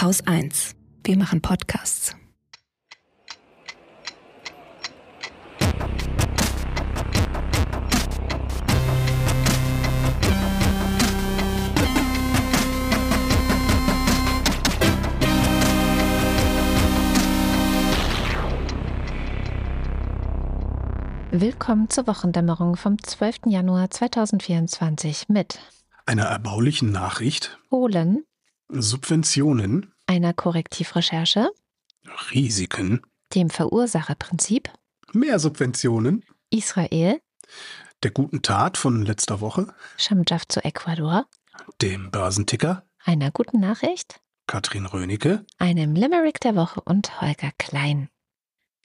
Haus 1. Wir machen Podcasts. Willkommen zur Wochendämmerung vom 12. Januar 2024 mit einer erbaulichen Nachricht, Polen, Subventionen, einer Korrektivrecherche, Risiken, dem Verursacherprinzip, mehr Subventionen, Israel, der guten Tat von letzter Woche, Shamjaf zu Ecuador, dem Börsenticker, einer guten Nachricht, Katrin Rönecke, einem Limerick der Woche und Holger Klein.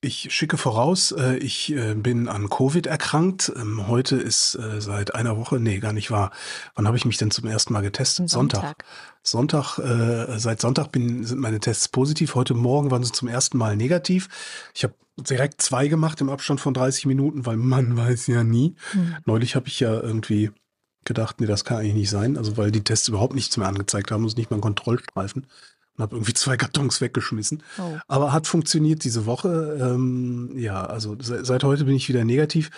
Ich schicke voraus, äh, ich äh, bin an Covid erkrankt. Ähm, heute ist äh, seit einer Woche, nee, gar nicht wahr. Wann habe ich mich denn zum ersten Mal getestet? Sonntag. Sonntag, Sonntag seit Sonntag bin, sind meine Tests positiv. Heute Morgen waren sie zum ersten Mal negativ. Ich habe direkt zwei gemacht im Abstand von 30 Minuten, weil man weiß ja nie. Hm. Neulich habe ich ja irgendwie gedacht, nee, das kann eigentlich nicht sein. Also weil die Tests überhaupt nichts mehr angezeigt haben, muss nicht mal ein Kontrollstreifen und habe irgendwie zwei Kartons weggeschmissen. Oh. Aber hat funktioniert diese Woche. Ähm, ja, also seit, seit heute bin ich wieder negativ.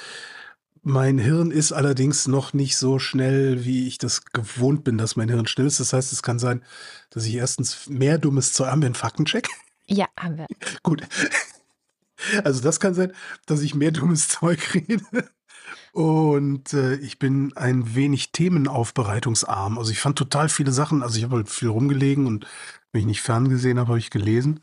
Mein Hirn ist allerdings noch nicht so schnell, wie ich das gewohnt bin, dass mein Hirn schnell ist. Das heißt, es kann sein, dass ich erstens mehr dummes Zeug. Haben wir einen Faktencheck? Ja, haben wir. Gut. Also das kann sein, dass ich mehr dummes Zeug rede. Und äh, ich bin ein wenig themenaufbereitungsarm. Also ich fand total viele Sachen, also ich habe halt viel rumgelegen und wenn ich nicht ferngesehen habe, habe ich gelesen.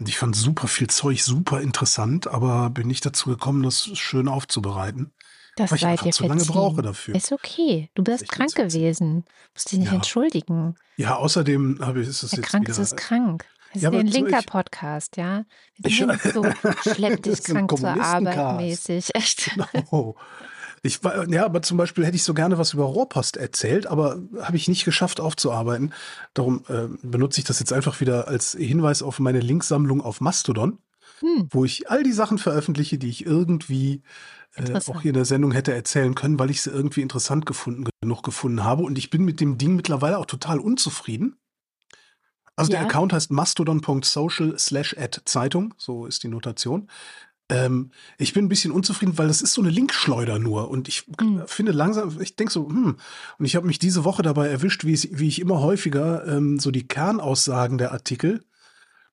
Und ich fand super viel Zeug super interessant, aber bin nicht dazu gekommen, das schön aufzubereiten. Das weil ich einfach zu lange brauche dafür. Ist okay. Du bist krank gewesen. Musst dich nicht ja. entschuldigen. Ja, außerdem habe ich, ist es Der jetzt Krank ist krank. Das ja, ist ein linker Podcast, ja. Wir sind ich, so schlepp dich krank zur Arbeit mäßig. Echt. Genau. Ich war, ja, aber zum Beispiel hätte ich so gerne was über Rohrpost erzählt, aber habe ich nicht geschafft aufzuarbeiten. Darum äh, benutze ich das jetzt einfach wieder als Hinweis auf meine Linksammlung auf Mastodon, hm. wo ich all die Sachen veröffentliche, die ich irgendwie äh, auch hier in der Sendung hätte erzählen können, weil ich sie irgendwie interessant gefunden genug gefunden habe. Und ich bin mit dem Ding mittlerweile auch total unzufrieden. Also ja. der Account heißt mastodon.social slash at Zeitung, so ist die Notation. Ähm, ich bin ein bisschen unzufrieden, weil das ist so eine Linkschleuder nur. Und ich mhm. finde langsam, ich denke so, hm. Und ich habe mich diese Woche dabei erwischt, wie, es, wie ich immer häufiger ähm, so die Kernaussagen der Artikel,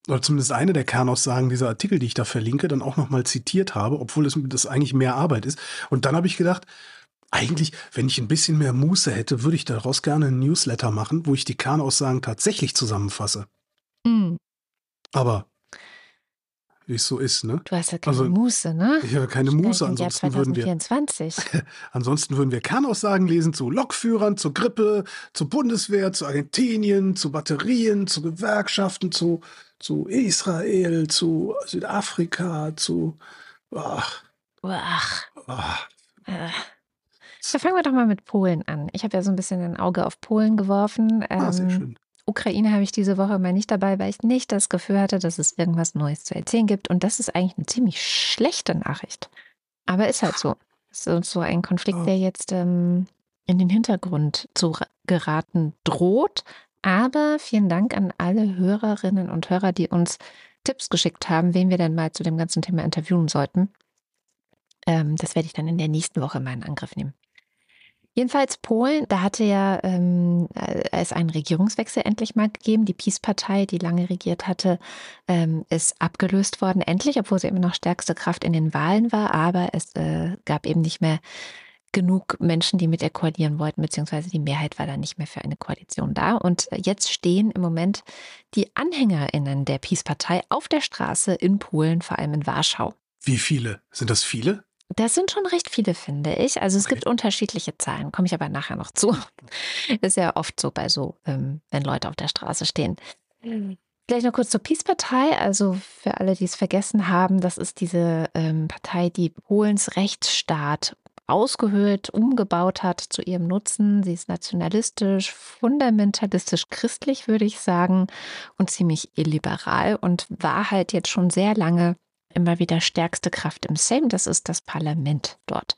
oder zumindest eine der Kernaussagen dieser Artikel, die ich da verlinke, dann auch nochmal zitiert habe, obwohl es das eigentlich mehr Arbeit ist. Und dann habe ich gedacht, eigentlich, wenn ich ein bisschen mehr Muße hätte, würde ich daraus gerne ein Newsletter machen, wo ich die Kernaussagen tatsächlich zusammenfasse. Mhm. Aber wie es so ist, ne? Du hast ja keine also, Muße, ne? Ich habe keine Muße, ansonsten würden wir ansonsten würden wir Kernaussagen lesen zu Lokführern, zur Grippe, zur Bundeswehr, zu Argentinien, zu Batterien, zu Gewerkschaften, zu zu Israel, zu Südafrika, zu ach. Ach. ach. Äh. Da fangen wir doch mal mit Polen an. Ich habe ja so ein bisschen ein Auge auf Polen geworfen. Ah, sehr ähm, schön. Ukraine habe ich diese Woche mal nicht dabei, weil ich nicht das Gefühl hatte, dass es irgendwas Neues zu erzählen gibt. Und das ist eigentlich eine ziemlich schlechte Nachricht. Aber ist halt so. Es ist so ein Konflikt, der jetzt ähm, in den Hintergrund zu geraten droht. Aber vielen Dank an alle Hörerinnen und Hörer, die uns Tipps geschickt haben, wen wir denn mal zu dem ganzen Thema interviewen sollten. Ähm, das werde ich dann in der nächsten Woche mal in Angriff nehmen. Jedenfalls Polen, da hatte ja ähm, äh, es einen Regierungswechsel endlich mal gegeben. Die Peace-Partei, die lange regiert hatte, ähm, ist abgelöst worden, endlich, obwohl sie immer noch stärkste Kraft in den Wahlen war. Aber es äh, gab eben nicht mehr genug Menschen, die mit ihr koalieren wollten, beziehungsweise die Mehrheit war da nicht mehr für eine Koalition da. Und jetzt stehen im Moment die AnhängerInnen der Peace-Partei auf der Straße in Polen, vor allem in Warschau. Wie viele? Sind das viele? Das sind schon recht viele, finde ich. Also es okay. gibt unterschiedliche Zahlen, komme ich aber nachher noch zu. Ist ja oft so bei so, ähm, wenn Leute auf der Straße stehen. Mhm. Vielleicht noch kurz zur Peace-Partei. Also für alle, die es vergessen haben, das ist diese ähm, Partei, die Polens Rechtsstaat ausgehöhlt, umgebaut hat zu ihrem Nutzen. Sie ist nationalistisch, fundamentalistisch christlich, würde ich sagen, und ziemlich illiberal und war halt jetzt schon sehr lange immer wieder stärkste Kraft im Sejm, das ist das Parlament dort.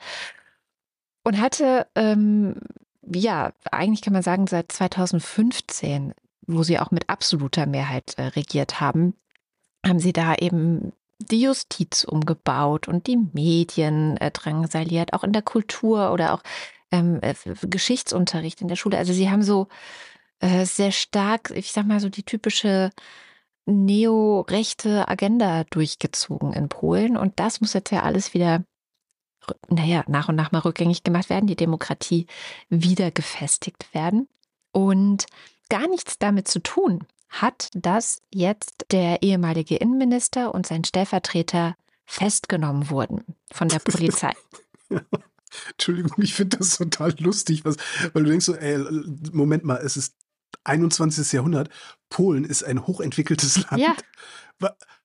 Und hatte, ähm, ja, eigentlich kann man sagen, seit 2015 wo sie auch mit absoluter Mehrheit äh, regiert haben, haben sie da eben die Justiz umgebaut und die Medien äh, drangsaliert, auch in der Kultur oder auch ähm, äh, Geschichtsunterricht in der Schule. Also sie haben so äh, sehr stark, ich sag mal so die typische neorechte Agenda durchgezogen in Polen. Und das muss jetzt ja alles wieder, naja, nach und nach mal rückgängig gemacht werden, die Demokratie wieder gefestigt werden. Und gar nichts damit zu tun hat, dass jetzt der ehemalige Innenminister und sein Stellvertreter festgenommen wurden von der Polizei. Entschuldigung, ich finde das total lustig, was, weil du denkst so, ey, Moment mal, es ist 21. Jahrhundert. Polen ist ein hochentwickeltes Land. Ja.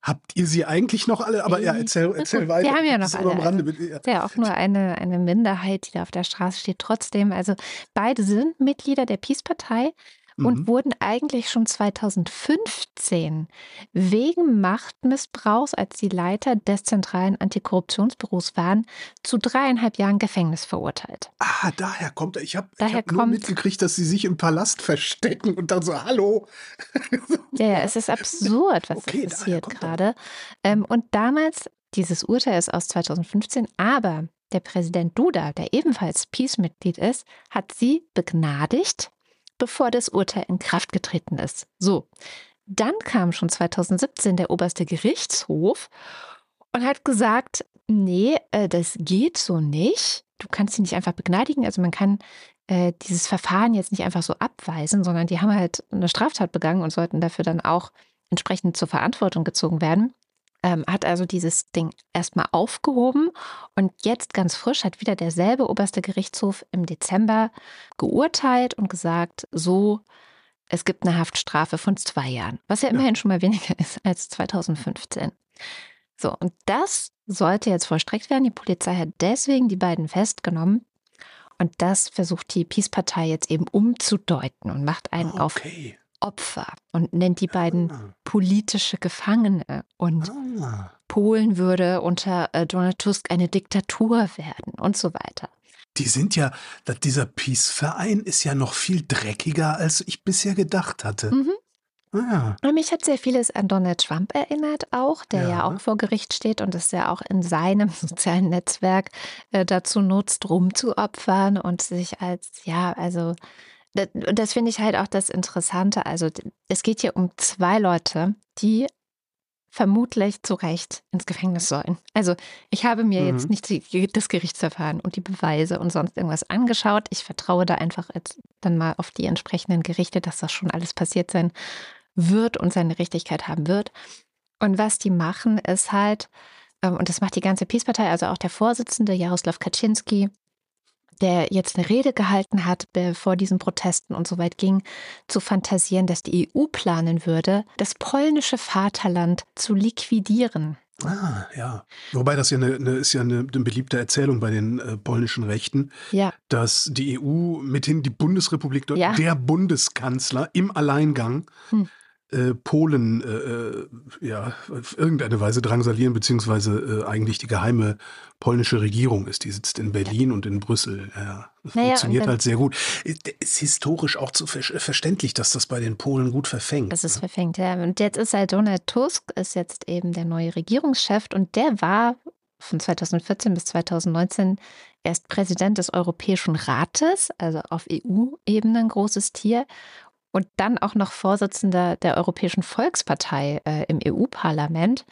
Habt ihr sie eigentlich noch alle? Aber ja, erzähl, erzähl weiter. Wir haben ja noch alle. Am Rande. Also, ja. ja auch nur eine, eine Minderheit, die da auf der Straße steht. Trotzdem, also beide sind Mitglieder der Peace-Partei und mhm. wurden eigentlich schon 2015 wegen Machtmissbrauchs, als die Leiter des zentralen Antikorruptionsbüros waren, zu dreieinhalb Jahren Gefängnis verurteilt. Ah, daher kommt er. Ich habe hab nur mitgekriegt, dass sie sich im Palast verstecken und dann so, hallo. ja, ja, es ist absurd, was okay, passiert gerade. Ähm, und damals, dieses Urteil ist aus 2015, aber der Präsident Duda, der ebenfalls Peace-Mitglied ist, hat sie begnadigt bevor das Urteil in Kraft getreten ist. So, dann kam schon 2017 der oberste Gerichtshof und hat gesagt, nee, äh, das geht so nicht. Du kannst sie nicht einfach begnadigen. Also man kann äh, dieses Verfahren jetzt nicht einfach so abweisen, sondern die haben halt eine Straftat begangen und sollten dafür dann auch entsprechend zur Verantwortung gezogen werden ähm, hat also dieses Ding erstmal aufgehoben und jetzt ganz frisch hat wieder derselbe oberste Gerichtshof im Dezember geurteilt und gesagt, so, es gibt eine Haftstrafe von zwei Jahren, was ja immerhin ja. schon mal weniger ist als 2015. So, und das sollte jetzt vollstreckt werden. Die Polizei hat deswegen die beiden festgenommen. Und das versucht die Peace-Partei jetzt eben umzudeuten und macht einen okay. auf Opfer und nennt die beiden ah. politische Gefangene. Und ah. Polen würde unter äh, Donald Tusk eine Diktatur werden und so weiter. Die sind ja, dieser Peace-Verein ist ja noch viel dreckiger, als ich bisher gedacht hatte. Mhm. Ah, ja. Mich hat sehr vieles an Donald Trump erinnert, auch, der ja. ja auch vor Gericht steht und es ja auch in seinem sozialen Netzwerk äh, dazu nutzt, rumzuopfern und sich als, ja, also und das finde ich halt auch das Interessante. Also es geht hier um zwei Leute, die vermutlich zu Recht ins Gefängnis sollen. Also ich habe mir mhm. jetzt nicht das Gerichtsverfahren und die Beweise und sonst irgendwas angeschaut. Ich vertraue da einfach jetzt dann mal auf die entsprechenden Gerichte, dass das schon alles passiert sein wird und seine Richtigkeit haben wird. Und was die machen, ist halt, ähm, und das macht die ganze Peace-Partei, also auch der Vorsitzende Jaroslav Kaczynski, der jetzt eine Rede gehalten hat, bevor diesen Protesten und so weit ging, zu fantasieren, dass die EU planen würde, das polnische Vaterland zu liquidieren. Ah, ja. Wobei das ja eine, eine ist ja eine, eine, beliebte Erzählung bei den äh, polnischen Rechten, ja. dass die EU mithin die Bundesrepublik, ja. der Bundeskanzler im Alleingang hm äh, Polen äh, äh, ja, auf irgendeine Weise drangsalieren, beziehungsweise äh, eigentlich die geheime polnische Regierung ist. Die sitzt in Berlin und in Brüssel. Ja, das naja, funktioniert halt sehr gut. Ist historisch auch zu ver verständlich, dass das bei den Polen gut verfängt. Das ist ne? verfängt, ja. Und jetzt ist halt Donald Tusk, ist jetzt eben der neue Regierungschef und der war von 2014 bis 2019 erst Präsident des Europäischen Rates, also auf EU-Ebene ein großes Tier und dann auch noch Vorsitzender der Europäischen Volkspartei äh, im EU-Parlament.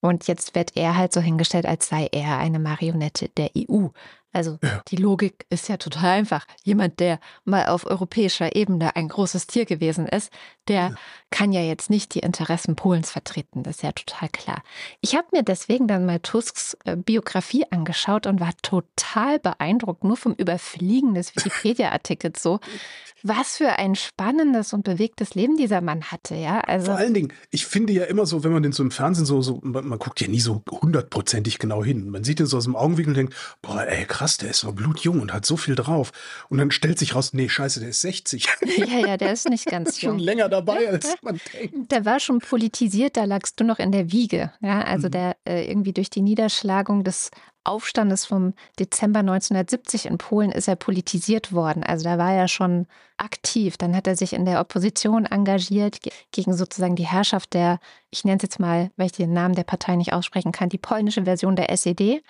Und jetzt wird er halt so hingestellt, als sei er eine Marionette der EU. Also ja. die Logik ist ja total einfach. Jemand, der mal auf europäischer Ebene ein großes Tier gewesen ist, der ja. kann ja jetzt nicht die Interessen Polens vertreten. Das ist ja total klar. Ich habe mir deswegen dann mal Tusks äh, Biografie angeschaut und war total beeindruckt, nur vom Überfliegen des Wikipedia-Artikels so, was für ein spannendes und bewegtes Leben dieser Mann hatte, ja. Also Vor allen Dingen, ich finde ja immer so, wenn man den so im Fernsehen so, so man, man guckt ja nie so hundertprozentig genau hin. Man sieht ihn so aus dem Augenwinkel und denkt, boah, ey, krass, der ist so blutjung und hat so viel drauf. Und dann stellt sich raus, nee, scheiße, der ist 60. Ja, ja, der ist nicht ganz jung. Schon länger dabei, als man denkt. Der war schon politisiert, da lagst du noch in der Wiege, ja. Also mhm. der äh, irgendwie durch die Niederschlagung des Aufstandes vom Dezember 1970 in Polen ist er politisiert worden. Also da war er schon aktiv. Dann hat er sich in der Opposition engagiert gegen sozusagen die Herrschaft der, ich nenne es jetzt mal, weil ich den Namen der Partei nicht aussprechen kann, die polnische Version der SED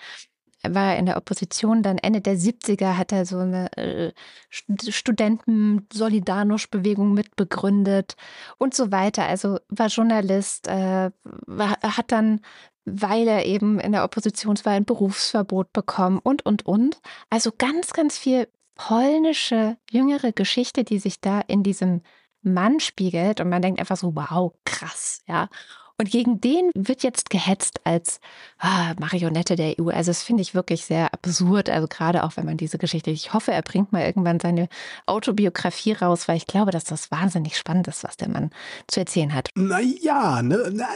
war er in der Opposition. Dann Ende der 70er hat er so eine äh, Studenten-Solidarność-Bewegung mitbegründet und so weiter. Also war Journalist, äh, war, hat dann, weil er eben in der Opposition war, ein Berufsverbot bekommen und, und, und. Also ganz, ganz viel polnische, jüngere Geschichte, die sich da in diesem Mann spiegelt und man denkt einfach so, wow, krass, ja. Und gegen den wird jetzt gehetzt als ah, Marionette der EU. Also das finde ich wirklich sehr absurd. Also gerade auch, wenn man diese Geschichte, ich hoffe, er bringt mal irgendwann seine Autobiografie raus, weil ich glaube, dass das wahnsinnig spannend ist, was der Mann zu erzählen hat. Naja, ne,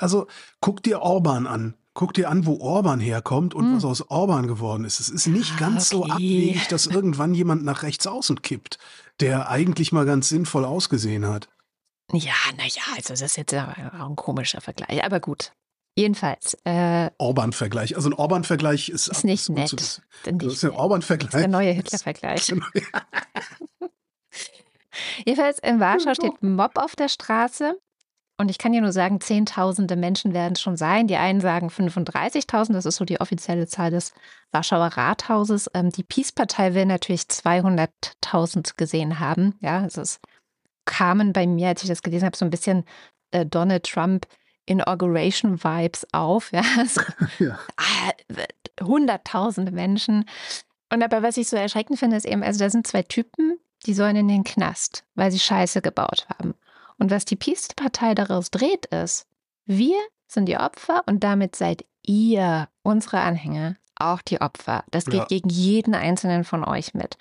also guck dir Orban an. Guck dir an, wo Orban herkommt und hm. was aus Orban geworden ist. Es ist nicht ganz okay. so abwegig, dass irgendwann jemand nach rechts außen kippt, der eigentlich mal ganz sinnvoll ausgesehen hat. Ja, naja, also das ist jetzt auch ein komischer Vergleich, aber gut. Jedenfalls. Äh, Orban-Vergleich. Also ein Orban-Vergleich ist, ist nicht nett. Das, das ist ein Orban-Vergleich. Der neue Hitler-Vergleich. Jedenfalls in Warschau steht Mob auf der Straße. Und ich kann dir nur sagen, Zehntausende Menschen werden es schon sein. Die einen sagen 35.000, das ist so die offizielle Zahl des Warschauer Rathauses. Ähm, die Peace-Partei will natürlich 200.000 gesehen haben. Ja, es ist kamen bei mir, als ich das gelesen habe, so ein bisschen äh, Donald Trump Inauguration Vibes auf. Ja, so, ja. Ah, hunderttausende Menschen. Und aber was ich so erschreckend finde, ist eben, also da sind zwei Typen, die sollen in den Knast, weil sie Scheiße gebaut haben. Und was die Peace-Partei daraus dreht, ist, wir sind die Opfer und damit seid ihr, unsere Anhänger, auch die Opfer. Das geht ja. gegen jeden einzelnen von euch mit.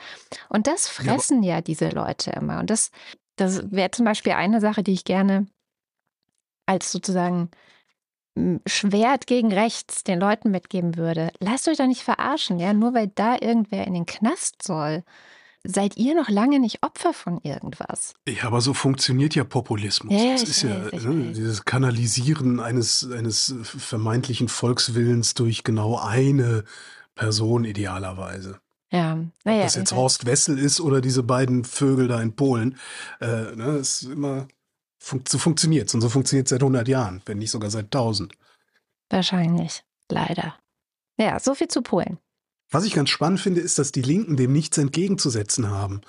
Und das fressen ja, ja diese Leute immer. Und das das wäre zum Beispiel eine Sache, die ich gerne als sozusagen hm, Schwert gegen rechts den Leuten mitgeben würde. Lasst euch doch nicht verarschen, ja, nur weil da irgendwer in den Knast soll. Seid ihr noch lange nicht Opfer von irgendwas? Ja, aber so funktioniert ja Populismus. Ja, das ist ja weiß, ne, dieses Kanalisieren eines, eines vermeintlichen Volkswillens durch genau eine Person idealerweise. Ja, naja. Ob das jetzt Horst Wessel ist oder diese beiden Vögel da in Polen. Äh, ne, ist immer, fun so funktioniert es. Und so funktioniert es seit 100 Jahren, wenn nicht sogar seit 1000. Wahrscheinlich, leider. Ja, so viel zu Polen. Was ich ganz spannend finde, ist, dass die Linken dem nichts entgegenzusetzen haben.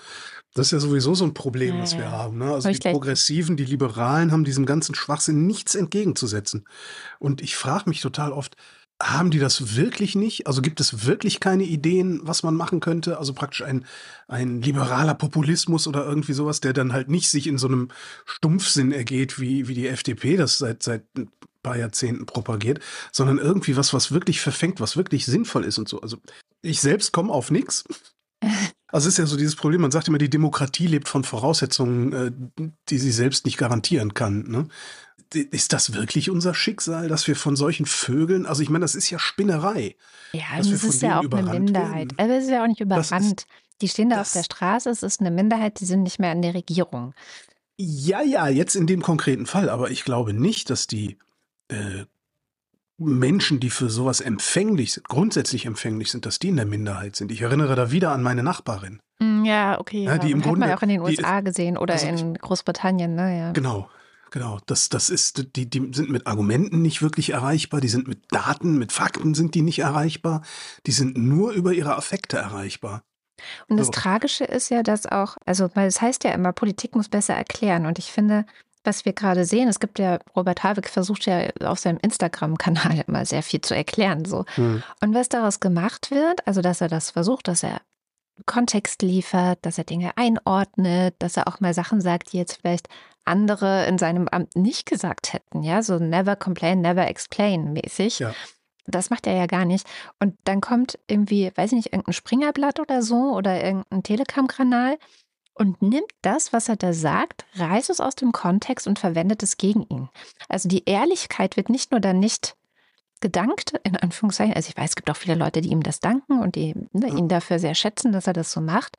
Das ist ja sowieso so ein Problem, ja, was wir haben. Ne? Also die Progressiven, die Liberalen haben diesem ganzen Schwachsinn nichts entgegenzusetzen. Und ich frage mich total oft, haben die das wirklich nicht? Also gibt es wirklich keine Ideen, was man machen könnte? Also praktisch ein, ein liberaler Populismus oder irgendwie sowas, der dann halt nicht sich in so einem Stumpfsinn ergeht, wie, wie die FDP das seit, seit ein paar Jahrzehnten propagiert, sondern irgendwie was, was wirklich verfängt, was wirklich sinnvoll ist und so. Also ich selbst komme auf nichts. Also ist ja so dieses Problem, man sagt immer, die Demokratie lebt von Voraussetzungen, äh, die sie selbst nicht garantieren kann. Ne? Ist das wirklich unser Schicksal, dass wir von solchen Vögeln, also ich meine, das ist ja Spinnerei. Ja, das ist ja auch eine Minderheit. Aber es ist ja auch nicht überrannt. die stehen da auf der Straße, es ist eine Minderheit, die sind nicht mehr in der Regierung. Ja, ja, jetzt in dem konkreten Fall, aber ich glaube nicht, dass die äh, Menschen, die für sowas empfänglich sind, grundsätzlich empfänglich sind, dass die in der Minderheit sind. Ich erinnere da wieder an meine Nachbarin. Hm, ja, okay. Ja, die ja. im Hat Grunde, man auch in den USA gesehen oder also in Großbritannien, ne? Ja. Genau, Genau, das, das ist, die, die sind mit Argumenten nicht wirklich erreichbar, die sind mit Daten, mit Fakten sind die nicht erreichbar, die sind nur über ihre Affekte erreichbar. Und das so. Tragische ist ja, dass auch, also, weil es heißt ja immer, Politik muss besser erklären. Und ich finde, was wir gerade sehen, es gibt ja, Robert Habeck versucht ja auf seinem Instagram-Kanal immer sehr viel zu erklären. So. Hm. Und was daraus gemacht wird, also dass er das versucht, dass er Kontext liefert, dass er Dinge einordnet, dass er auch mal Sachen sagt, die jetzt vielleicht andere in seinem Amt nicht gesagt hätten, ja, so never complain, never explain mäßig. Ja. Das macht er ja gar nicht. Und dann kommt irgendwie, weiß ich nicht, irgendein Springerblatt oder so oder irgendein Telegram-Kanal und nimmt das, was er da sagt, reißt es aus dem Kontext und verwendet es gegen ihn. Also die Ehrlichkeit wird nicht nur dann nicht gedankt, in Anführungszeichen. Also ich weiß, es gibt auch viele Leute, die ihm das danken und die ne, ihn dafür sehr schätzen, dass er das so macht.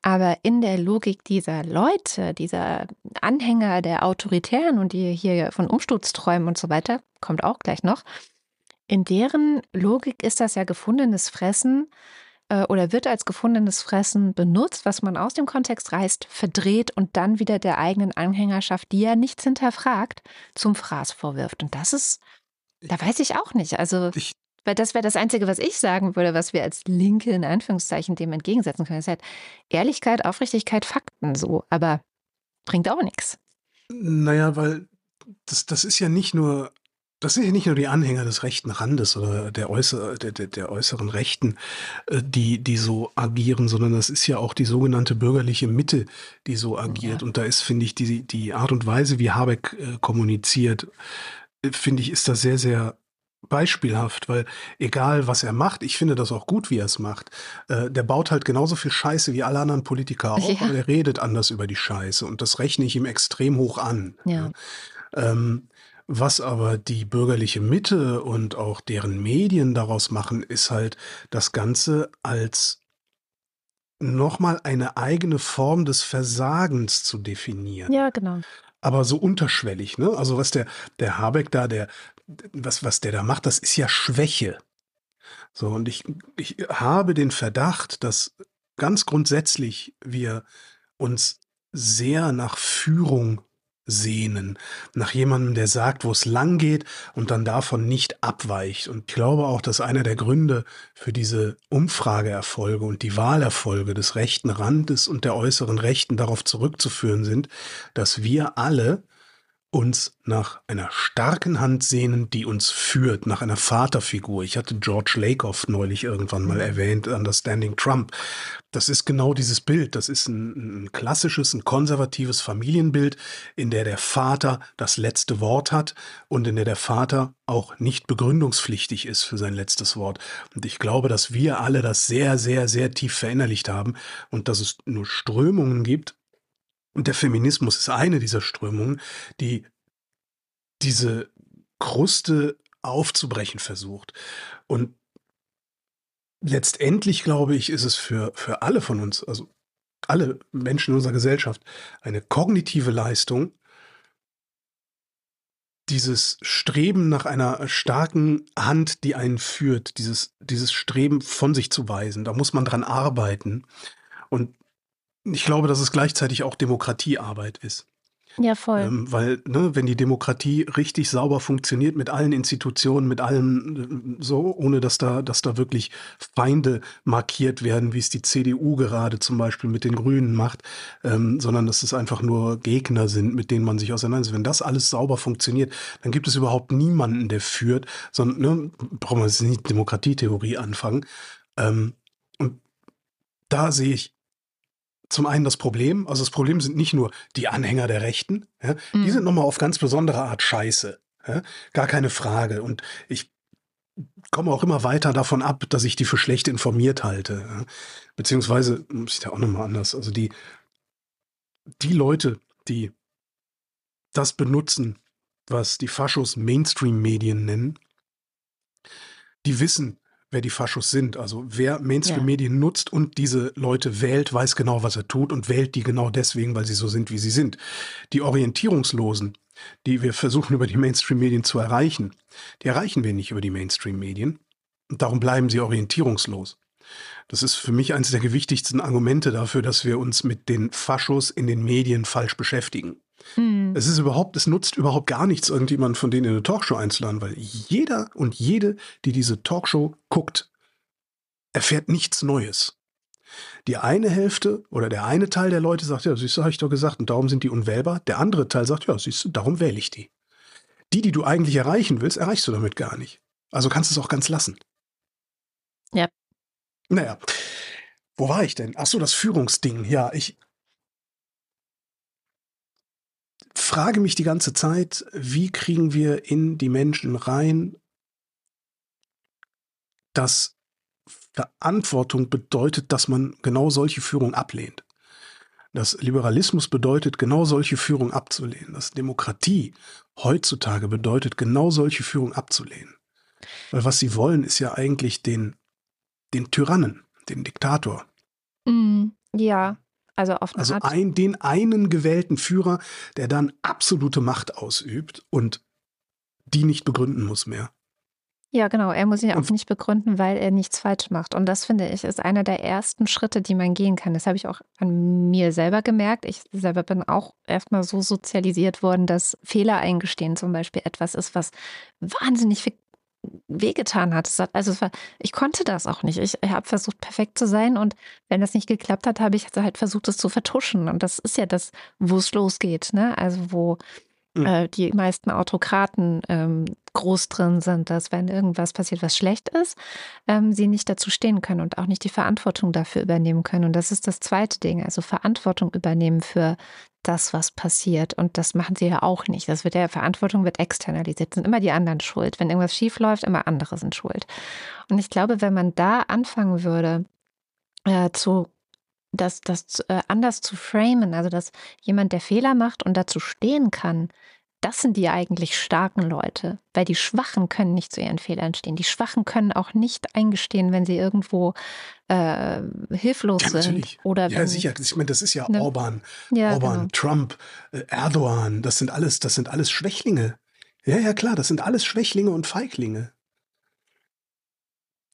Aber in der Logik dieser Leute, dieser Anhänger der Autoritären und die hier von Umsturz träumen und so weiter, kommt auch gleich noch, In deren Logik ist das ja gefundenes Fressen äh, oder wird als gefundenes Fressen benutzt, was man aus dem Kontext reißt, verdreht und dann wieder der eigenen Anhängerschaft, die ja nichts hinterfragt, zum Fraß vorwirft. Und das ist, da weiß ich auch nicht. Also, Ich, weil das wäre das Einzige, was ich sagen würde, was wir als Linke in Anführungszeichen dem entgegensetzen können. Das ist halt Ehrlichkeit, Aufrichtigkeit, Fakten so. Aber bringt auch nichts. naja, weil das, das ist ja nicht nur, das sind ja nicht nur die Anhänger des rechten Randes oder der, äußer, der, der, der äußeren Rechten, äh, die, die so agieren, sondern das ist ja auch die sogenannte bürgerliche Mitte, die so agiert. Und da ist, finde ich, die, die Art und Weise, wie Habeck äh, kommuniziert, finde ich, ist da sehr, sehr beispielhaft, weil egal was er macht, ich finde das auch gut, wie er es macht. Äh, der baut halt genauso viel Scheiße wie alle anderen Politiker auch, Ja. aber er redet anders über die Scheiße und das rechne ich ihm extrem hoch an. Ja. Ähm, was aber die bürgerliche Mitte und auch deren Medien daraus machen, ist halt das Ganze als nochmal eine eigene Form des Versagens zu definieren Ja, genau. Aber so unterschwellig, ne? Also was der, der Habeck da, der, was, was der da macht, das ist ja Schwäche. So, und ich, ich habe den Verdacht, dass ganz grundsätzlich wir uns sehr nach Führung sehnen, nach jemandem, der sagt, wo es lang geht und dann davon nicht abweicht. Und ich glaube auch, dass einer der Gründe für diese Umfrageerfolge und die Wahlerfolge des rechten Randes und der äußeren Rechten darauf zurückzuführen sind, dass wir alle uns nach einer starken Hand sehnen, die uns führt, nach einer Vaterfigur. Ich hatte George Lakoff neulich irgendwann mal erwähnt, Understanding Trump. Das ist genau dieses Bild. Das ist ein, ein klassisches, ein konservatives Familienbild, in der der Vater das letzte Wort hat und in der der Vater auch nicht begründungspflichtig ist für sein letztes Wort. Und ich glaube, dass wir alle das sehr, sehr, sehr tief verinnerlicht haben und dass es nur Strömungen gibt, und der Feminismus ist eine dieser Strömungen, die diese Kruste aufzubrechen versucht. Und letztendlich, glaube ich, ist es für, für alle von uns, also alle Menschen in unserer Gesellschaft, eine kognitive Leistung, dieses Streben nach einer starken Hand, die einen führt, dieses, dieses Streben von sich zu weisen, da muss man dran arbeiten. Und ich glaube, dass es gleichzeitig auch Demokratiearbeit ist. Ja, voll. Ähm, weil, ne, wenn die Demokratie richtig sauber funktioniert mit allen Institutionen, mit allem äh, so, ohne dass da, dass da wirklich Feinde markiert werden, wie es die CDU gerade zum Beispiel mit den Grünen macht, ähm, sondern dass es einfach nur Gegner sind, mit denen man sich auseinandersetzt. Wenn das alles sauber funktioniert, dann gibt es überhaupt niemanden, der führt, sondern, ne, brauchen wir jetzt nicht Demokratietheorie anfangen. Ähm, und da sehe ich zum einen das Problem, also das Problem sind nicht nur die Anhänger der Rechten, ja, die Mhm. sind nochmal auf ganz besondere Art scheiße. Ja, gar keine Frage. Und ich komme auch immer weiter davon ab, dass ich die für schlecht informiert halte. Ja. Beziehungsweise, muss ich da auch nochmal anders, also die, die Leute, die das benutzen, was die Faschos Mainstream-Medien nennen, die wissen, wer die Faschos sind. Also wer Mainstream-Medien nutzt und diese Leute wählt, weiß genau, was er tut und wählt die genau deswegen, weil sie so sind, wie sie sind. Die Orientierungslosen, die wir versuchen über die Mainstream-Medien zu erreichen, die erreichen wir nicht über die Mainstream-Medien. Und darum bleiben sie orientierungslos. Das ist für mich eines der gewichtigsten Argumente dafür, dass wir uns mit den Faschos in den Medien falsch beschäftigen. Mhm. Es ist überhaupt, es nutzt überhaupt gar nichts, irgendjemand von denen in eine Talkshow einzuladen, weil jeder und jede, die diese Talkshow guckt, erfährt nichts Neues. Die eine Hälfte oder der eine Teil der Leute sagt, ja, siehst du, habe ich doch gesagt, und darum sind die unwählbar. Der andere Teil sagt, ja, siehst du, darum wähle ich die. Die, die du eigentlich erreichen willst, erreichst du damit gar nicht. Also kannst du es auch ganz lassen. Ja. Naja, wo war ich denn? Ach so, das Führungsding. Ja, ich frage mich die ganze Zeit, wie kriegen wir in die Menschen rein, dass Verantwortung bedeutet, dass man genau solche Führung ablehnt. Dass Liberalismus bedeutet, genau solche Führung abzulehnen. Dass Demokratie heutzutage bedeutet, genau solche Führung abzulehnen. Weil was sie wollen, ist ja eigentlich den, den Tyrannen, den Diktator. Mhm. Ja, also auf eine Also Art. ein, den einen gewählten Führer, der dann absolute Macht ausübt und die nicht begründen muss mehr. Ja, genau. Er muss sich auch nicht begründen, weil er nichts falsch macht. Und das finde ich ist einer der ersten Schritte, die man gehen kann. Das habe ich auch an mir selber gemerkt. Ich selber bin auch erstmal so sozialisiert worden, dass Fehler eingestehen zum Beispiel etwas ist, was wahnsinnig viel wehgetan hat. Hat also war, ich konnte das auch nicht. Ich habe versucht, perfekt zu sein. Und wenn das nicht geklappt hat, habe ich halt versucht, es zu vertuschen. Und das ist ja das, wo es losgeht. Ne? Also wo Mhm. äh, die meisten Autokraten ähm, groß drin sind, dass wenn irgendwas passiert, was schlecht ist, ähm, sie nicht dazu stehen können und auch nicht die Verantwortung dafür übernehmen können. Und das ist das zweite Ding, also Verantwortung übernehmen für das, was passiert. Und das machen sie ja auch nicht. Das wird ja, Verantwortung wird externalisiert, sind immer die anderen schuld. Wenn irgendwas schief läuft, immer andere sind schuld. Und ich glaube, wenn man da anfangen würde, äh, zu das, das äh, anders zu framen, also dass jemand, der Fehler macht und dazu stehen kann, das sind die eigentlich starken Leute, weil die Schwachen können nicht zu ihren Fehlern stehen. Die Schwachen können auch nicht eingestehen, wenn sie irgendwo äh, hilflos Ja, sind. natürlich. Oder Ja, sicher. Ich meine, das ist ja Ne? Orban, Ja, Orban, genau. Trump, äh, Erdogan. Das sind alles, das sind alles Schwächlinge. Ja, ja, klar. Das sind alles Schwächlinge und Feiglinge.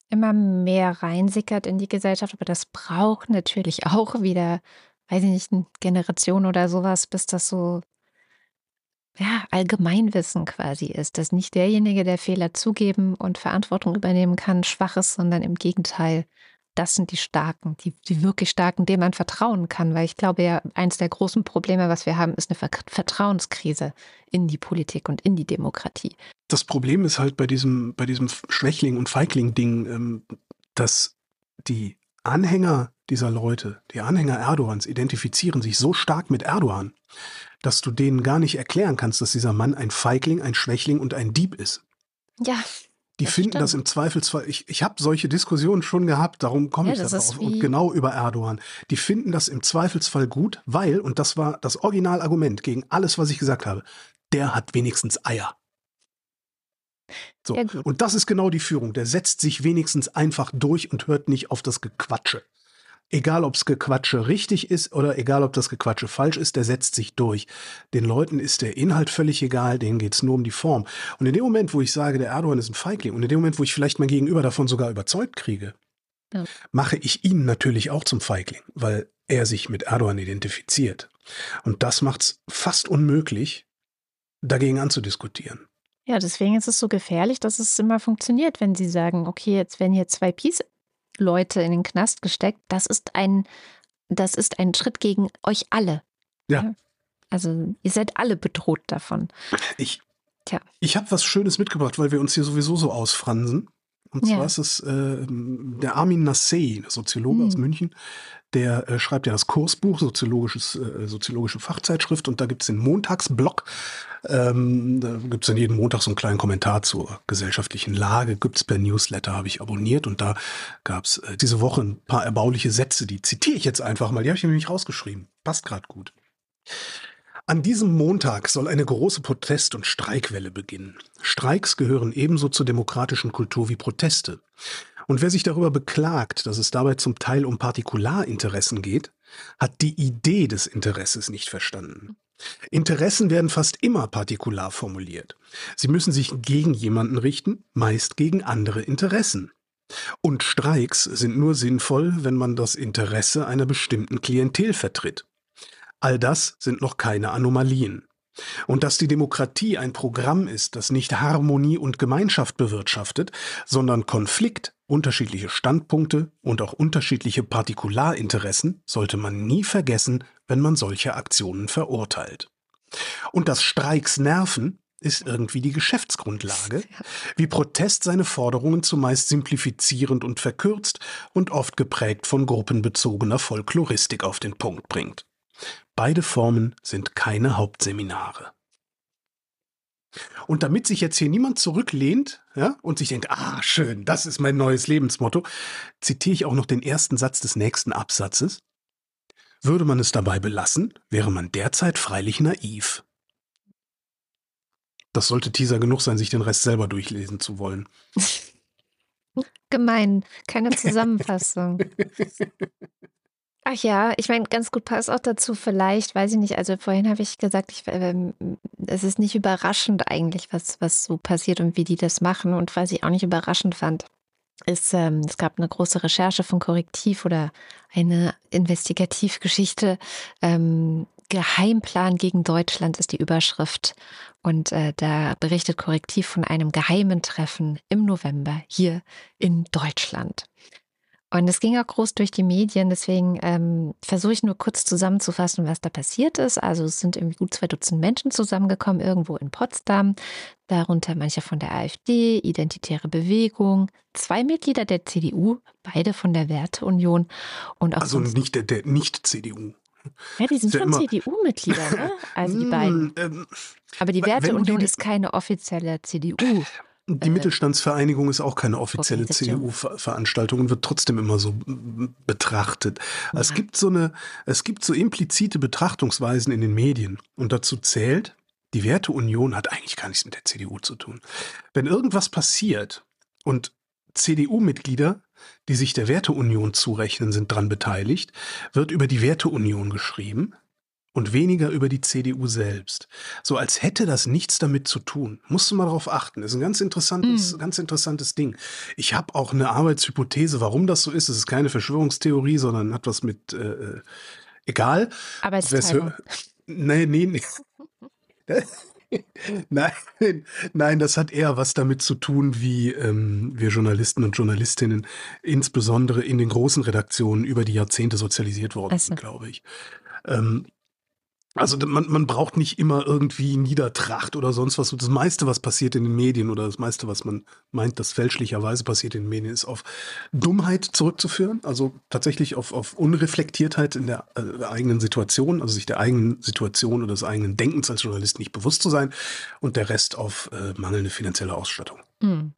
immer mehr reinsickert in die Gesellschaft, aber das braucht natürlich auch wieder, weiß ich nicht, eine Generation oder sowas, bis das so ja, Allgemeinwissen quasi ist, dass nicht derjenige, der Fehler zugeben und Verantwortung übernehmen kann, schwach ist, sondern im Gegenteil, das sind die Starken, die, die wirklich Starken, denen man vertrauen kann. Weil ich glaube ja, eins der großen Probleme, was wir haben, ist eine Ver Vertrauenskrise in die Politik und in die Demokratie. Das Problem ist halt bei diesem, bei diesem Schwächling- und Feigling-Ding, ähm, dass die Anhänger dieser Leute, die Anhänger Erdogans, identifizieren sich so stark mit Erdogan, dass du denen gar nicht erklären kannst, dass dieser Mann ein Feigling, ein Schwächling und ein Dieb ist. Ja, Die Das finden stimmt. das im Zweifelsfall, ich, ich habe solche Diskussionen schon gehabt, darum komme Ja, ich das da ist drauf. Und genau über Erdogan. Die finden das im Zweifelsfall gut, weil, und das war das Originalargument gegen alles, was ich gesagt habe, der hat wenigstens Eier. So. Ja, und das ist genau die Führung. Der setzt sich wenigstens einfach durch und hört nicht auf das Gequatsche. Egal, ob's Gequatsche richtig ist oder egal, ob das Gequatsche falsch ist, der setzt sich durch. Den Leuten ist der Inhalt völlig egal, denen geht's nur um die Form. Und in dem Moment, wo ich sage, der Erdogan ist ein Feigling, und in dem Moment, wo ich vielleicht mein Gegenüber davon sogar überzeugt kriege, Ja. mache ich ihn natürlich auch zum Feigling, weil er sich mit Erdogan identifiziert. Und das macht's fast unmöglich, dagegen anzudiskutieren. Ja, deswegen ist es so gefährlich, dass es immer funktioniert, wenn sie sagen, okay, jetzt werden hier zwei Peace-Leute in den Knast gesteckt. Das ist ein, das ist ein Schritt gegen euch alle. Ja. Also ihr seid alle bedroht davon. Ich, Tja. ich habe was Schönes mitgebracht, weil wir uns hier sowieso so ausfransen. Und zwar Ja. ist es äh, der Armin Nassei, der Soziologe Hm. aus München, der äh, schreibt ja das Kursbuch, soziologisches, äh, soziologische Fachzeitschrift, und da gibt es den Montagsblock. Ähm, da gibt es dann jeden Montag so einen kleinen Kommentar zur gesellschaftlichen Lage. Gibt es per Newsletter, habe ich abonniert. Und da gab es äh, diese Woche ein paar erbauliche Sätze, die zitiere ich jetzt einfach mal. Die habe ich nämlich rausgeschrieben. Passt gerade gut. An diesem Montag soll eine große Protest- und Streikwelle beginnen. Streiks gehören ebenso zur demokratischen Kultur wie Proteste. Und wer sich darüber beklagt, dass es dabei zum Teil um Partikularinteressen geht, hat die Idee des Interesses nicht verstanden. Interessen werden fast immer partikular formuliert. Sie müssen sich gegen jemanden richten, meist gegen andere Interessen. Und Streiks sind nur sinnvoll, wenn man das Interesse einer bestimmten Klientel vertritt. All das sind noch keine Anomalien. Und dass die Demokratie ein Programm ist, das nicht Harmonie und Gemeinschaft bewirtschaftet, sondern Konflikt, unterschiedliche Standpunkte und auch unterschiedliche Partikularinteressen, sollte man nie vergessen, wenn man solche Aktionen verurteilt. Und dass Streiks nerven, ist irgendwie die Geschäftsgrundlage, wie Protest seine Forderungen zumeist simplifizierend und verkürzt und oft geprägt von gruppenbezogener Folkloristik auf den Punkt bringt. Beide Formen sind keine Hauptseminare. Und damit sich jetzt hier niemand zurücklehnt ja, und sich denkt, ah, schön, das ist mein neues Lebensmotto, zitiere ich auch noch den ersten Satz des nächsten Absatzes. Würde man es dabei belassen, wäre man derzeit freilich naiv. Das sollte Teaser genug sein, sich den Rest selber durchlesen zu wollen. Gemein, keine Zusammenfassung. Ach ja, ich meine, ganz gut passt auch dazu vielleicht, weiß ich nicht, also vorhin habe ich gesagt, ich, ähm, es ist nicht überraschend eigentlich, was, was so passiert und wie die das machen. Und was ich auch nicht überraschend fand, ist, ähm, es gab eine große Recherche von Korrektiv oder eine Investigativgeschichte. Ähm, Geheimplan gegen Deutschland ist die Überschrift. Und äh, da berichtet Korrektiv von einem geheimen Treffen im November hier in Deutschland. Und es ging auch groß durch die Medien, deswegen ähm, versuche ich nur kurz zusammenzufassen, was da passiert ist. Also es sind irgendwie gut zwei Dutzend Menschen zusammengekommen, irgendwo in Potsdam, darunter manche von der AfD, Identitäre Bewegung, zwei Mitglieder der CDU, beide von der Werteunion und auch. Also nicht der, der Nicht-CDU. Ja, die sind schon CDU-Mitglieder, ne? Also die beiden. Ähm, Aber die Werteunion ist keine offizielle CDU. Die äh, Mittelstandsvereinigung ist auch keine offizielle CDU-Veranstaltung und wird trotzdem immer so betrachtet. Ja. Es gibt so eine, es gibt so implizite Betrachtungsweisen in den Medien und dazu zählt, die Werteunion hat eigentlich gar nichts mit der CDU zu tun. Wenn irgendwas passiert und CDU-Mitglieder, die sich der Werteunion zurechnen, sind daran beteiligt, wird über die Werteunion geschrieben und weniger über die CDU selbst. So als hätte das nichts damit zu tun. Musst du mal darauf achten. Das ist ein ganz interessantes, mm. ganz interessantes Ding. Ich habe auch eine Arbeitshypothese, warum das so ist. Es ist keine Verschwörungstheorie, sondern hat was mit äh, äh egal. Arbeitsteilung. Nee, nee, nee. nein, nein, das hat eher was damit zu tun, wie ähm, wir Journalisten und Journalistinnen insbesondere in den großen Redaktionen über die Jahrzehnte sozialisiert worden sind, glaube ich. Ähm, also man, man braucht nicht immer irgendwie Niedertracht oder sonst was. Das meiste, was passiert in den Medien oder das meiste, was man meint, das fälschlicherweise passiert in den Medien, ist auf Dummheit zurückzuführen. Also tatsächlich auf, auf Unreflektiertheit in der, äh, eigenen Situation, also sich der eigenen Situation oder des eigenen Denkens als Journalist nicht bewusst zu sein und der Rest auf äh, mangelnde finanzielle Ausstattung. Hm.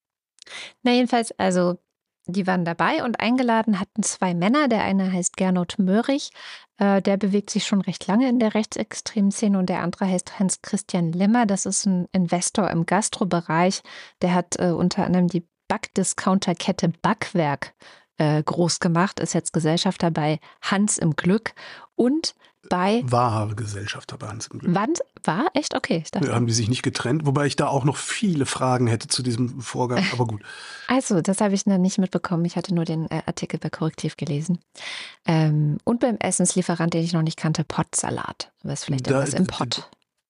Na jedenfalls, also die waren dabei und eingeladen hatten zwei Männer. Der eine heißt Gernot Möhrig, äh, der bewegt sich schon recht lange in der rechtsextremen Szene und der andere heißt Hans-Christian Lemmer. Das ist ein Investor im Gastrobereich. Der hat äh, unter anderem die Backdiscounterkette Backwerk äh, groß gemacht, ist jetzt Gesellschafter bei Hans im Glück und bei. War Gesellschafter bei Hans im Glück. Wann? War? Echt? Okay. Ich dachte. Haben die sich nicht getrennt? Wobei ich da auch noch viele Fragen hätte zu diesem Vorgang, aber gut. Also, das habe ich noch nicht mitbekommen. Ich hatte nur den äh, Artikel bei Korrektiv gelesen. Ähm, und beim Essenslieferant, den ich noch nicht kannte, Pottsalat. Was vielleicht da, irgendwas im Pott.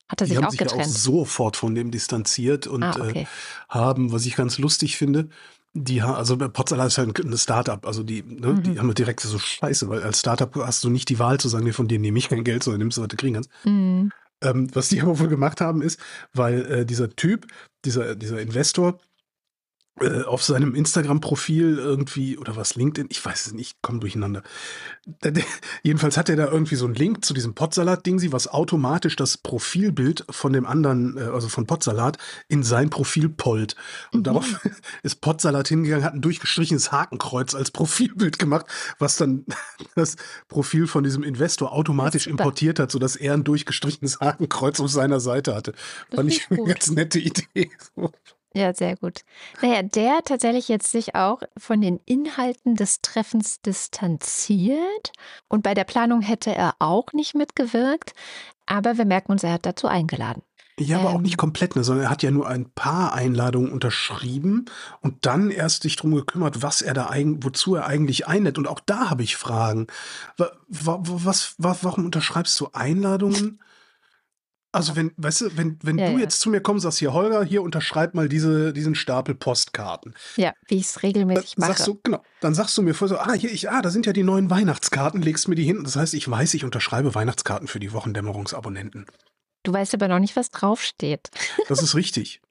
Hat er sich auch sich getrennt? Auch sofort von dem distanziert und ah, okay. äh, haben, was ich ganz lustig finde, die haben, also Potsdam ist halt ein Startup, also die, ne, mhm. die haben direkt so Scheiße, weil als Startup hast du nicht die Wahl zu sagen, nee, von denen nehme ich kein Geld, sondern nimmst du, was du kriegen kannst. Mhm. Ähm, was die aber wohl gemacht haben, ist, weil äh, dieser Typ, dieser, dieser Investor, auf seinem Instagram-Profil irgendwie oder was LinkedIn, ich weiß es nicht, komm durcheinander. Jedenfalls hat er da irgendwie so einen Link zu diesem Potsalat-Ding, was automatisch das Profilbild von dem anderen, äh, also von Potsalat, in sein Profil pollt. Und mhm. darauf ist Potsalat hingegangen, hat ein durchgestrichenes Hakenkreuz als Profilbild gemacht, was dann das Profil von diesem Investor automatisch importiert hat, sodass er ein durchgestrichenes Hakenkreuz auf seiner Seite hatte. Fand ich eine ganz nette Idee. Ja, sehr gut. Naja, der tatsächlich jetzt sich auch von den Inhalten des Treffens distanziert und bei der Planung hätte er auch nicht mitgewirkt, aber wir merken uns, er hat dazu eingeladen. Ja, aber ähm, auch nicht komplett, ne, sondern er hat ja nur ein paar Einladungen unterschrieben und dann erst sich drum gekümmert, was er da eigentlich, wozu er eigentlich einlädt. Und auch da habe ich Fragen. Was, was, warum unterschreibst du Einladungen? Also wenn, weißt du, wenn, wenn ja, du ja. jetzt zu mir kommst, sagst hier, Holger, hier unterschreib mal diese, diesen Stapel Postkarten. Ja, wie ich es regelmäßig mache. Sagst du, genau, dann sagst du mir vor so, ah, hier, ich, ah, da sind ja die neuen Weihnachtskarten, legst mir die hin. Das heißt, ich weiß, ich unterschreibe Weihnachtskarten für die Wochendämmerungsabonnenten. Du weißt aber noch nicht, was draufsteht. Das ist richtig.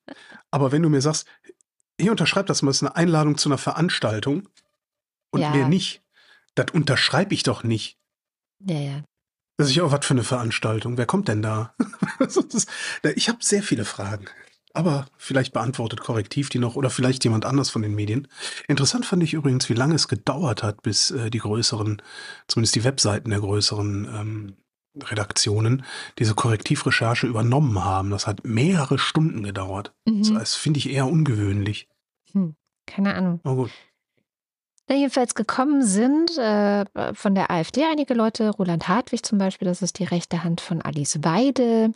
Aber wenn du mir sagst, hier unterschreib das mal, das ist eine Einladung zu einer Veranstaltung und ja. mehr nicht, das unterschreibe ich doch nicht. Ja, ja. Das ist ja auch was für eine Veranstaltung. Wer kommt denn da? ich habe sehr viele Fragen. Aber vielleicht beantwortet korrektiv die noch oder vielleicht jemand anders von den Medien. Interessant fand ich übrigens, wie lange es gedauert hat, bis äh, die größeren, zumindest die Webseiten der größeren ähm, Redaktionen, diese Korrektivrecherche übernommen haben. Das hat mehrere Stunden gedauert. Mhm. Das, das finde ich eher ungewöhnlich. Hm, keine Ahnung. Oh gut. Na, jedenfalls gekommen sind äh, von der AfD einige Leute, Roland Hartwig zum Beispiel, das ist die rechte Hand von Alice Weide,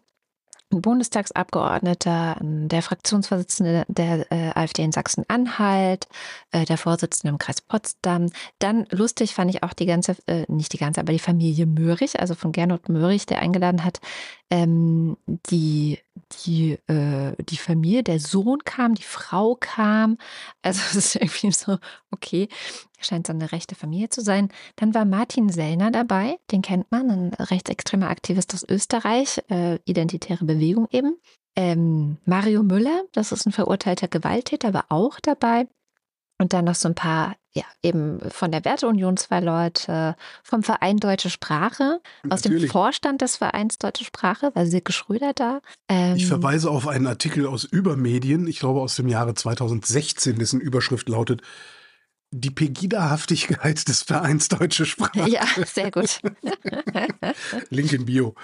ein Bundestagsabgeordneter, der Fraktionsvorsitzende der äh, AfD in Sachsen-Anhalt, äh, der Vorsitzende im Kreis Potsdam. Dann lustig fand ich auch die ganze, äh, nicht die ganze, aber die Familie Möhrig, also von Gernot Möhrig, der eingeladen hat, ähm, die, die, äh, die Familie, der Sohn kam, die Frau kam. Also es ist irgendwie so, okay, scheint so eine rechte Familie zu sein. Dann war Martin Sellner dabei, den kennt man, ein rechtsextremer Aktivist aus Österreich, äh, identitäre Bewegung eben. Ähm, Mario Müller, das ist ein verurteilter Gewalttäter, war auch dabei. Und dann noch so ein paar, ja, eben von der Werteunion zwei Leute, vom Verein Deutsche Sprache, aus dem Vorstand des Vereins Deutsche Sprache, war Silke Schröder da. Ähm, ich verweise auf einen Artikel aus Übermedien, ich glaube aus dem Jahre 2016, dessen Überschrift lautet die Pegida-Haftigkeit des Vereins Deutsche Sprache. Ja, sehr gut. Link in Bio.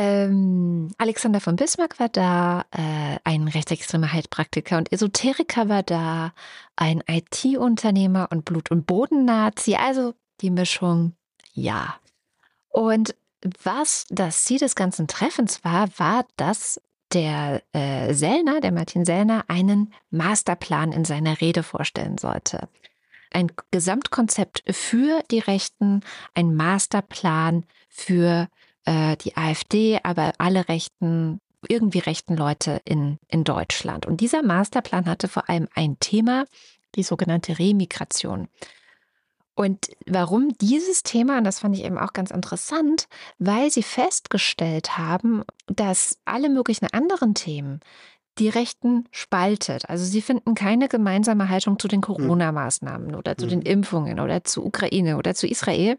Ähm, Alexander von Bismarck war da, äh, ein rechtsextremer Heilpraktiker und Esoteriker war da, ein IT-Unternehmer und Blut- und Boden-Nazi, also die Mischung, ja. Und was das Ziel des ganzen Treffens war, war, dass der äh, Sellner, der Martin Sellner, einen Masterplan in seiner Rede vorstellen sollte ein Gesamtkonzept für die Rechten, ein Masterplan für äh, die AfD, aber alle Rechten, irgendwie rechten Leute in, in Deutschland. Und dieser Masterplan hatte vor allem ein Thema, die sogenannte Remigration. Und warum dieses Thema, und das fand ich eben auch ganz interessant, weil sie festgestellt haben, dass alle möglichen anderen Themen, die Rechten spaltet. Also sie finden keine gemeinsame Haltung zu den hm. Corona-Maßnahmen oder zu den hm. Impfungen oder zu Ukraine oder zu Israel.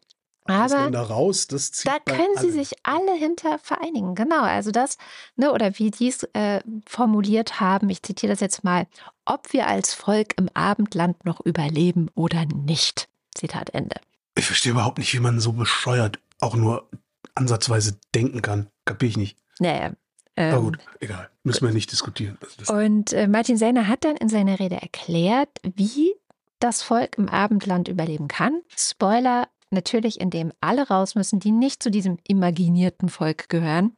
Aber da, raus, da können sie sich alle hinter vereinigen. Genau, also das, ne, oder wie die es äh, formuliert haben, ich zitiere das jetzt mal, ob wir als Volk im Abendland noch überleben oder nicht. Zitat Ende. Ich verstehe überhaupt nicht, wie man so bescheuert auch nur ansatzweise denken kann. Kapier ich nicht. Naja, ähm, Aber gut, egal. Müssen wir nicht diskutieren. Und äh, Martin Sellner hat dann in seiner Rede erklärt, wie das Volk im Abendland überleben kann. Spoiler, natürlich, indem alle raus müssen, die nicht zu diesem imaginierten Volk gehören.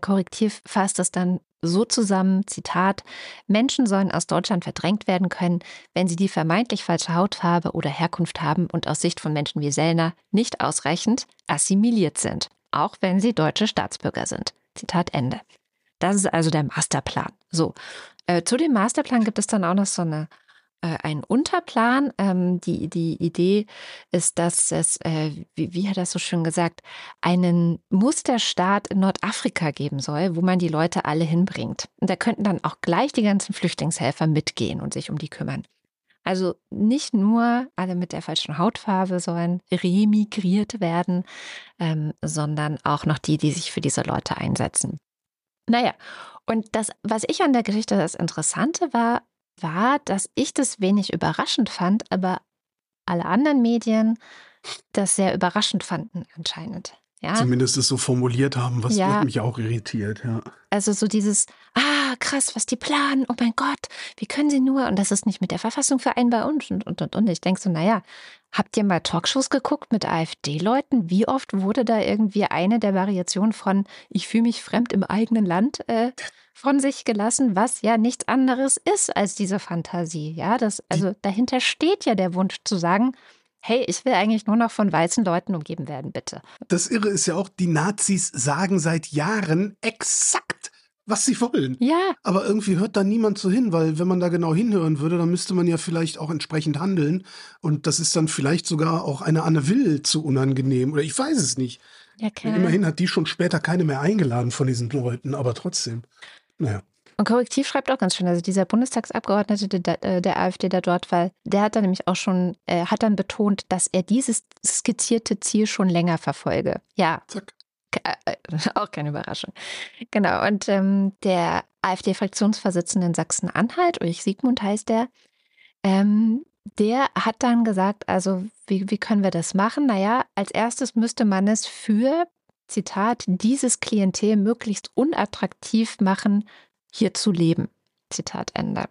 Korrektiv fasst es dann so zusammen, Zitat, Menschen sollen aus Deutschland verdrängt werden können, wenn sie die vermeintlich falsche Hautfarbe oder Herkunft haben und aus Sicht von Menschen wie Sellner nicht ausreichend assimiliert sind, auch wenn sie deutsche Staatsbürger sind. Zitat Ende. Das ist also der Masterplan. So. Äh, zu dem Masterplan gibt es dann auch noch so eine äh, einen Unterplan. Ähm, die, die Idee ist, dass es, äh, wie, wie hat er so schön gesagt, einen Musterstaat in Nordafrika geben soll, wo man die Leute alle hinbringt. Und da könnten dann auch gleich die ganzen Flüchtlingshelfer mitgehen und sich um die kümmern. Also nicht nur alle mit der falschen Hautfarbe sollen remigriert werden, ähm, sondern auch noch die, die sich für diese Leute einsetzen. Naja, und das, was ich an der Geschichte das Interessante war, war, dass ich das wenig überraschend fand, aber alle anderen Medien das sehr überraschend fanden anscheinend. Ja? Zumindest es so formuliert haben, was ja. mich auch irritiert, ja. Also so dieses, ah, krass, was die planen, oh mein Gott, wie können sie nur, und das ist nicht mit der Verfassung vereinbar und, und, und, und. und. Ich denke so, naja, habt ihr mal Talkshows geguckt mit AfD-Leuten? Wie oft wurde da irgendwie eine der Variationen von, ich fühle mich fremd im eigenen Land äh, von sich gelassen, was ja nichts anderes ist als diese Fantasie, ja, das, also dahinter steht ja der Wunsch zu sagen, hey, ich will eigentlich nur noch von weißen Leuten umgeben werden, bitte. Das Irre ist ja auch, die Nazis sagen seit Jahren exakt, was sie wollen. Ja. Aber irgendwie hört da niemand so hin, weil wenn man da genau hinhören würde, dann müsste man ja vielleicht auch entsprechend handeln. Und das ist dann vielleicht sogar auch eine Anne Will zu unangenehm. Oder ich weiß es nicht. Ja, Immerhin hat die schon später keine mehr eingeladen von diesen Leuten, aber trotzdem. Naja. Und Korrektiv schreibt auch ganz schön, also dieser Bundestagsabgeordnete der, äh, der AfD, der dort war, der hat dann nämlich auch schon, äh, hat dann betont, dass er dieses skizzierte Ziel schon länger verfolge. Ja. Zack. Äh, auch keine Überraschung. Genau. Und ähm, der AfD-Fraktionsvorsitzende in Sachsen-Anhalt, Ulrich Siegmund heißt der, ähm, der hat dann gesagt, also wie, wie können wir das machen? Naja, als erstes müsste man es für, Zitat, dieses Klientel möglichst unattraktiv machen hier zu leben. Zitat Ende.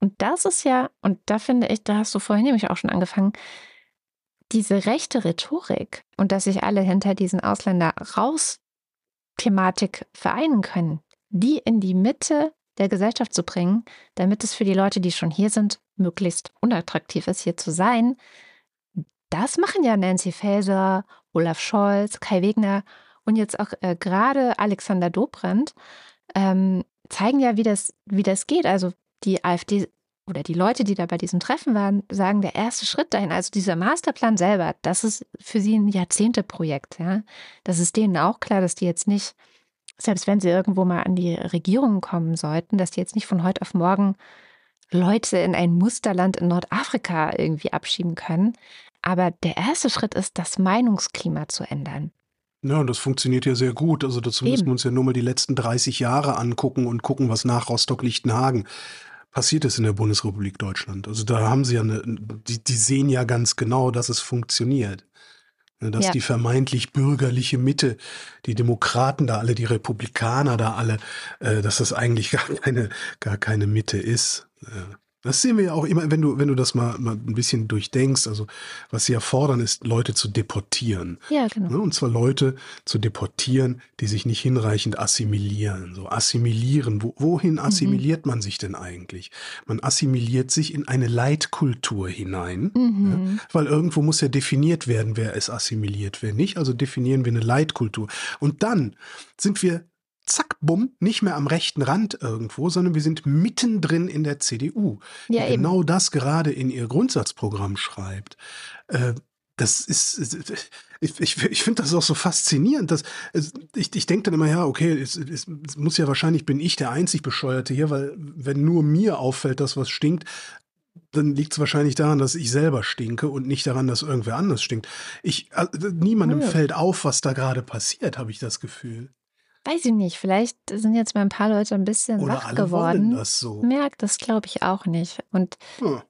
Und das ist ja, und da finde ich, da hast du vorhin nämlich auch schon angefangen, diese rechte Rhetorik und dass sich alle hinter diesen Ausländer raus Thematik vereinen können, die in die Mitte der Gesellschaft zu bringen, damit es für die Leute, die schon hier sind, möglichst unattraktiv ist, hier zu sein. Das machen ja Nancy Faeser, Olaf Scholz, Kai Wegner und jetzt auch äh, gerade Alexander Dobrindt ähm, zeigen ja, wie das, wie das geht. Also die AfD oder die Leute, die da bei diesem Treffen waren, sagen, der erste Schritt dahin, also dieser Masterplan selber, das ist für sie ein Jahrzehnteprojekt. Ja? Das ist denen auch klar, dass die jetzt nicht, selbst wenn sie irgendwo mal an die Regierung kommen sollten, dass die jetzt nicht von heute auf morgen Leute in ein Musterland in Nordafrika irgendwie abschieben können. Aber der erste Schritt ist, das Meinungsklima zu ändern. Ja, und das funktioniert ja sehr gut. Also dazu Eben. müssen wir uns ja nur mal die letzten 30 Jahre angucken und gucken, was nach Rostock-Lichtenhagen passiert ist in der Bundesrepublik Deutschland. Also da haben sie ja eine, die, die sehen ja ganz genau, dass es funktioniert. Ne, dass ja. die vermeintlich bürgerliche Mitte, die Demokraten da alle, die Republikaner da alle, äh, dass das eigentlich gar keine, gar keine Mitte ist. Äh, das sehen wir ja auch immer, wenn du, wenn du das mal, mal ein bisschen durchdenkst. Also, was sie ja fordern, ist, Leute zu deportieren. Ja, genau. Ne, und zwar Leute zu deportieren, die sich nicht hinreichend assimilieren. So assimilieren. Wo, wohin mhm. assimiliert mhm. man sich denn eigentlich? Man assimiliert sich in eine Leitkultur hinein. Mhm. Ja, weil irgendwo muss ja definiert werden, wer es assimiliert, wer nicht. Also definieren wir eine Leitkultur. Und dann sind wir zack, bumm, nicht mehr am rechten Rand irgendwo, sondern wir sind mittendrin in der CDU, ja, die eben. genau das gerade in ihr Grundsatzprogramm schreibt. Äh, das ist, ich, ich, ich finde das auch so faszinierend. Dass, ich ich denke dann immer, ja, okay, es, es, es muss ja wahrscheinlich, bin ich der einzig Bescheuerte hier, weil wenn nur mir auffällt, dass was stinkt, dann liegt es wahrscheinlich daran, dass ich selber stinke und nicht daran, dass irgendwer anders stinkt. Ich, äh, niemandem ja. fällt auf, was da gerade passiert, habe ich das Gefühl. Weiß ich nicht, vielleicht sind jetzt mal ein paar Leute ein bisschen Oder wach geworden. Das so. Merkt, das glaube ich auch nicht. Und hm.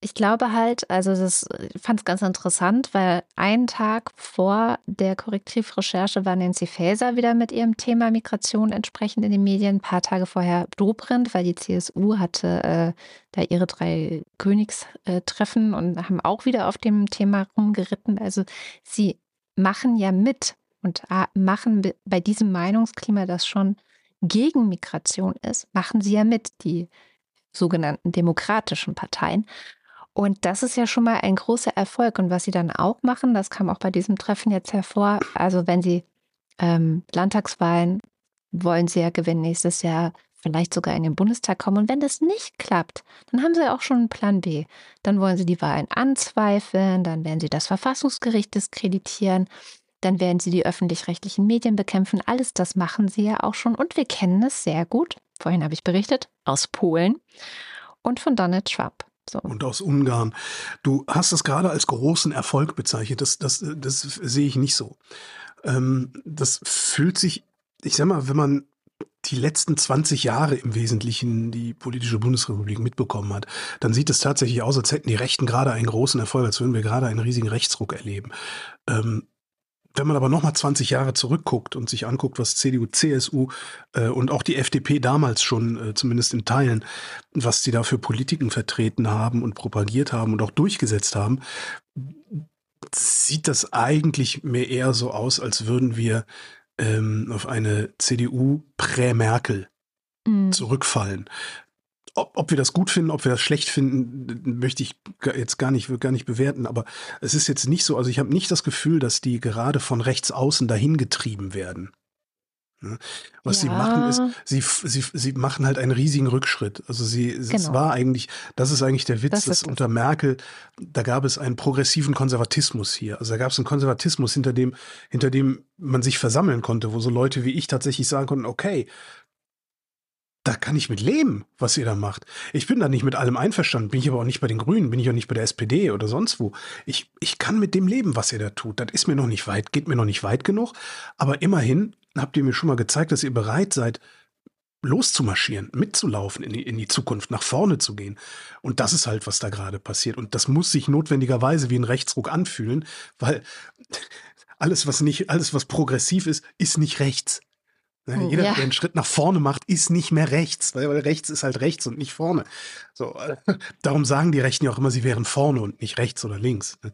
ich glaube halt, also das fand es ganz interessant, weil einen Tag vor der Korrektivrecherche war Nancy Faeser wieder mit ihrem Thema Migration entsprechend in den Medien. Ein paar Tage vorher Dobrindt, weil die CSU hatte äh, da ihre drei Königstreffen und haben auch wieder auf dem Thema rumgeritten. Also sie machen ja mit und machen bei diesem Meinungsklima, das schon gegen Migration ist, machen sie ja mit, die sogenannten demokratischen Parteien. Und das ist ja schon mal ein großer Erfolg. Und was sie dann auch machen, das kam auch bei diesem Treffen jetzt hervor, also wenn sie ähm, Landtagswahlen wollen sie ja gewinnen nächstes Jahr, vielleicht sogar in den Bundestag kommen. Und wenn das nicht klappt, dann haben sie auch schon einen Plan B. Dann wollen sie die Wahlen anzweifeln, dann werden sie das Verfassungsgericht diskreditieren dann werden sie die öffentlich-rechtlichen Medien bekämpfen. Alles das machen sie ja auch schon und wir kennen es sehr gut. Vorhin habe ich berichtet, aus Polen und von Donald Trump. So. Und aus Ungarn. Du hast es gerade als großen Erfolg bezeichnet. Das, das, das sehe ich nicht so. Ähm, das fühlt sich, ich sag mal, wenn man die letzten 20 Jahre im Wesentlichen die politische Bundesrepublik mitbekommen hat, dann sieht es tatsächlich aus, als hätten die Rechten gerade einen großen Erfolg, als würden wir gerade einen riesigen Rechtsruck erleben. Ähm, wenn man aber nochmal 20 Jahre zurückguckt und sich anguckt, was CDU, CSU äh, und auch die FDP damals schon, äh, zumindest in Teilen, was sie da für Politiken vertreten haben und propagiert haben und auch durchgesetzt haben, sieht das eigentlich mehr eher so aus, als würden wir ähm, auf eine CDU prä-Merkel mhm. zurückfallen ob, ob wir das gut finden, ob wir das schlecht finden, möchte ich jetzt gar nicht, gar nicht bewerten. Aber es ist jetzt nicht so, also ich habe nicht das Gefühl, dass die gerade von rechts außen dahin getrieben werden. Ne? Was ja. sie machen ist, sie, sie, sie machen halt einen riesigen Rückschritt. Also sie, genau. es war eigentlich, das ist eigentlich der Witz, das dass unter Merkel, da gab es einen progressiven Konservatismus hier. Also da gab es einen Konservatismus, hinter dem, hinter dem man sich versammeln konnte, wo so Leute wie ich tatsächlich sagen konnten, okay, da kann ich mit leben, was ihr da macht. Ich bin da nicht mit allem einverstanden, bin ich aber auch nicht bei den Grünen, bin ich auch nicht bei der SPD oder sonst wo. Ich, ich kann mit dem leben, was ihr da tut. Das ist mir noch nicht weit, geht mir noch nicht weit genug. Aber immerhin habt ihr mir schon mal gezeigt, dass ihr bereit seid, loszumarschieren, mitzulaufen in die, in die Zukunft, nach vorne zu gehen. Und das ist halt, was da gerade passiert. Und das muss sich notwendigerweise wie ein Rechtsruck anfühlen, weil alles, was nicht, alles, was progressiv ist, ist nicht rechts. Hm, jeder, ja. der einen Schritt nach vorne macht, ist nicht mehr rechts, weil, rechts ist halt rechts und nicht vorne. So, darum sagen die Rechten ja auch immer, sie wären vorne und nicht rechts oder links. ne?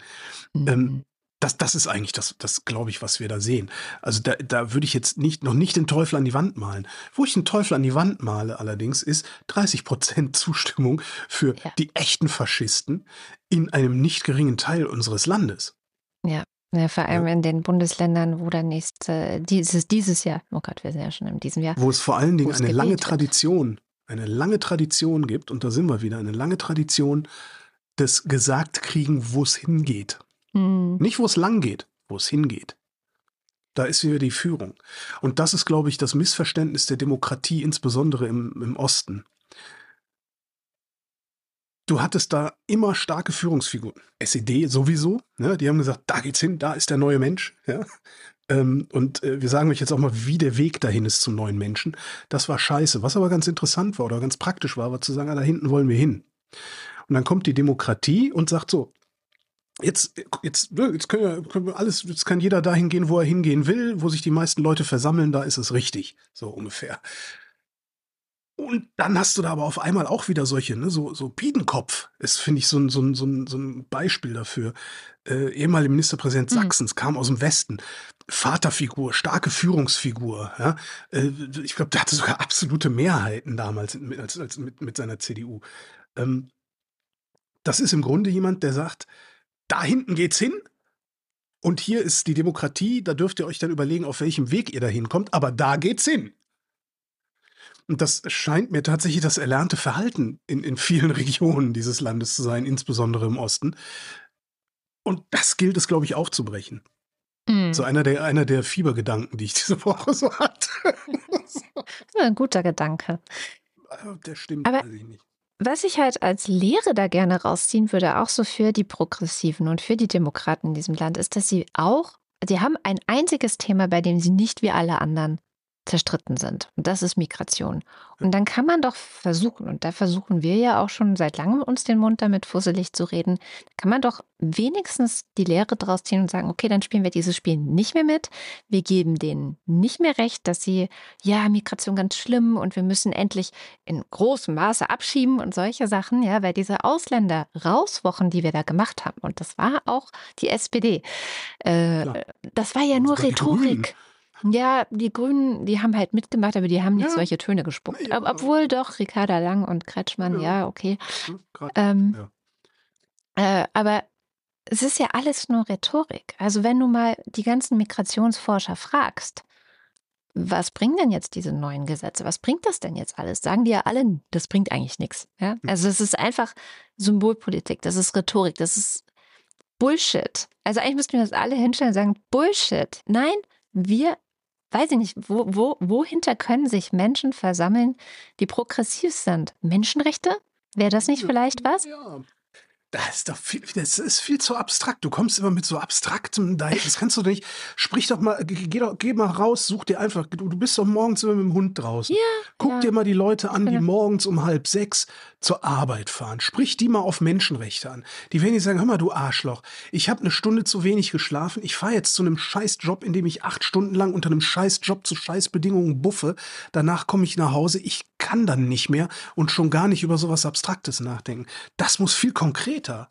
Ähm, Mhm. das, das ist eigentlich das, das glaube ich, was wir da sehen. Also da, da würde ich jetzt nicht, noch nicht den Teufel an die Wand malen. Wo ich den Teufel an die Wand male allerdings, ist 30 Prozent Zustimmung für Ja. die echten Faschisten in einem nicht geringen Teil unseres Landes. Ja. Ja, vor allem in den Bundesländern, wo dann nächste, dieses, dieses Jahr, oh Gott, wir sind ja schon in diesem Jahr, Wo es vor allen Dingen eine lange wird. Tradition, eine lange Tradition gibt, und da sind wir wieder, eine lange Tradition des Gesagtkriegen, wo es hingeht. Hm. Nicht, wo es lang geht, wo es hingeht. Da ist wieder die Führung. Und das ist, glaube ich, das Missverständnis der Demokratie, insbesondere im, im Osten. Du hattest da immer starke Führungsfiguren. SED sowieso, ne? die haben gesagt, da geht's hin, da ist der neue Mensch. Ja? Ähm, und äh, wir sagen euch jetzt auch mal, wie der Weg dahin ist zum neuen Menschen. Das war scheiße. Was aber ganz interessant war oder ganz praktisch war, war zu sagen, ah, da hinten wollen wir hin. Und dann kommt die Demokratie und sagt so, Jetzt, jetzt, ne, jetzt können wir, können wir alles, jetzt kann jeder dahin gehen, wo er hingehen will, wo sich die meisten Leute versammeln, da ist es richtig, so ungefähr. Und dann hast du da aber auf einmal auch wieder solche, ne, so, so Biedenkopf ist, finde ich, so ein, so, ein, so, ein, so ein Beispiel dafür. Äh, ehemaliger Ministerpräsident Mhm. Sachsens kam aus dem Westen. Vaterfigur, starke Führungsfigur. Ja? Äh, ich glaube, der hatte sogar absolute Mehrheiten damals mit, als, als mit, mit seiner CDU. Ähm, das ist im Grunde jemand, der sagt, da hinten geht's hin. Und hier ist die Demokratie, da dürft ihr euch dann überlegen, auf welchem Weg ihr da hinkommt, aber da geht's hin. Und das scheint mir tatsächlich das erlernte Verhalten in, in vielen Regionen dieses Landes zu sein, insbesondere im Osten. Und das gilt es, glaube ich, aufzubrechen. Hm. So einer der, einer der Fiebergedanken, die ich diese Woche so hatte. Ein guter Gedanke. der stimmt, Aber- weiß ich nicht. Was ich halt als Lehre da gerne rausziehen würde, auch so für die Progressiven und für die Demokraten in diesem Land, ist, dass sie auch, sie haben ein einziges Thema, bei dem sie nicht wie alle anderen zerstritten sind. Und das ist Migration. Und dann kann man doch versuchen, und da versuchen wir ja auch schon seit langem uns den Mund damit fusselig zu reden, kann man doch wenigstens die Lehre draus ziehen und sagen, okay, dann spielen wir dieses Spiel nicht mehr mit. Wir geben denen nicht mehr recht, dass sie, ja, Migration ganz schlimm und wir müssen endlich in großem Maße abschieben und solche Sachen, ja, weil diese Ausländer-Rauswochen, die wir da gemacht haben, und das war auch die SPD, äh, das war ja nur. Rhetorik. Ja, die Grünen, die haben halt mitgemacht, aber die haben nicht Ja. solche Töne gespuckt. Aber- obwohl doch Ricarda Lang und Kretschmann, Ja. ja, okay. Hm, grad- Ähm, Ja. äh, aber es ist ja alles nur Rhetorik. Also wenn du mal die ganzen Migrationsforscher fragst, was bringen denn jetzt diese neuen Gesetze? Was bringt das denn jetzt alles? Sagen die ja alle, das bringt eigentlich nichts. Ja? Hm. Also es ist einfach Symbolpolitik, das ist Rhetorik, das ist Bullshit. Also eigentlich müssten wir das alle hinstellen und sagen, Bullshit. Nein, wir, weiß ich nicht, wo, wo, wohinter können sich Menschen versammeln, die progressiv sind? Menschenrechte? Wäre das nicht vielleicht was? Ja. Das ist doch viel, das ist viel zu abstrakt. Du kommst immer mit so abstraktem dahin. Das kannst du nicht. Sprich doch mal, geh, geh doch, geh mal raus, such dir einfach. Du, du bist doch morgens immer mit dem Hund draußen. Ja, Guck ja. dir mal die Leute an, die Genau. morgens um halb sechs zur Arbeit fahren. Sprich die mal auf Menschenrechte an. Die werden dir sagen, hör mal, du Arschloch, ich habe eine Stunde zu wenig geschlafen. Ich fahre jetzt zu einem Scheißjob, in dem ich acht Stunden lang unter einem Scheißjob zu Scheißbedingungen buffe. Danach komme ich nach Hause. Ich kann dann nicht mehr und schon gar nicht über sowas Abstraktes nachdenken. Das muss viel konkreter später.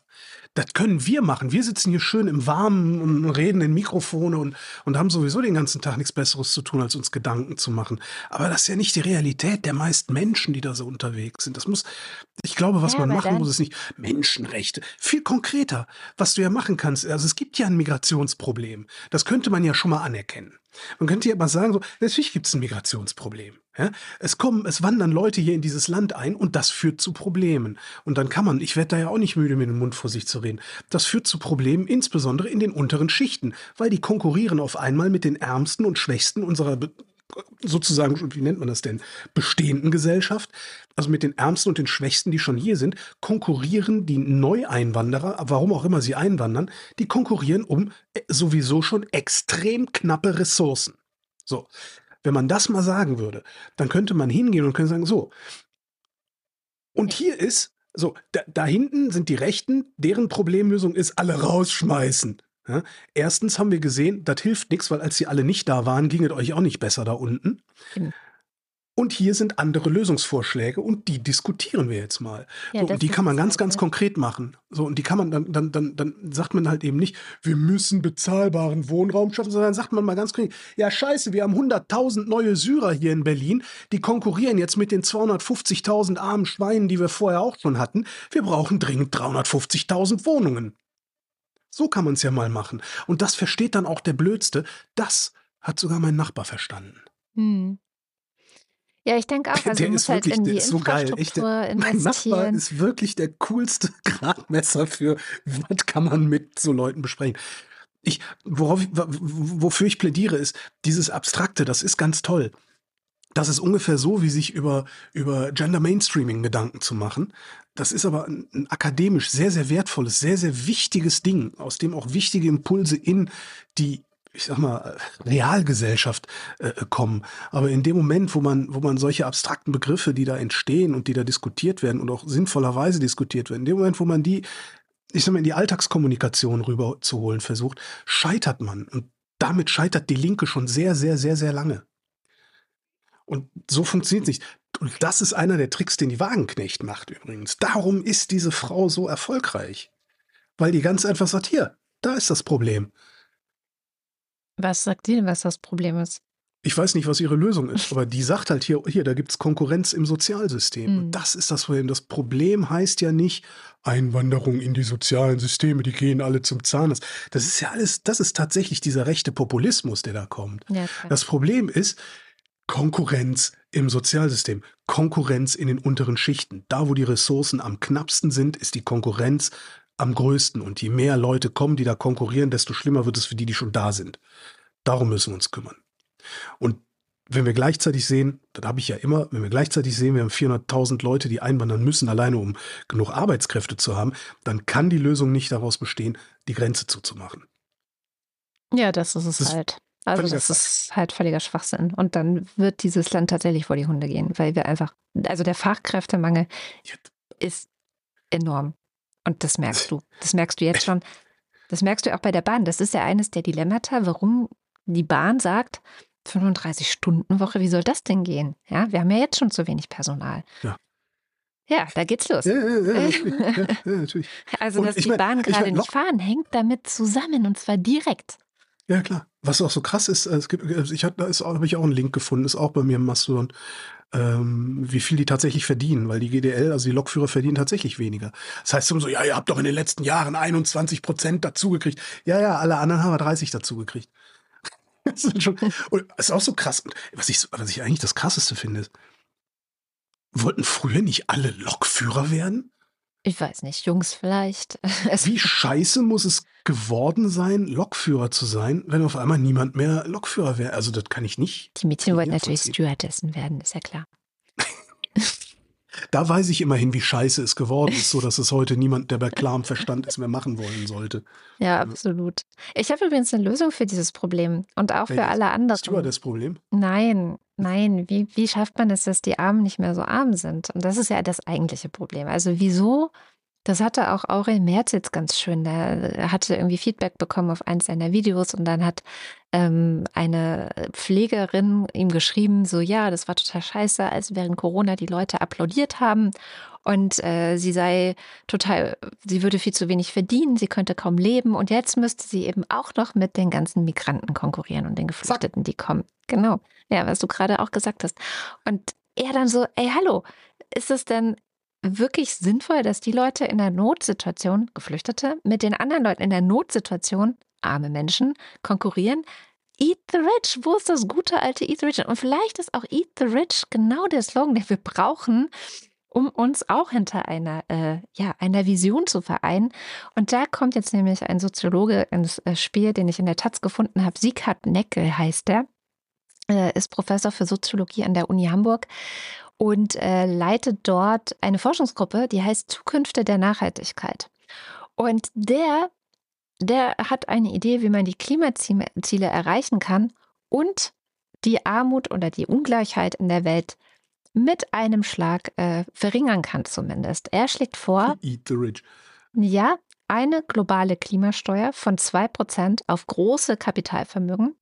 Das können wir machen. Wir sitzen hier schön im Warmen und reden in Mikrofone und, und haben sowieso den ganzen Tag nichts Besseres zu tun, als uns Gedanken zu machen. Aber das ist ja nicht die Realität der meisten Menschen, die da so unterwegs sind. Das muss, ich glaube, was Ja, man machen dann- muss, ist nicht Menschenrechte. Viel konkreter, was du ja machen kannst. Also es gibt ja ein Migrationsproblem. Das könnte man ja schon mal anerkennen. Man könnte ja aber sagen, so, natürlich gibt es ein Migrationsproblem. Ja? Es kommen, es wandern Leute hier in dieses Land ein und das führt zu Problemen. Und dann kann man, ich werde da ja auch nicht müde, mit dem Mund vor sich zu reden, das führt zu Problemen, insbesondere in den unteren Schichten, weil die konkurrieren auf einmal mit den Ärmsten und Schwächsten unserer sozusagen, wie nennt man das denn, bestehenden Gesellschaft, also mit den Ärmsten und den Schwächsten, die schon hier sind, konkurrieren die Neueinwanderer, warum auch immer sie einwandern, die konkurrieren um äh, sowieso schon extrem knappe Ressourcen. So, wenn man das mal sagen würde, dann könnte man hingehen und könnte sagen, so, und hier ist, so, da, da hinten sind die Rechten, deren Problemlösung ist, alle rausschmeißen. Ja? Erstens haben wir gesehen, das hilft nichts, weil als sie alle nicht da waren, ging es euch auch nicht besser da unten. Eben. Und hier sind andere Lösungsvorschläge und die diskutieren wir jetzt mal. Ja, so, und die kann man ganz, halt, ganz ne? konkret machen. So, und die kann man dann, dann, dann, dann sagt man halt eben nicht, wir müssen bezahlbaren Wohnraum schaffen, sondern dann sagt man mal ganz konkret, ja scheiße, wir haben 100.000 neue Syrer hier in Berlin, die konkurrieren jetzt mit den 250.000 armen Schweinen, die wir vorher auch schon hatten. Wir brauchen dringend 350.000 Wohnungen. So kann man es ja mal machen. Und das versteht dann auch der Blödste. Das hat sogar mein Nachbar verstanden. Hm. Ja, ich denke auch, also der du ist halt wirklich, in der ist so geil. Infrastruktur der, mein Nachbar ist wirklich der coolste Gradmesser für, was kann man mit so Leuten besprechen. Ich, worauf ich, wofür ich plädiere, ist, dieses Abstrakte, das ist ganz toll. Das ist ungefähr so, wie sich über, über Gender Mainstreaming Gedanken zu machen. Das ist aber ein, ein akademisch sehr, sehr wertvolles, sehr, sehr wichtiges Ding, aus dem auch wichtige Impulse in die, ich sag mal, Realgesellschaft äh, kommen. Aber in dem Moment, wo man, wo man solche abstrakten Begriffe, die da entstehen und die da diskutiert werden und auch sinnvollerweise diskutiert werden, in dem Moment, wo man die, ich sag mal, in die Alltagskommunikation rüber zu holen versucht, scheitert man. Und damit scheitert die Linke schon sehr, sehr, sehr, sehr lange. Und so funktioniert es nicht. Und das ist einer der Tricks, den die Wagenknecht macht übrigens. Darum ist diese Frau so erfolgreich. Weil die ganz einfach sagt, hier, da ist das Problem. Was sagt die denn, was das Problem ist? Ich weiß nicht, was ihre Lösung ist, aber die sagt halt hier, hier, da gibt es Konkurrenz im Sozialsystem. Mhm. Und das ist das Problem. Das Problem heißt ja nicht Einwanderung in die sozialen Systeme, die gehen alle zum Zahnarzt. Das ist ja alles, das ist tatsächlich dieser rechte Populismus, der da kommt. Ja. Das Problem ist Konkurrenz im Sozialsystem, Konkurrenz in den unteren Schichten. Da, wo die Ressourcen am knappsten sind, ist die Konkurrenz am größten. Und je mehr Leute kommen, die da konkurrieren, desto schlimmer wird es für die, die schon da sind. Darum müssen wir uns kümmern. Und wenn wir gleichzeitig sehen, das habe ich ja immer, wenn wir gleichzeitig sehen, wir haben 400.000 Leute, die einwandern müssen, alleine um genug Arbeitskräfte zu haben, dann kann die Lösung nicht daraus bestehen, die Grenze zuzumachen. ja, das ist es Das halt. Also völliger das ist halt völliger Schwachsinn. Und dann wird dieses Land tatsächlich vor die Hunde gehen, weil wir einfach, also der Fachkräftemangel Ja, ist enorm. Und das merkst du. Das merkst du jetzt schon. Das merkst du auch bei der Bahn. Das ist ja eines der Dilemmata, warum die Bahn sagt, 35-Stunden-Woche, wie soll das denn gehen? Ja, wir haben ja jetzt schon zu wenig Personal. Ja. Ja, da geht's los. Ja, ja, ja. Also, dass die mein- Bahnen ich mein, gerade nicht fahren, hängt damit zusammen und zwar direkt. Ja, klar. Was auch so krass ist, äh, es gibt, also ich hab, da ist, habe ich auch einen Link gefunden, ist auch bei mir im Mastodon, ähm, wie viel die tatsächlich verdienen, weil die GDL, also die Lokführer verdienen tatsächlich weniger. Das heißt immer so, ja, ihr habt doch in den letzten Jahren 21 Prozent dazugekriegt. Ja, ja, alle anderen haben wir 30 dazugekriegt. Das ist das ist auch so krass. Was ich, was ich eigentlich das krasseste finde, ist, wollten früher nicht alle Lokführer werden? Ich weiß nicht, Jungs vielleicht. Wie scheiße muss es geworden sein, Lokführer zu sein, wenn auf einmal niemand mehr Lokführer wäre? Also das kann ich nicht. die Mädchen wollten natürlich. Stewardessen werden, ist ja klar. Da weiß ich immerhin, wie scheiße es geworden ist, so dass es heute niemand, der bei klarem Verstand ist, mehr machen wollen sollte. Ja, absolut. Ich habe übrigens eine Lösung für dieses Problem und auch für Welches? alle anderen. Stewardess-Problem. Nein, nein. Wie, wie schafft man es, dass die Armen nicht mehr so arm sind? Und das ist ja das eigentliche Problem. Also wieso? Das hatte auch Aurel Merz jetzt ganz schön. Der hatte irgendwie Feedback bekommen auf eins seiner Videos und dann hat ähm, eine Pflegerin ihm geschrieben, so ja, das war total scheiße, als während Corona die Leute applaudiert haben und äh, sie sei total, sie würde viel zu wenig verdienen, sie könnte kaum leben und jetzt müsste sie eben auch noch mit den ganzen Migranten konkurrieren und den Geflüchteten, die kommen. Genau, ja, was du gerade auch gesagt hast. Und er dann so, ey, hallo, ist es denn wirklich sinnvoll, dass die Leute in der Notsituation, Geflüchtete, mit den anderen Leuten in der Notsituation, arme Menschen, konkurrieren? Eat the rich, wo ist das gute alte Eat the rich? Und vielleicht ist auch Eat the rich genau der Slogan, den wir brauchen, um uns auch hinter einer, äh, ja, einer Vision zu vereinen. Und da kommt jetzt nämlich ein Soziologe ins äh, Spiel, den ich in der Taz gefunden habe. Sieghard Neckel heißt der, äh, ist Professor für Soziologie an der Uni Hamburg und äh, leitet dort eine Forschungsgruppe, die heißt Zukünfte der Nachhaltigkeit. Und der, der hat eine Idee, wie man die Klimaziele erreichen kann und die Armut oder die Ungleichheit in der Welt mit einem Schlag äh, verringern kann zumindest. Er schlägt vor, Eat the rich. ja, eine globale Klimasteuer von 2% auf große Kapitalvermögen.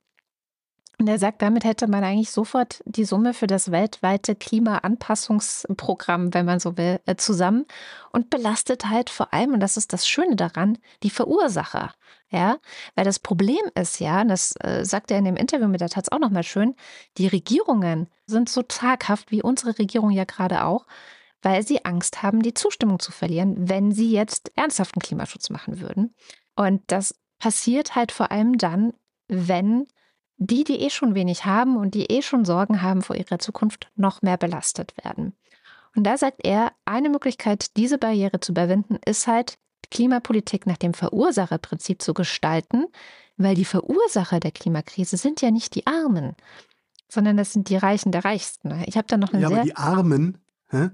Und er sagt, damit hätte man eigentlich sofort die Summe für das weltweite Klimaanpassungsprogramm, wenn man so will, äh, zusammen und belastet halt vor allem, und das ist das Schöne daran, die Verursacher. Ja, weil das Problem ist ja, und das äh, sagt er in dem Interview mit der Taz auch nochmal schön, die Regierungen sind so taghaft, wie unsere Regierung ja gerade auch, weil sie Angst haben, die Zustimmung zu verlieren, wenn sie jetzt ernsthaften Klimaschutz machen würden. Und das passiert halt vor allem dann, wenn die, die eh schon wenig haben und die eh schon Sorgen haben vor ihrer Zukunft, noch mehr belastet werden. Und da sagt er, eine Möglichkeit, diese Barriere zu überwinden, ist halt, Klimapolitik nach dem Verursacherprinzip zu gestalten, weil die Verursacher der Klimakrise sind ja nicht die Armen, sondern das sind die Reichen der Reichsten. Ich habe da noch eine Ja, sehr aber die Armen, hä?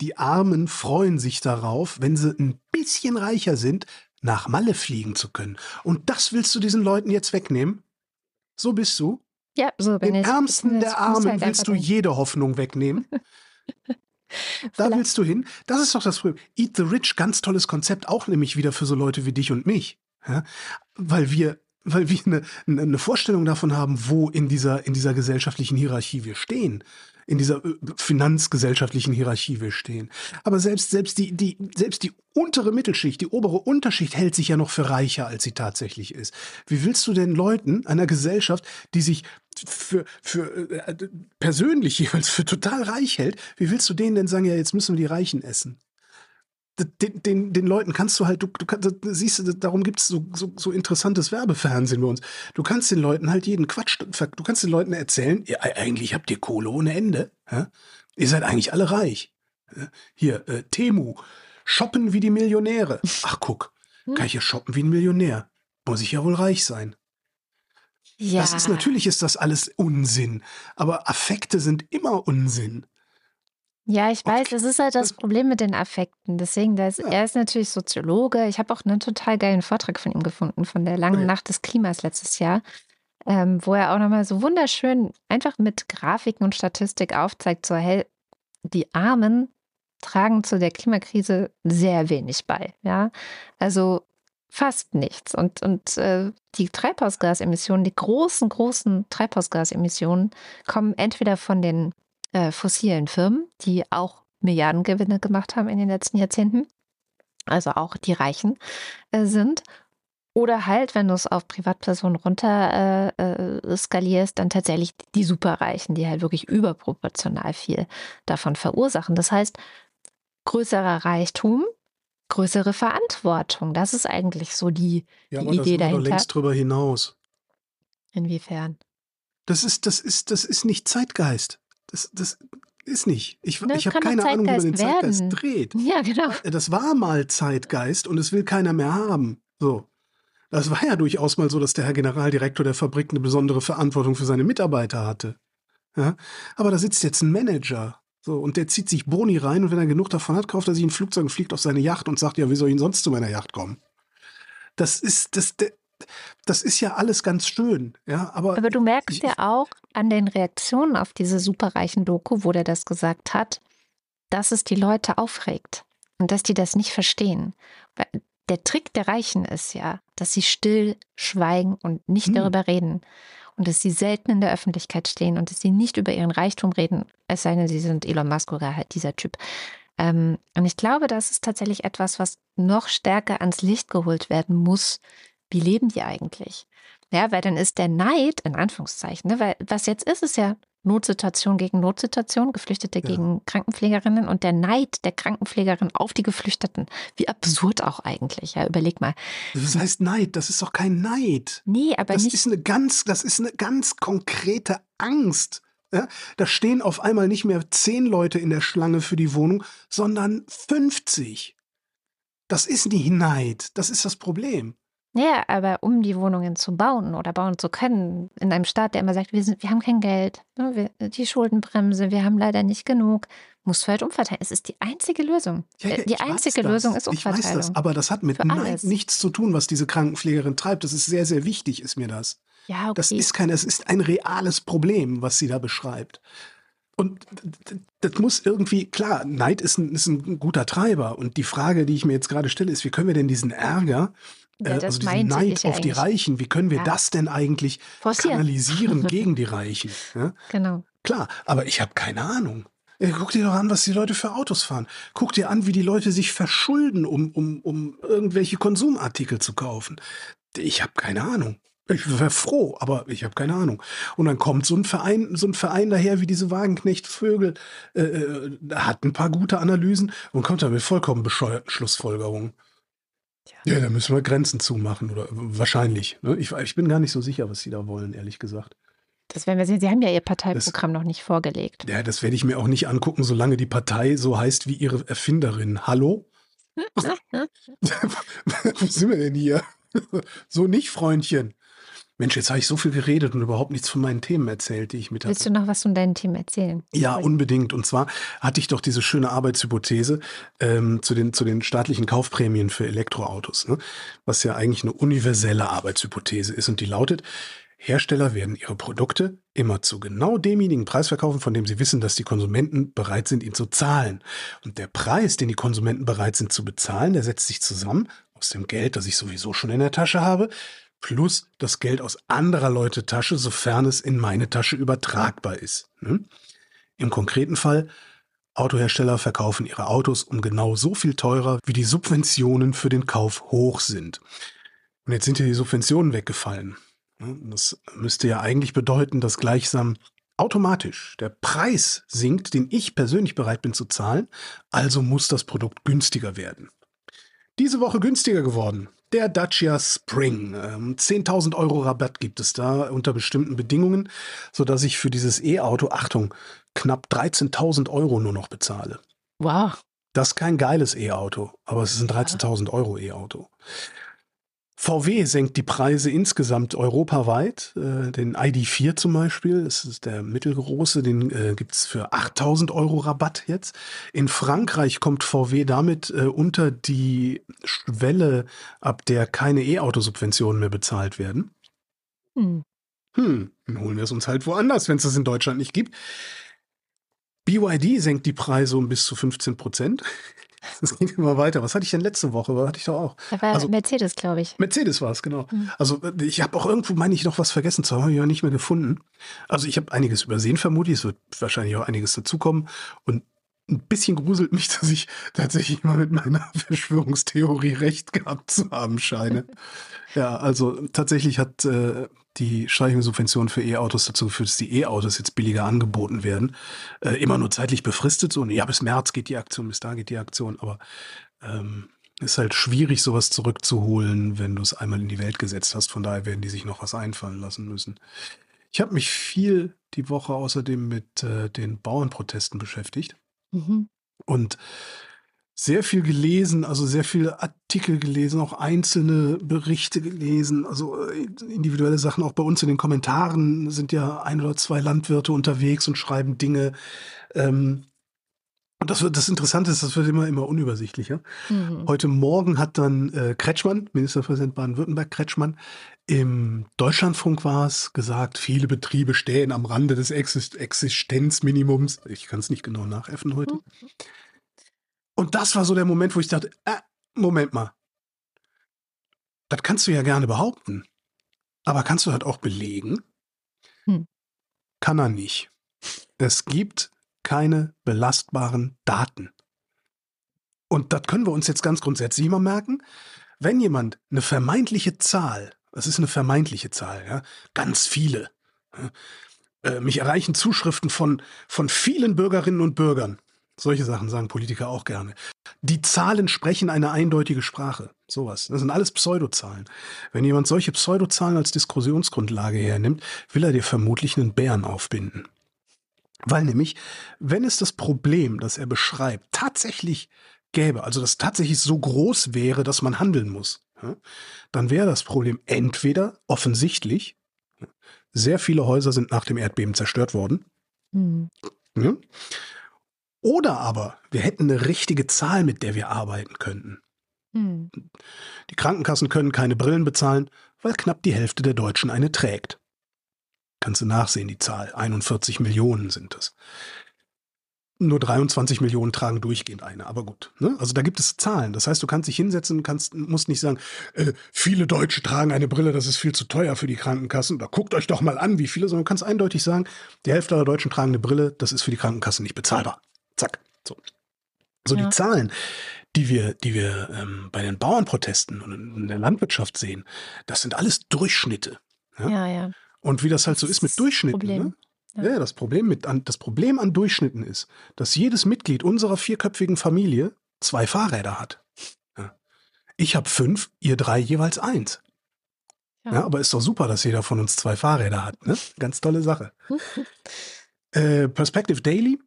die Armen freuen sich darauf, wenn sie ein bisschen reicher sind, nach Malle fliegen zu können. Und das willst du diesen Leuten jetzt wegnehmen? So bist du? ja, so bin Den ich. Ärmsten Ich der muss Armen halt willst du jede Hoffnung wegnehmen? Da willst du hin? Das ist doch das Problem. Eat the Rich, ganz tolles Konzept, auch nämlich wieder für so Leute wie dich und mich. Ja? Weil wir, weil wir eine, eine eine Vorstellung davon haben, wo in dieser, in dieser gesellschaftlichen Hierarchie wir stehen. In dieser äh, finanzgesellschaftlichen Hierarchie wir stehen. Aber selbst, selbst die, die, selbst die untere Mittelschicht, die obere Unterschicht hält sich ja noch für reicher, als sie tatsächlich ist. Wie willst du denn Leuten einer Gesellschaft, die sich für, für äh, persönlich jeweils für total reich hält, wie willst du denen denn sagen, ja, jetzt müssen wir die Reichen essen? Den, den, den Leuten kannst du halt, du, du kannst, siehst du, darum gibt es so, so, so interessantes Werbefernsehen bei uns. Du kannst den Leuten halt jeden Quatsch, du kannst den Leuten erzählen, ja, eigentlich habt ihr Kohle ohne Ende. Ja? Ihr seid eigentlich alle reich. Ja? Hier, äh, Temu, shoppen wie die Millionäre. Ach guck, kann ich ja shoppen wie ein Millionär. Muss ich ja wohl reich sein. Ja, Das ist natürlich ist das alles Unsinn, aber Affekte sind immer Unsinn. Ja, ich weiß, das ist halt das Problem mit den Affekten. Deswegen, der ist, Ja. er ist natürlich Soziologe. Ich habe auch einen total geilen Vortrag von ihm gefunden, von der langen Okay. Nacht des Klimas letztes Jahr, ähm, wo er auch nochmal so wunderschön einfach mit Grafiken und Statistik aufzeigt, so, hey, die Armen tragen zu der Klimakrise sehr wenig bei. Ja, also fast nichts. Und, und äh, die Treibhausgasemissionen, die großen, großen Treibhausgasemissionen kommen entweder von den äh, fossilen Firmen, die auch Milliardengewinne gemacht haben in den letzten Jahrzehnten, also auch die Reichen äh, sind. Oder halt, wenn du es auf Privatpersonen runter äh, äh, skalierst, dann tatsächlich die Superreichen, die halt wirklich überproportional viel davon verursachen. Das heißt, größerer Reichtum, größere Verantwortung. Das ist eigentlich so die, Ja, Die aber Idee wir doch dahinter- längst drüber hinaus. inwiefern. Das ist, das ist, das ist nicht Zeitgeist. Das, das ist nicht. Ich, Das ich habe keine Ahnung, wie man den Zeitgeist werden. dreht. Ja, genau. Das war mal Zeitgeist und es will keiner mehr haben. So. Das war ja durchaus mal so, dass der Herr Generaldirektor der Fabrik eine besondere Verantwortung für seine Mitarbeiter hatte. Ja? Aber da sitzt jetzt ein Manager. So, und der zieht sich Boni rein und wenn er genug davon hat, kauft er sich ein Flugzeug und fliegt auf seine Yacht und sagt, ja, wie soll ich denn sonst zu meiner Yacht kommen? Das ist, das, der- das ist ja alles ganz schön, ja, aber, Aber du merkst ich- ja auch an den Reaktionen auf diese superreichen Doku, wo der das gesagt hat, dass es die Leute aufregt und dass die das nicht verstehen. Weil der Trick der Reichen ist ja, dass sie still schweigen und nicht Hm. darüber reden. Und dass sie selten in der Öffentlichkeit stehen und dass sie nicht über ihren Reichtum reden, es sei denn, sie sind Elon Musk oder halt dieser Typ. Ähm, und ich glaube, das ist tatsächlich etwas, was noch stärker ans Licht geholt werden muss. Wie leben die eigentlich? Ja, weil dann ist der Neid, in Anführungszeichen, ne, weil was jetzt ist, ist ja Notsituation gegen Notsituation, Geflüchtete Ja. gegen Krankenpflegerinnen und der Neid der Krankenpflegerin auf die Geflüchteten. Wie absurd auch eigentlich, ja, überleg mal. das heißt Neid, das ist doch kein Neid. Nee, aber Das nicht. ist eine ganz, das ist eine ganz konkrete Angst. Ja? Da stehen auf einmal nicht mehr zehn Leute in der Schlange für die Wohnung, sondern 50. Das ist nicht Neid, das ist das Problem. Ja, aber um die Wohnungen zu bauen oder bauen zu können, in einem Staat, der immer sagt, wir, sind, wir haben kein Geld, ne, wir, die Schuldenbremse, wir haben leider nicht genug, musst du halt umverteilen. Es ist die einzige Lösung. Ja, ja, die einzige das. Lösung ist Ich weiß Umverteilung. das, aber das hat mit Neid nichts zu tun, was diese Krankenpflegerin treibt. Das ist sehr, sehr wichtig, ist mir das. ja, okay. Das ist kein, es ist ein reales Problem, was sie da beschreibt. Und das muss irgendwie, klar, Neid ist ein, ist ein guter Treiber. Und die Frage, die ich mir jetzt gerade stelle, ist, wie können wir denn diesen Ärger, Ja, äh, das also diesen Neid auf die. Reichen, wie können wir Ja. das denn eigentlich Forcieren. kanalisieren gegen die Reichen? Ja? Genau. Klar, aber ich habe keine Ahnung. Äh, Guck dir doch an, was die Leute für Autos fahren. Guck dir an, wie die Leute sich verschulden, um, um, um irgendwelche Konsumartikel zu kaufen. Ich habe keine Ahnung. Ich wäre froh, aber ich habe keine Ahnung. Und dann kommt so ein Verein, so ein Verein daher wie diese Wagenknecht-Vögel, äh, äh, hat ein paar gute Analysen und kommt dann mit vollkommen bescheuerten Schlussfolgerungen. Ja, da müssen wir Grenzen zumachen oder wahrscheinlich. Ne? Ich, ich bin gar nicht so sicher, was sie da wollen, ehrlich gesagt. Das werden wir sehen. Sie haben ja Ihr Parteiprogramm noch nicht vorgelegt. Ja, das werde ich mir auch nicht angucken, solange die Partei so heißt wie ihre Erfinderin. Hallo? Wo sind wir denn hier? so nicht, Freundchen. Mensch, jetzt habe ich so viel geredet und überhaupt nichts von meinen Themen erzählt, die ich mit Willst hatte. du noch was von deinem Team erzählen? Ja, unbedingt. Und zwar hatte ich doch diese schöne Arbeitshypothese ähm, zu, den, zu den staatlichen Kaufprämien für Elektroautos, ne? was ja eigentlich eine universelle Arbeitshypothese ist. Und die lautet, Hersteller werden ihre Produkte immer zu genau demjenigen Preis verkaufen, von dem sie wissen, dass die Konsumenten bereit sind, ihn zu zahlen. Und der Preis, den die Konsumenten bereit sind zu bezahlen, der setzt sich zusammen aus dem Geld, das ich sowieso schon in der Tasche habe, plus das Geld aus anderer Leute Tasche, sofern es in meine Tasche übertragbar ist. ne? Im konkreten Fall, Autohersteller verkaufen ihre Autos um genau so viel teurer, wie die Subventionen für den Kauf hoch sind. Und jetzt sind hier die Subventionen weggefallen. Ne? Das müsste ja eigentlich bedeuten, dass gleichsam automatisch der Preis sinkt, den ich persönlich bereit bin zu zahlen, also muss das Produkt günstiger werden. Diese Woche günstiger geworden. Der Dacia Spring. Ähm, 10.000 Euro Rabatt gibt es da unter bestimmten Bedingungen, sodass ich für dieses E-Auto, Achtung, knapp 13.000 Euro nur noch bezahle. Wow. Das ist kein geiles E-Auto, aber es ist ein 13.000 Euro E-Auto. VW senkt die Preise insgesamt europaweit. Äh, den ID4 zum Beispiel, das ist der mittelgroße, den äh, gibt's für 8000 Euro Rabatt jetzt. In Frankreich kommt VW damit äh, unter die Schwelle, ab der keine E-Auto-Subventionen mehr bezahlt werden. Hm. Hm, dann holen wir es uns halt woanders, wenn es das in Deutschland nicht gibt. BYD senkt die Preise um bis zu 15 Prozent. Das geht immer weiter. Was hatte ich denn letzte Woche? Was hatte ich doch auch? Da war Also- Mercedes, glaube ich. Mercedes war es, genau. Mhm. Also äh, ich habe auch irgendwo, meine ich, noch was vergessen zu haben, habe ich aber nicht mehr gefunden. Also ich habe einiges übersehen, vermute ich. Es wird wahrscheinlich auch einiges dazukommen. Und ein bisschen gruselt mich, dass ich tatsächlich mal mit meiner Verschwörungstheorie recht gehabt zu haben scheine. ja, also tatsächlich hat äh, die Streichung der Subventionen für E-Autos dazu geführt, dass die E-Autos jetzt billiger angeboten werden. Äh, immer nur zeitlich befristet. So, ja, bis März geht die Aktion, bis da geht die Aktion. Aber ähm, ist halt schwierig, sowas zurückzuholen, wenn du es einmal in die Welt gesetzt hast. Von daher werden die sich noch was einfallen lassen müssen. Ich habe mich viel die Woche außerdem mit äh, den Bauernprotesten beschäftigt Mhm. und sehr viel gelesen, also sehr viele Artikel gelesen, auch einzelne Berichte gelesen, also äh, individuelle Sachen. Auch bei uns in den Kommentaren sind ja ein oder zwei Landwirte unterwegs und schreiben Dinge. Ähm, und das, wird, das Interessante ist, das wird immer, immer unübersichtlicher. Mhm. Heute Morgen hat dann äh, Kretschmann, Ministerpräsident Baden-Württemberg Kretschmann, im Deutschlandfunk war es gesagt, viele Betriebe stehen am Rande des Exist Existenzminimums. Ich kann es nicht genau nachäffen heute. Mhm. Und das war so der Moment, wo ich dachte, äh, Moment mal. Das kannst du ja gerne behaupten. Aber kannst du das auch belegen? Hm. Kann er nicht. Es gibt keine belastbaren Daten. Und das können wir uns jetzt ganz grundsätzlich mal merken. Wenn jemand eine vermeintliche Zahl, das ist eine vermeintliche Zahl, ja, ganz viele, äh, mich erreichen Zuschriften von, von vielen Bürgerinnen und Bürgern. Solche Sachen sagen Politiker auch gerne. Die Zahlen sprechen eine eindeutige Sprache. Sowas. Das sind alles Pseudozahlen. Wenn jemand solche Pseudozahlen als Diskussionsgrundlage hernimmt, will er dir vermutlich einen Bären aufbinden. Weil nämlich, wenn es das Problem, das er beschreibt, tatsächlich gäbe, also das tatsächlich so groß wäre, dass man handeln muss, dann wäre das Problem entweder offensichtlich, sehr viele Häuser sind nach dem Erdbeben zerstört worden, Mhm. Oder aber wir hätten eine richtige Zahl, mit der wir arbeiten könnten. Mhm. Die Krankenkassen können keine Brillen bezahlen, weil knapp die Hälfte der Deutschen eine trägt. Kannst du nachsehen, die Zahl. 41 Millionen sind es. nur 23 Millionen tragen durchgehend eine. Aber gut. Ne? Also da gibt es Zahlen. Das heißt, du kannst dich hinsetzen, kannst, musst nicht sagen, äh, viele Deutsche tragen eine Brille, das ist viel zu teuer für die Krankenkassen. Da guckt euch doch mal an, wie viele, sondern du kannst eindeutig sagen, die Hälfte aller Deutschen tragen eine Brille, das ist für die Krankenkassen nicht bezahlbar. Zack. So. So ja. die Zahlen, die wir, die wir ähm, bei den Bauernprotesten und in der Landwirtschaft sehen, das sind alles Durchschnitte. Ja, ja. ja. Und wie das halt so ist mit Durchschnitten. Ne? Ja. ja, das Problem mit an, das Problem an Durchschnitten ist, dass jedes Mitglied unserer vierköpfigen Familie zwei Fahrräder hat. Ich habe fünf, ihr drei jeweils eins. Ja. ja. aber ist doch super, dass jeder von uns zwei Fahrräder hat. Ne? Ganz tolle Sache. äh, Perspective Daily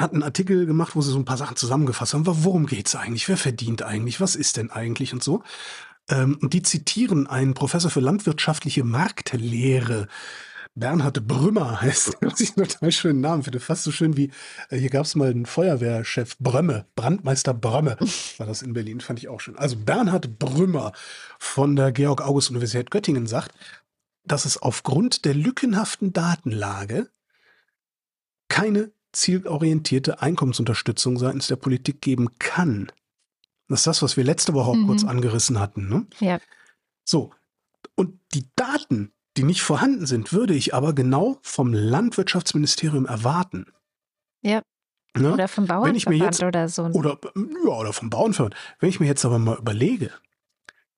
hat einen Artikel gemacht, wo sie so ein paar Sachen zusammengefasst haben. Worum geht es eigentlich? Wer verdient eigentlich? Was ist denn eigentlich und so? Ähm, und die zitieren einen Professor für landwirtschaftliche Marktlehre, Bernhard Brümmer heißt, was ich einen total schönen Namen finde. Fast so schön wie, äh, hier gab es mal einen Feuerwehrchef Brömme, Brandmeister Brömme, war das in Berlin, fand ich auch schön. Also Bernhard Brümmer von der Georg-August-Universität Göttingen sagt, dass es aufgrund der lückenhaften Datenlage keine zielorientierte Einkommensunterstützung seitens der Politik geben kann. Das ist das, was wir letzte Woche auch mhm. kurz angerissen hatten. Ne? Ja. So. Und die Daten, die nicht vorhanden sind, würde ich aber genau vom Landwirtschaftsministerium erwarten. Ja. Ne? Oder vom Bauernverband jetzt, oder so. Oder, ja, oder vom Bauernverband. Wenn ich mir jetzt aber mal überlege,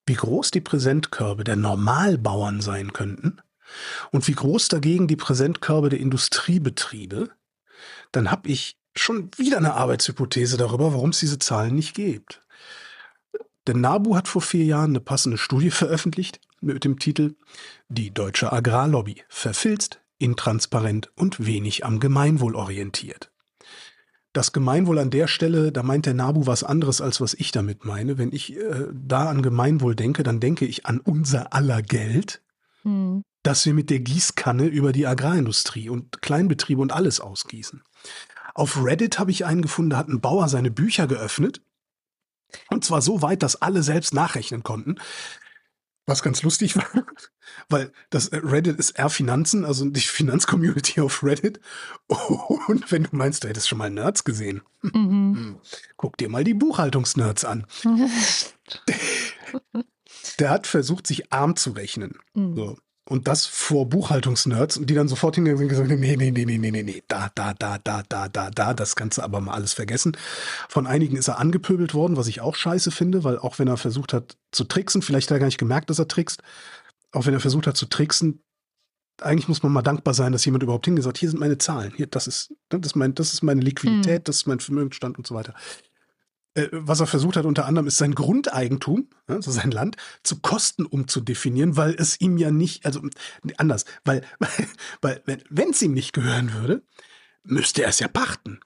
wie groß die Präsentkörbe der Normalbauern sein könnten und wie groß dagegen die Präsentkörbe der Industriebetriebe, dann habe ich schon wieder eine Arbeitshypothese darüber, warum es diese Zahlen nicht gibt. Der NABU hat vor vier Jahren eine passende Studie veröffentlicht mit dem Titel Die deutsche Agrarlobby verfilzt, intransparent und wenig am Gemeinwohl orientiert. Das Gemeinwohl an der Stelle, da meint der NABU was anderes, als was ich damit meine. Wenn ich äh, da an Gemeinwohl denke, dann denke ich an unser aller Geld, hm. das wir mit der Gießkanne über die Agrarindustrie und Kleinbetriebe und alles ausgießen. Auf Reddit habe ich einen gefunden, da hat ein Bauer seine Bücher geöffnet. Und zwar so weit, dass alle selbst nachrechnen konnten. Was ganz lustig war, weil das äh, Reddit ist R-Finanzen, also die Finanzcommunity auf Reddit. Und wenn du meinst, du hättest schon mal Nerds gesehen, mhm. Hm, guck dir mal die Buchhaltungsnerds an. Der hat versucht, sich arm zu rechnen. Mhm. So. Und das vor Buchhaltungsnerds, die dann sofort hingegangen sind und gesagt, nee, nee, nee, nee, nee, nee, nee, da, da, da, da, da, da, da, das Ganze aber mal alles vergessen. Von einigen ist er angepöbelt worden, was ich auch scheiße finde, weil auch wenn er versucht hat zu tricksen, vielleicht hat er gar nicht gemerkt, dass er trickst, auch wenn er versucht hat zu tricksen, eigentlich muss man mal dankbar sein, dass jemand überhaupt hingesagt, hier sind meine Zahlen, hier, das ist, das ist mein, das ist meine Liquidität, hm. das ist mein Vermögensstand und so weiter. Äh, was er versucht hat unter anderem, ist sein Grundeigentum, also sein Land, zu Kosten umzudefinieren, weil es ihm ja nicht, also anders, weil, weil wenn es ihm nicht gehören würde, müsste er es ja pachten.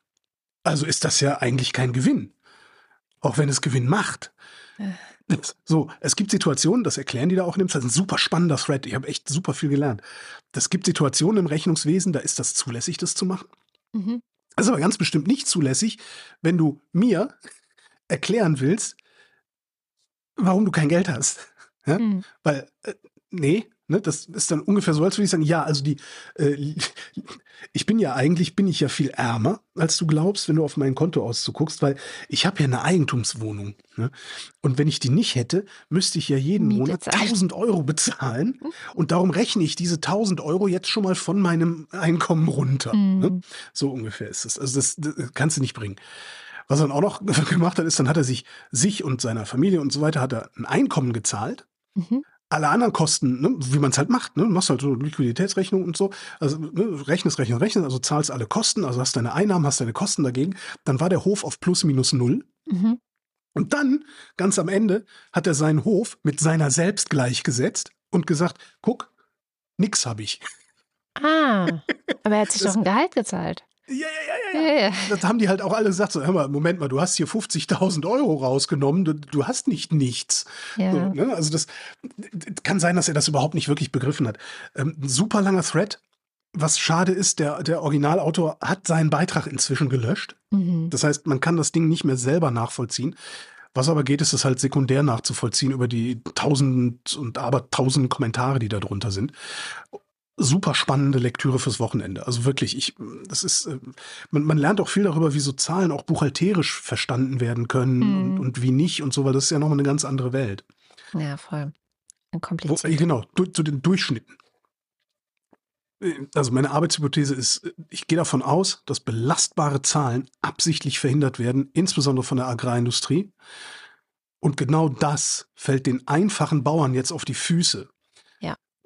Also ist das ja eigentlich kein Gewinn. Auch wenn es Gewinn macht. So, es gibt Situationen, das erklären die da auch in dem ist ein super spannender Thread, ich habe echt super viel gelernt. Es gibt Situationen im Rechnungswesen, da ist das zulässig, das zu machen. Mhm. Das ist aber ganz bestimmt nicht zulässig, wenn du mir erklären willst, warum du kein Geld hast. Ja? Mhm. Weil, äh, nee, ne, das ist dann ungefähr so, als würde ich sagen, ja, also die, äh, ich bin ja eigentlich, bin ich ja viel ärmer, als du glaubst, wenn du auf mein Konto auszuguckst, weil ich habe ja eine Eigentumswohnung. Ne? Und wenn ich die nicht hätte, müsste ich ja jeden Miete Monat zahlen. 1000 Euro bezahlen. Mhm. Und darum rechne ich diese 1000 Euro jetzt schon mal von meinem Einkommen runter. Mhm. Ne? So ungefähr ist es. Also das, das kannst du nicht bringen. Was er dann auch noch gemacht hat, ist, dann hat er sich, sich und seiner Familie und so weiter, hat er ein Einkommen gezahlt. Mhm. Alle anderen Kosten, ne, wie man es halt macht, ne, machst halt so Liquiditätsrechnung und so, also ne, rechnest, rechnest, rechnest, also zahlst alle Kosten, also hast deine Einnahmen, hast deine Kosten dagegen, dann war der Hof auf plus minus null. Mhm. Und dann, ganz am Ende, hat er seinen Hof mit seiner selbst gleichgesetzt und gesagt, guck, nix habe ich. Ah, aber er hat sich doch ein Gehalt gezahlt. Ja, ja, ja, ja, ja. Das haben die halt auch alle gesagt, so, hör mal, Moment mal, du hast hier 50.000 Euro rausgenommen, du, du hast nicht nichts. Ja. So, ne? Also das kann sein, dass er das überhaupt nicht wirklich begriffen hat. Ähm, super langer Thread. Was schade ist, der, der Originalautor hat seinen Beitrag inzwischen gelöscht. Mhm. Das heißt, man kann das Ding nicht mehr selber nachvollziehen. Was aber geht, ist es halt sekundär nachzuvollziehen über die tausend und aber tausend Kommentare, die da drunter sind. Super spannende Lektüre fürs Wochenende. Also wirklich, ich, das ist, äh, man, man lernt auch viel darüber, wie so Zahlen auch buchhalterisch verstanden werden können Mhm. und, und wie nicht und so, weil das ist ja nochmal eine ganz andere Welt. Ja, voll. Wo, Kompliziert. äh, genau, du, zu den Durchschnitten. Äh, Also meine Arbeitshypothese ist, ich gehe davon aus, dass belastbare Zahlen absichtlich verhindert werden, insbesondere von der Agrarindustrie. Und genau das fällt den einfachen Bauern jetzt auf die Füße.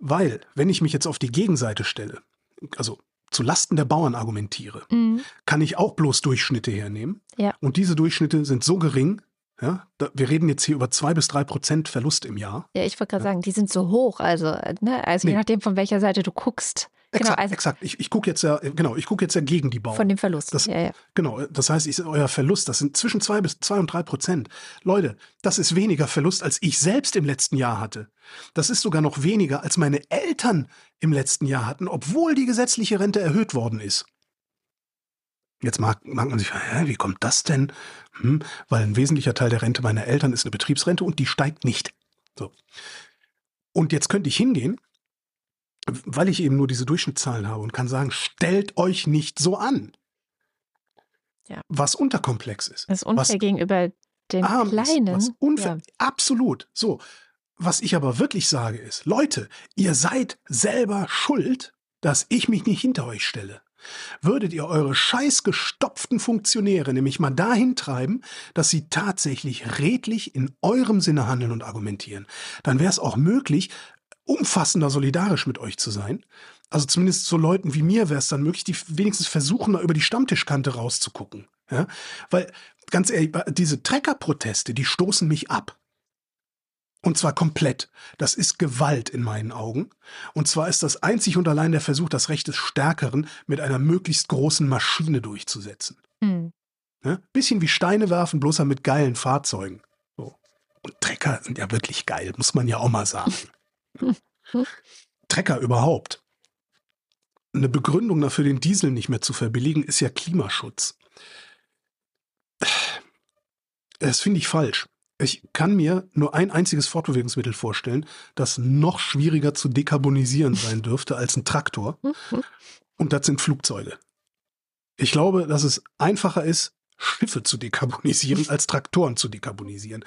Weil, wenn ich mich jetzt auf die Gegenseite stelle, also zu Lasten der Bauern argumentiere, Mhm. kann ich auch bloß Durchschnitte hernehmen. Ja. Und diese Durchschnitte sind so gering, ja, da, wir reden jetzt hier über zwei bis drei Prozent Verlust im Jahr. Ja, ich wollte gerade Ja. sagen, die sind so hoch. Also, äh, ne, also je Nee. nachdem, von welcher Seite du guckst. Genau, Exakt, also exakt. Ich, ich gucke jetzt ja, genau, ich gucke jetzt ja gegen die Bauern. von dem Verlust. Das- ja, ja. Genau, das heißt, ich, euer Verlust, das sind zwischen zwei bis zwei und drei Prozent. Leute, das ist weniger Verlust, als ich selbst im letzten Jahr hatte. Das ist sogar noch weniger, als meine Eltern im letzten Jahr hatten, obwohl die gesetzliche Rente erhöht worden ist. Jetzt mag, mag man sich, hä, wie kommt das denn? Hm, weil ein wesentlicher Teil der Rente meiner Eltern ist eine Betriebsrente und die steigt nicht. So. Und jetzt könnte ich hingehen, weil ich eben nur diese Durchschnittszahlen habe und kann sagen, stellt euch nicht so an. Ja. Was unterkomplex ist. Das ist unfair was gegenüber den arm Kleinen. Ist, was unfair, Ja. Absolut. So. Was ich aber wirklich sage ist, Leute, ihr seid selber schuld, dass ich mich nicht hinter euch stelle. Würdet ihr eure scheiß gestopften Funktionäre nämlich mal dahin treiben, dass sie tatsächlich redlich in eurem Sinne handeln und argumentieren, dann wäre es auch möglich, umfassender solidarisch mit euch zu sein. Also zumindest so Leuten wie mir wäre es dann möglich, die wenigstens versuchen, mal über die Stammtischkante rauszugucken. Ja? Weil, ganz ehrlich, diese Trecker-Proteste, die stoßen mich ab. Und zwar komplett. Das ist Gewalt in meinen Augen. Und zwar ist das einzig und allein der Versuch, das Recht des Stärkeren mit einer möglichst großen Maschine durchzusetzen. Hm. Ne? Bisschen wie Steine werfen, bloß halt mit geilen Fahrzeugen. So. Und Trecker sind ja wirklich geil, muss man ja auch mal sagen. Trecker überhaupt. Eine Begründung dafür, den Diesel nicht mehr zu verbilligen, ist ja Klimaschutz. Das finde ich falsch. Ich kann mir nur ein einziges Fortbewegungsmittel vorstellen, das noch schwieriger zu dekarbonisieren sein dürfte als ein Traktor. Und das sind Flugzeuge. Ich glaube, dass es einfacher ist, Schiffe zu dekarbonisieren, als Traktoren zu dekarbonisieren.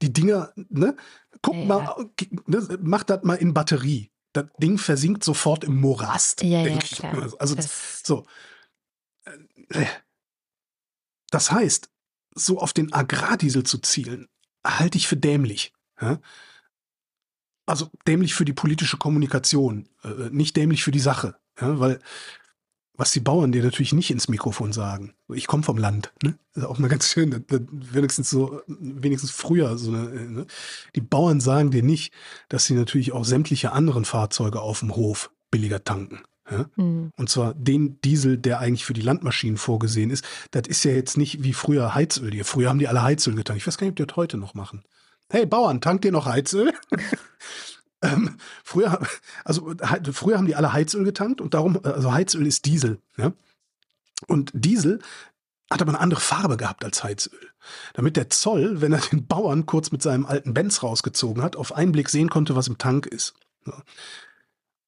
Die Dinger, ne? Guck Ja, mal, ne, mach das mal in Batterie. Das Ding versinkt sofort im Morast. Ja, ja, denk ich klar. Also Das, so. Äh, Das heißt, so auf den Agrardiesel zu zielen, halte ich für dämlich. Ja? Also dämlich für die politische Kommunikation, äh, nicht dämlich für die Sache. Ja? Weil was die Bauern dir natürlich nicht ins Mikrofon sagen. Ich komme vom Land, ne? Das ist auch mal ganz schön, wenigstens so, wenigstens früher so eine, äh, ne? Die Bauern sagen dir nicht, dass sie natürlich auch sämtliche anderen Fahrzeuge auf dem Hof billiger tanken. Ja? hm. Und zwar den Diesel, der eigentlich für die Landmaschinen vorgesehen ist. Das ist ja jetzt nicht wie früher Heizöl. Hier. Früher haben die alle Heizöl getankt. Ich weiß gar nicht, ob die das heute noch machen. Hey Bauern, tankt ihr noch Heizöl? ähm, früher, also he- früher haben die alle Heizöl getankt und darum, also Heizöl ist Diesel. Ja? Und Diesel hat aber eine andere Farbe gehabt als Heizöl. Damit der Zoll, wenn er den Bauern kurz mit seinem alten Benz rausgezogen hat, auf einen Blick sehen konnte, was im Tank ist. Ja.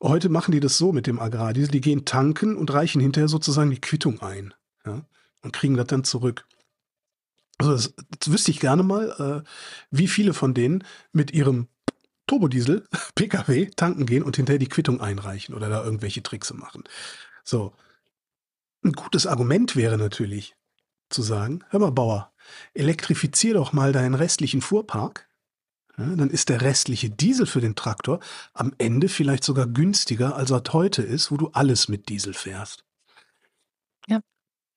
Heute machen die das so mit dem Agrardiesel. Die gehen tanken und reichen hinterher sozusagen die Quittung ein. Ja, und kriegen das dann zurück. Also das, das wüsste ich gerne mal, äh, wie viele von denen mit ihrem Turbodiesel, PKW, tanken gehen und hinterher die Quittung einreichen oder da irgendwelche Tricks machen. So. Ein gutes Argument wäre natürlich zu sagen, hör mal Bauer, elektrifizier doch mal deinen restlichen Fuhrpark. Ja, dann ist der restliche Diesel für den Traktor am Ende vielleicht sogar günstiger, als er heute ist, wo du alles mit Diesel fährst. Ja.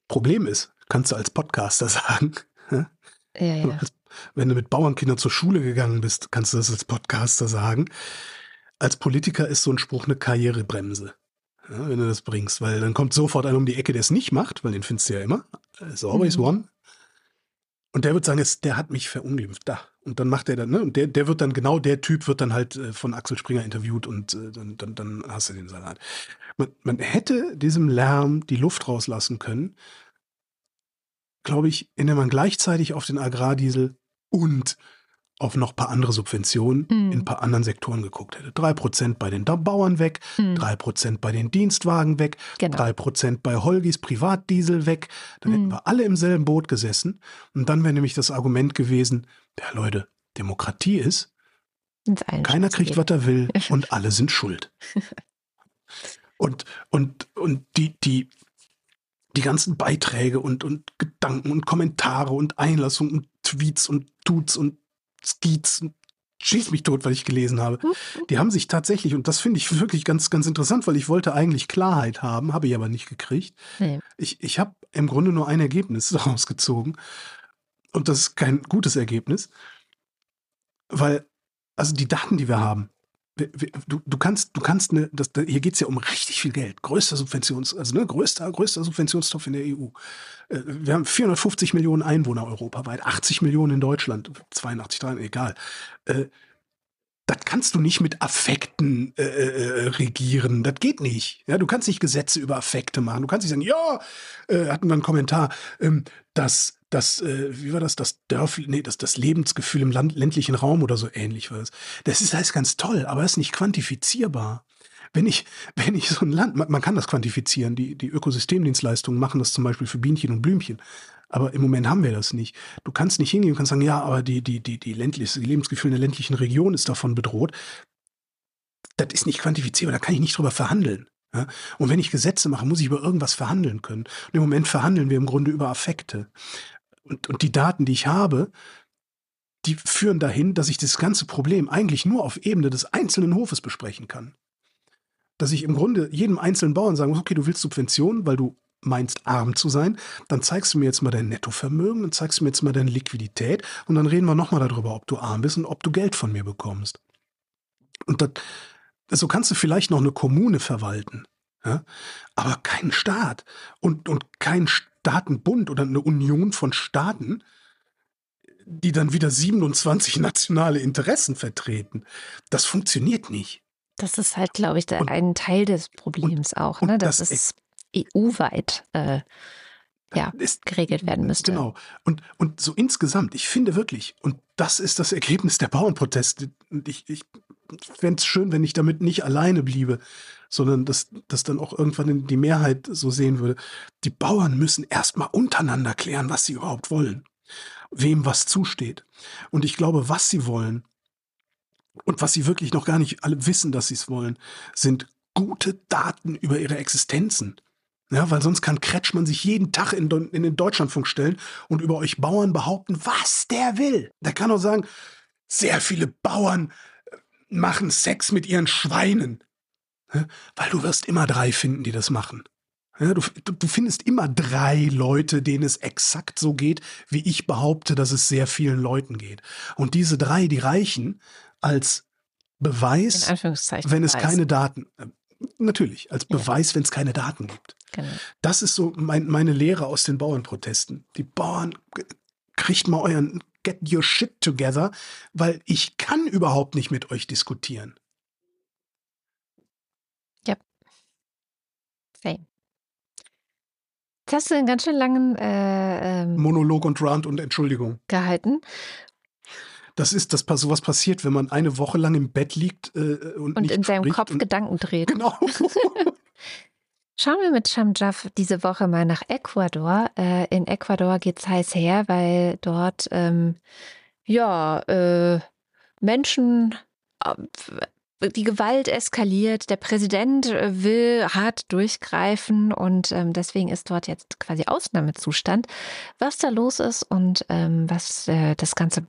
Problem ist, kannst du als Podcaster sagen, ja, Ja, als, wenn du mit Bauernkindern zur Schule gegangen bist, kannst du das als Podcaster sagen. Als Politiker ist so ein Spruch eine Karrierebremse, ja, wenn du das bringst, weil dann kommt sofort einer um die Ecke, der es nicht macht, weil den findest du ja immer. It's always Mhm. one. Und der wird sagen, es, der hat mich verunglimpft. Da. Und dann macht er dann, ne? Und der, der wird dann, genau der Typ wird dann halt äh, von Axel Springer interviewt und äh, dann, dann, dann hast du den Salat. Man, man hätte diesem Lärm die Luft rauslassen können, glaube ich, indem man gleichzeitig auf den Agrardiesel und auf noch ein paar andere Subventionen Mhm. in ein paar anderen Sektoren geguckt hätte. Drei Prozent bei den Bauern weg, Mhm. drei Prozent bei den Dienstwagen weg, Genau. drei Prozent bei Holgis Privatdiesel weg. Dann hätten Mhm. wir alle im selben Boot gesessen. Und dann wäre nämlich das Argument gewesen, ja Leute, Demokratie ist, keiner kriegt, was er will und alle sind schuld. Und, und, und die, die, die ganzen Beiträge und, und Gedanken und Kommentare und Einlassungen und Tweets und Tuts und Skeets und schieß mich tot, weil ich gelesen habe. Die haben sich tatsächlich, und das finde ich wirklich ganz, ganz interessant, weil ich wollte eigentlich Klarheit haben, habe ich aber nicht gekriegt. Nee. Ich, ich habe im Grunde nur ein Ergebnis daraus gezogen. Und das ist kein gutes Ergebnis. Weil, also die Daten, die wir haben, du, du kannst, du kannst eine, das, da- hier geht es ja um richtig viel Geld. Größter Subventions, also ne, größter, größter Subventionstopf in der EU. Äh, Wir haben 450 Millionen Einwohner europaweit, 80 Millionen in Deutschland, 82, 83, egal. Äh, das kannst du nicht mit Affekten äh, äh, regieren. Das geht nicht. Ja, du kannst nicht Gesetze über Affekte machen. Du kannst nicht sagen, ja, äh, hatten wir einen Kommentar, ähm, dass das, äh, wie war das, das Dörf, nee, das, das Lebensgefühl im Land, ländlichen Raum oder so ähnlich war das. Das ist alles ganz toll, aber ist nicht quantifizierbar. Wenn ich, wenn ich so ein Land, man, man kann das quantifizieren, die, die Ökosystemdienstleistungen machen das zum Beispiel für Bienchen und Blümchen. Aber im Moment haben wir das nicht. Du kannst nicht hingehen und kannst sagen, ja, aber die, die, die, die ländliche, die Lebensgefühl in der ländlichen Region ist davon bedroht. Das ist nicht quantifizierbar, da kann ich nicht drüber verhandeln. Ja? Und wenn ich Gesetze mache, muss ich über irgendwas verhandeln können. Und im Moment verhandeln wir im Grunde über Affekte. Und, und die Daten, die ich habe, die führen dahin, dass ich das ganze Problem eigentlich nur auf Ebene des einzelnen Hofes besprechen kann. Dass ich im Grunde jedem einzelnen Bauern sagen muss, okay, du willst Subventionen, weil du meinst, arm zu sein, dann zeigst du mir jetzt mal dein Nettovermögen, dann zeigst du mir jetzt mal deine Liquidität und dann reden wir nochmal darüber, ob du arm bist und ob du Geld von mir bekommst. Und das, so kannst du vielleicht noch eine Kommune verwalten, ja? aber keinen Staat und, und kein Staatenbund oder eine Union von Staaten, die dann wieder 27 nationale Interessen vertreten. Das funktioniert nicht. Das ist halt, glaube ich, Und- ein Teil des Problems auch, und ne? dass das es EU-weit äh, ja, Ist, geregelt werden müsste. Genau. Und, und so insgesamt, ich finde wirklich, und das ist das Ergebnis der Bauernproteste. Und ich, ich fände es schön, wenn ich damit nicht alleine bliebe, sondern dass das dann auch irgendwann die Mehrheit so sehen würde. Die Bauern müssen erstmal untereinander klären, was sie überhaupt wollen, wem was zusteht. Und ich glaube, was sie wollen und was sie wirklich noch gar nicht alle wissen, dass sie es wollen, sind gute Daten über ihre Existenzen. Ja, weil sonst kann Kretschmann sich jeden Tag in, in den Deutschlandfunk stellen und über euch Bauern behaupten, was der will. Der kann auch sagen, sehr viele Bauern äh, machen Sex mit ihren Schweinen. Ja, Weil du wirst immer drei finden, die das machen. Ja, du, du, findest immer drei Leute, denen es exakt so geht, wie ich behaupte, dass es sehr vielen Leuten geht. Und diese drei, die reichen als Beweis, wenn es keine Daten, äh, natürlich, als Ja. Beweis, wenn es keine Daten gibt. Genau. Das ist so mein, meine Lehre aus den Bauernprotesten. Die Bauern, g- kriegt mal euren Get your shit together, weil ich kann überhaupt nicht mit euch diskutieren. Same. Jetzt hast du einen ganz schön langen äh, ähm, Monolog und Rant und Entschuldigung. gehalten. Das ist das, was passiert, wenn man eine Woche lang im Bett liegt äh, und, Und in seinem Kopf Gedanken dreht. Genau. Schauen wir mit Shamjaf diese Woche mal nach Ecuador. Äh, in Ecuador geht's heiß her, weil dort ähm, ja äh, Menschen äh, die Gewalt eskaliert. Der Präsident äh, will hart durchgreifen und ähm, deswegen ist dort jetzt quasi Ausnahmezustand. Was da los ist und ähm, was äh, das Ganze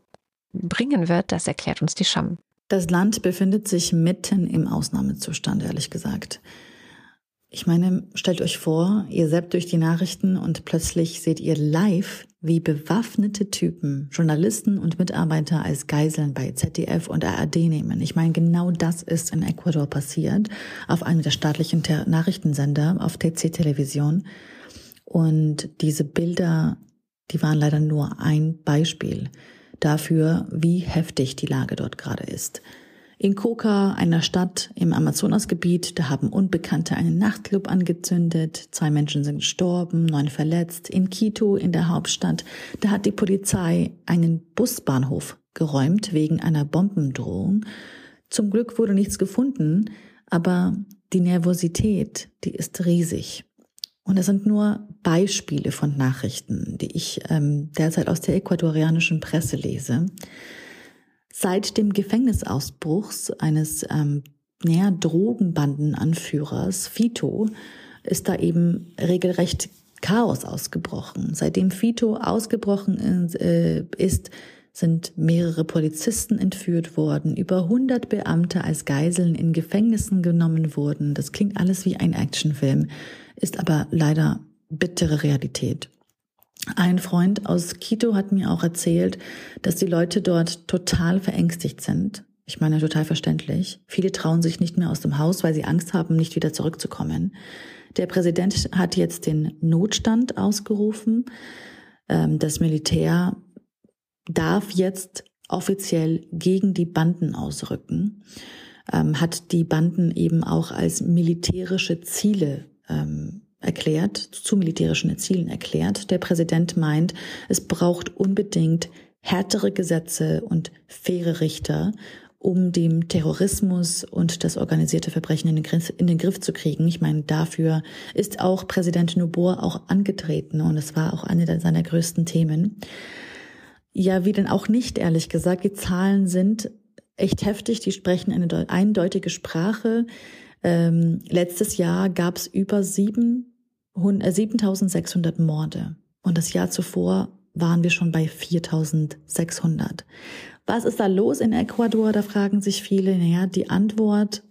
bringen wird, das erklärt uns die Scham. Das Land befindet sich mitten im Ausnahmezustand, ehrlich gesagt. Ich meine, stellt euch vor, ihr seppt durch die Nachrichten und plötzlich seht ihr live, wie bewaffnete Typen Journalisten und Mitarbeiter als Geiseln bei ZDF und ARD nehmen. Ich meine, genau das ist in Ecuador passiert, auf einem der staatlichen Ter Nachrichtensender, auf TC Television. Und diese Bilder, die waren leider nur ein Beispiel dafür, wie heftig die Lage dort gerade ist. In Coca, einer Stadt im Amazonasgebiet, da haben Unbekannte einen Nachtclub angezündet, zwei Menschen sind gestorben, neun verletzt. In Quito, in der Hauptstadt, da hat die Polizei einen Busbahnhof geräumt wegen einer Bombendrohung. Zum Glück wurde nichts gefunden, aber die Nervosität, die ist riesig. Und das sind nur Beispiele von Nachrichten, die ich ähm, derzeit aus der ecuadorianischen Presse lese. Seit dem Gefängnisausbruchs eines ähm, naja, Drogenbandenanführers Fito ist da eben regelrecht Chaos ausgebrochen. Seitdem Fito ausgebrochen äh, ist sind mehrere Polizisten entführt worden, über 100 Beamte als Geiseln in Gefängnissen genommen wurden. Das klingt alles wie ein Actionfilm, ist aber leider bittere Realität. Ein Freund aus Quito hat mir auch erzählt, dass die Leute dort total verängstigt sind. Ich meine, total verständlich. Viele trauen sich nicht mehr aus dem Haus, weil sie Angst haben, nicht wieder zurückzukommen. Der Präsident hat jetzt den Notstand ausgerufen. Ähm, das Militär darf jetzt offiziell gegen die Banden ausrücken, ähm, hat die Banden eben auch als militärische Ziele ähm, erklärt, zu militärischen Zielen erklärt. Der Präsident meint, es braucht unbedingt härtere Gesetze und faire Richter, um dem Terrorismus und das organisierte Verbrechen in den, Griff, in den Griff zu kriegen. Ich meine, dafür ist auch Präsident Nubor auch angetreten und es war auch eine seiner größten Themen. Ja, wie denn auch nicht, ehrlich gesagt. Die Zahlen sind echt heftig, die sprechen eine eindeutige Sprache. Ähm, letztes Jahr gab es über 7, äh, 7600 Morde und das Jahr zuvor waren wir schon bei 4600. Was ist da los in Ecuador? Da fragen sich viele. Naja, die Antwort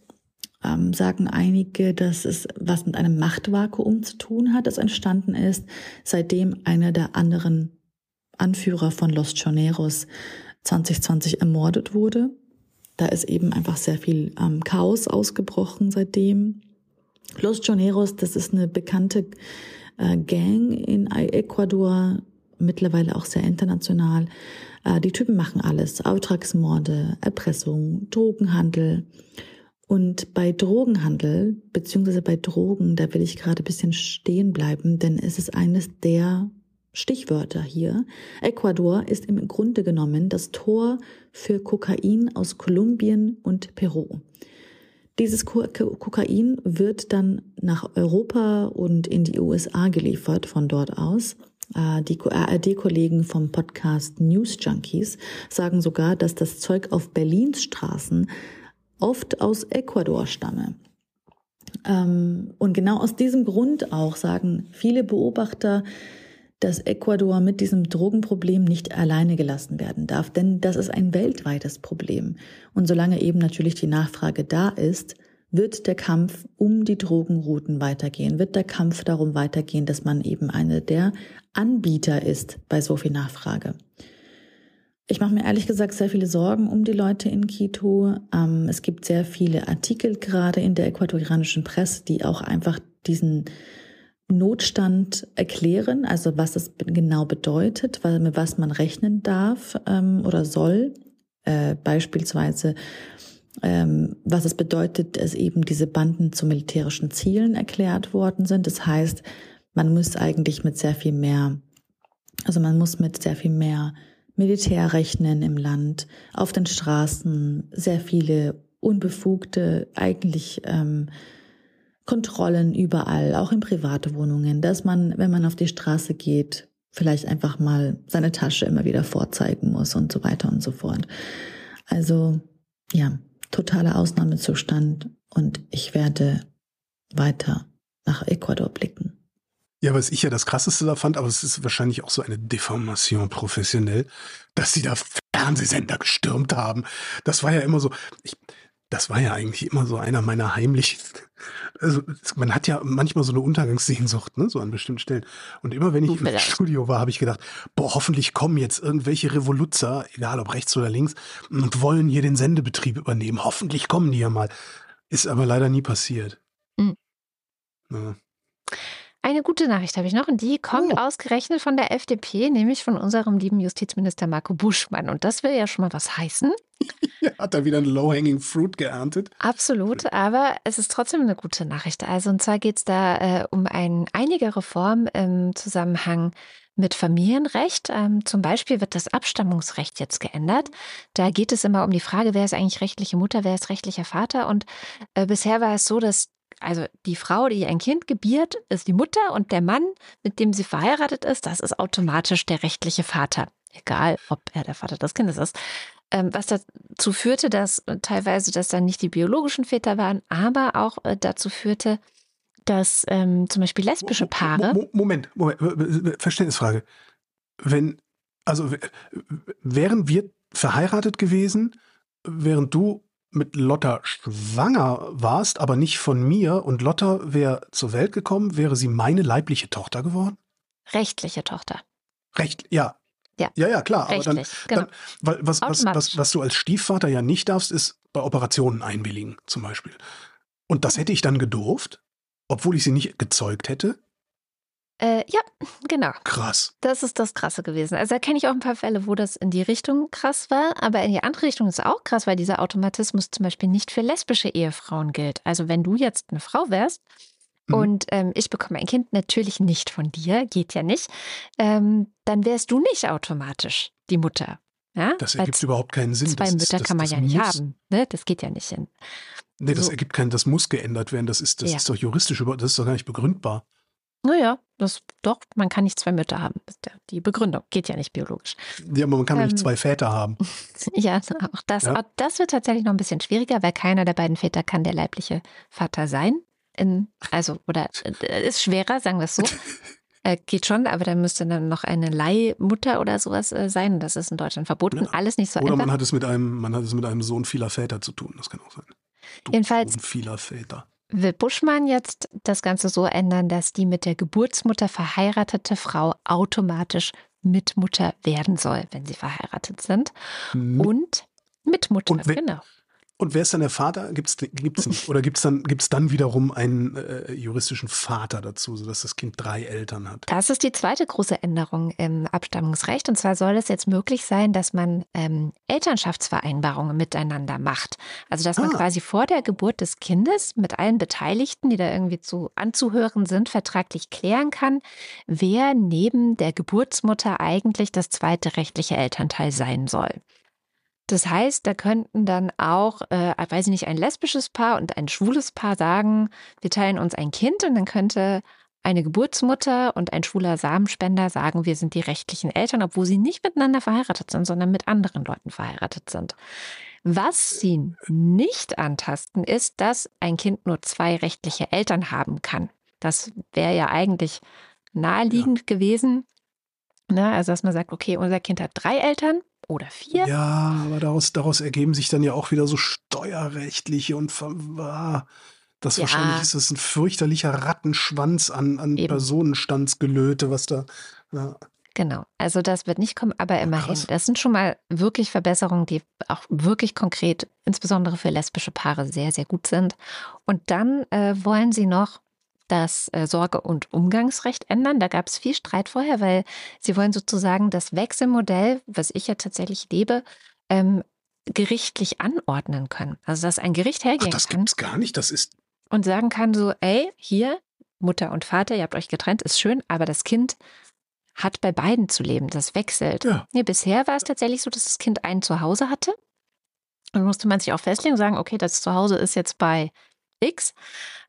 ähm, sagen einige, dass es was mit einem Machtvakuum zu tun hat, das entstanden ist, seitdem einer der anderen Anführer von Los Choneros 2020 ermordet wurde. Da ist eben einfach sehr viel ähm, Chaos ausgebrochen seitdem. Los Choneros, das ist eine bekannte äh, Gang in Ecuador, mittlerweile auch sehr international. Äh, die Typen machen alles. Auftragsmorde, Erpressung, Drogenhandel. Und bei Drogenhandel, beziehungsweise bei Drogen, da will ich gerade ein bisschen stehen bleiben, denn es ist eines der Stichwörter hier. Ecuador ist im Grunde genommen das Tor für Kokain aus Kolumbien und Peru. Dieses Kokain wird dann nach Europa und in die USA geliefert von dort aus. Äh, die ARD-Kollegen vom Podcast News Junkies sagen sogar, dass das Zeug auf Berlins Straßen oft aus Ecuador stamme. Ähm, und genau aus diesem Grund auch sagen viele Beobachter, dass Ecuador mit diesem Drogenproblem nicht alleine gelassen werden darf, denn das ist ein weltweites Problem. Und solange eben natürlich die Nachfrage da ist, wird der Kampf um die Drogenrouten weitergehen, wird der Kampf darum weitergehen, dass man eben eine der Anbieter ist bei so viel Nachfrage. Ich mache mir ehrlich gesagt sehr viele Sorgen um die Leute in Quito. Ähm, es gibt sehr viele Artikel gerade in der ecuadorianischen Presse, die auch einfach diesen Notstand erklären, also was es genau bedeutet, mit was man rechnen darf ähm, oder soll. Äh, beispielsweise, ähm, was es bedeutet, dass eben diese Banden zu militärischen Zielen erklärt worden sind. Das heißt, man muss eigentlich mit sehr viel mehr, also man muss mit sehr viel mehr Militär rechnen im Land, auf den Straßen, sehr viele unbefugte, eigentlich ähm, Kontrollen überall, auch in private Wohnungen, dass man, wenn man auf die Straße geht, vielleicht einfach mal seine Tasche immer wieder vorzeigen muss und so weiter und so fort. Also ja, totaler Ausnahmezustand und ich werde weiter nach Ecuador blicken. Ja, was ich ja das Krasseste da fand, aber es ist wahrscheinlich auch so eine Deformation professionell, dass sie da Fernsehsender gestürmt haben. Das war ja immer so, ich, das war ja eigentlich immer so einer meiner heimlichen. Also man hat ja manchmal so eine Untergangssehnsucht, ne, so an bestimmten Stellen. Und immer wenn ich im Studio war, habe ich gedacht, boah, hoffentlich kommen jetzt irgendwelche Revoluzzer, egal ob rechts oder links, und wollen hier den Sendebetrieb übernehmen. Hoffentlich kommen die ja mal. Ist aber leider nie passiert. Mhm. Ja. Eine gute Nachricht habe ich noch und die kommt oh. ausgerechnet von der FDP, nämlich von unserem lieben Justizminister Marco Buschmann. Und das will ja schon mal was heißen. Hat er wieder ein Low-Hanging Fruit geerntet? Absolut, aber es ist trotzdem eine gute Nachricht. Also und zwar geht es da äh, um ein, einige Reformen im Zusammenhang mit Familienrecht. Ähm, zum Beispiel wird das Abstammungsrecht jetzt geändert. Da geht es immer um die Frage, wer ist eigentlich rechtliche Mutter, wer ist rechtlicher Vater. Und äh, bisher war es so, dass also die Frau, die ein Kind gebiert, ist die Mutter und der Mann, mit dem sie verheiratet ist, das ist automatisch der rechtliche Vater. Egal, ob er der Vater des Kindes ist. Ähm, was dazu führte, dass äh, teilweise das dann nicht die biologischen Väter waren, aber auch äh, dazu führte, dass ähm, zum Beispiel lesbische Paare. Moment, Moment, Verständnisfrage. Wenn, also wären wir verheiratet gewesen, während du mit Lotta schwanger warst, aber nicht von mir und Lotta wäre zur Welt gekommen, wäre sie meine leibliche Tochter geworden? Rechtliche Tochter. Recht, ja. Ja, ja, ja klar. Rechtlich, aber dann, genau. dann weil, was, was, was, was du als Stiefvater ja nicht darfst, ist bei Operationen einwilligen, zum Beispiel. Und das hätte ich dann gedurft, obwohl ich sie nicht gezeugt hätte? Äh, ja, genau. Krass. Das ist das Krasse gewesen. Also da kenne ich auch ein paar Fälle, wo das in die Richtung krass war, aber in die andere Richtung ist es auch krass, weil dieser Automatismus zum Beispiel nicht für lesbische Ehefrauen gilt. Also wenn du jetzt eine Frau wärst mhm. und ähm, ich bekomme ein Kind natürlich nicht von dir, geht ja nicht, ähm, dann wärst du nicht automatisch die Mutter. Ja? Das ergibt Weil überhaupt keinen Sinn. Zwei das Mütter das, kann man das ja nicht haben. Ne? Das geht ja nicht hin. Nee, das so. ergibt keinen, das muss geändert werden. Das ist, das ja. ist doch juristisch, das ist doch gar nicht begründbar. Naja, das doch, man kann nicht zwei Mütter haben. Die Begründung geht ja nicht biologisch. Ja, aber man kann ähm, nicht zwei Väter haben. ja, auch das, ja. Auch das wird tatsächlich noch ein bisschen schwieriger, weil keiner der beiden Väter kann der leibliche Vater sein. In, also, oder äh, ist schwerer, sagen wir es so. Äh, geht schon, aber dann müsste dann noch eine Leihmutter oder sowas äh, sein. Das ist in Deutschland verboten. Ja. Alles nicht so oder einfach. Oder man hat es mit einem, man hat es mit einem Sohn vieler Väter zu tun. Das kann auch sein. Du Jedenfalls. Sohn vieler Väter will Buschmann jetzt das Ganze so ändern, dass die mit der Geburtsmutter verheiratete Frau automatisch Mitmutter werden soll, wenn sie verheiratet sind. Mit und Mitmutter, und wenn, genau. Und wer ist dann der Vater? Gibt's, gibt's nicht. Oder gibt es dann, gibt's dann wiederum einen äh, juristischen Vater dazu, sodass das Kind drei Eltern hat? Das ist die zweite große Änderung im Abstammungsrecht. Und zwar soll es jetzt möglich sein, dass man ähm, Elternschaftsvereinbarungen miteinander macht. Also dass man ah. quasi vor der Geburt des Kindes mit allen Beteiligten, die da irgendwie zu anzuhören sind, vertraglich klären kann, wer neben der Geburtsmutter eigentlich das zweite rechtliche Elternteil sein soll. Das heißt, da könnten dann auch, äh, weiß ich nicht, ein lesbisches Paar und ein schwules Paar sagen, wir teilen uns ein Kind und dann könnte eine Geburtsmutter und ein schwuler Samenspender sagen, wir sind die rechtlichen Eltern, obwohl sie nicht miteinander verheiratet sind, sondern mit anderen Leuten verheiratet sind. Was sie nicht antasten, ist, dass ein Kind nur zwei rechtliche Eltern haben kann. Das wäre ja eigentlich naheliegend ja. gewesen. Ne? Also, dass man sagt, okay, unser Kind hat drei Eltern oder vier. Ja, aber daraus, daraus ergeben sich dann ja auch wieder so steuerrechtliche und ah, das ja. wahrscheinlich ist das ein fürchterlicher Rattenschwanz an, an Personenstandsgelöte, was da. Ja. Genau, also das wird nicht kommen, aber immerhin. Krass. Das sind schon mal wirklich Verbesserungen, die auch wirklich konkret, insbesondere für lesbische Paare, sehr, sehr gut sind. Und dann äh, wollen sie noch das äh, Sorge- und Umgangsrecht ändern. Da gab es viel Streit vorher, weil sie wollen sozusagen das Wechselmodell, was ich ja tatsächlich lebe, ähm, gerichtlich anordnen können. Also dass ein Gericht hergehen Ach, das kann. Das gar nicht, das ist. Und sagen kann so, ey, hier, Mutter und Vater, ihr habt euch getrennt, ist schön, aber das Kind hat bei beiden zu leben. Das wechselt. Ja. Nee, bisher war es tatsächlich so, dass das Kind ein Zuhause hatte. Dann musste man sich auch festlegen und sagen, okay, das Zuhause ist jetzt bei X.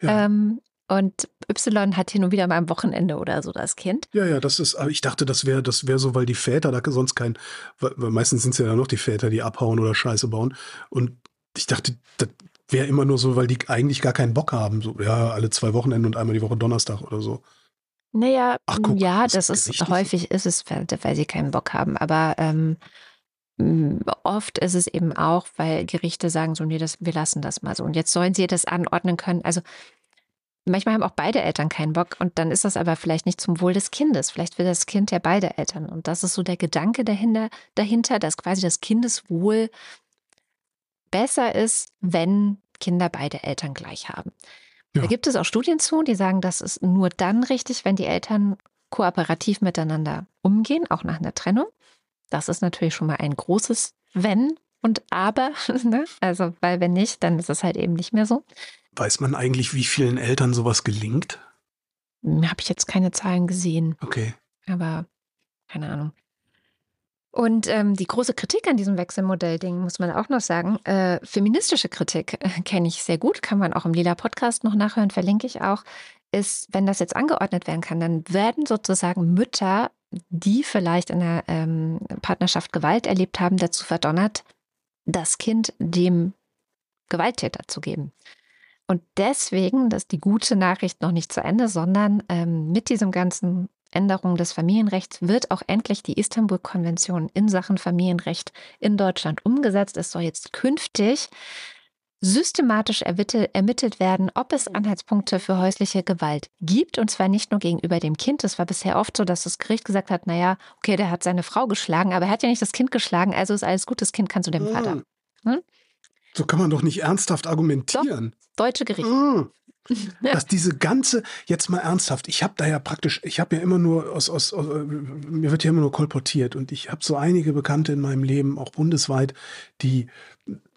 Ja. Ähm, und Y hat hin und wieder mal am Wochenende oder so das Kind. Ja, ja, das ist, aber ich dachte, das wäre das wäre so, weil die Väter da sonst kein, weil, meistens sind es ja dann noch die Väter, die abhauen oder Scheiße bauen. Und ich dachte, das wäre immer nur so, weil die eigentlich gar keinen Bock haben. So, ja, alle zwei Wochenende und einmal die Woche Donnerstag oder so. Naja, Ach, guck, ja, das ist häufig ist es, weil sie keinen Bock haben. Aber ähm, oft ist es eben auch, weil Gerichte sagen so, nee, das, wir lassen das mal so. Und jetzt sollen sie das anordnen können. Also Manchmal haben auch beide Eltern keinen Bock und dann ist das aber vielleicht nicht zum Wohl des Kindes. Vielleicht will das Kind ja beide Eltern. Und das ist so der Gedanke dahinter, dahinter dass quasi das Kindeswohl besser ist, wenn Kinder beide Eltern gleich haben. Ja. Da gibt es auch Studien zu, die sagen, das ist nur dann richtig, wenn die Eltern kooperativ miteinander umgehen, auch nach einer Trennung. Das ist natürlich schon mal ein großes Wenn und Aber. Ne? Also, weil wenn nicht, dann ist es halt eben nicht mehr so. Weiß man eigentlich, wie vielen Eltern sowas gelingt? Hm, Habe ich jetzt keine Zahlen gesehen. Okay. Aber keine Ahnung. Und ähm, die große Kritik an diesem Wechselmodell-Ding muss man auch noch sagen. Äh, feministische Kritik äh, kenne ich sehr gut, kann man auch im Lila Podcast noch nachhören, verlinke ich auch. Ist, wenn das jetzt angeordnet werden kann, dann werden sozusagen Mütter, die vielleicht in der ähm, Partnerschaft Gewalt erlebt haben, dazu verdonnert, das Kind dem Gewalttäter zu geben. Und deswegen, das ist die gute Nachricht noch nicht zu Ende, sondern ähm, mit diesem ganzen Änderung des Familienrechts wird auch endlich die Istanbul-Konvention in Sachen Familienrecht in Deutschland umgesetzt. Es soll jetzt künftig systematisch ermittelt werden, ob es Anhaltspunkte für häusliche Gewalt gibt. Und zwar nicht nur gegenüber dem Kind. Es war bisher oft so, dass das Gericht gesagt hat, naja, okay, der hat seine Frau geschlagen, aber er hat ja nicht das Kind geschlagen, also ist alles gut, das Kind kann zu dem Vater. Hm? So kann man doch nicht ernsthaft argumentieren. Doch, deutsche Gericht. Hm. dass diese ganze, jetzt mal ernsthaft, ich habe da ja praktisch, ich habe ja immer nur aus, aus, aus, mir wird ja immer nur kolportiert und ich habe so einige Bekannte in meinem Leben, auch bundesweit, die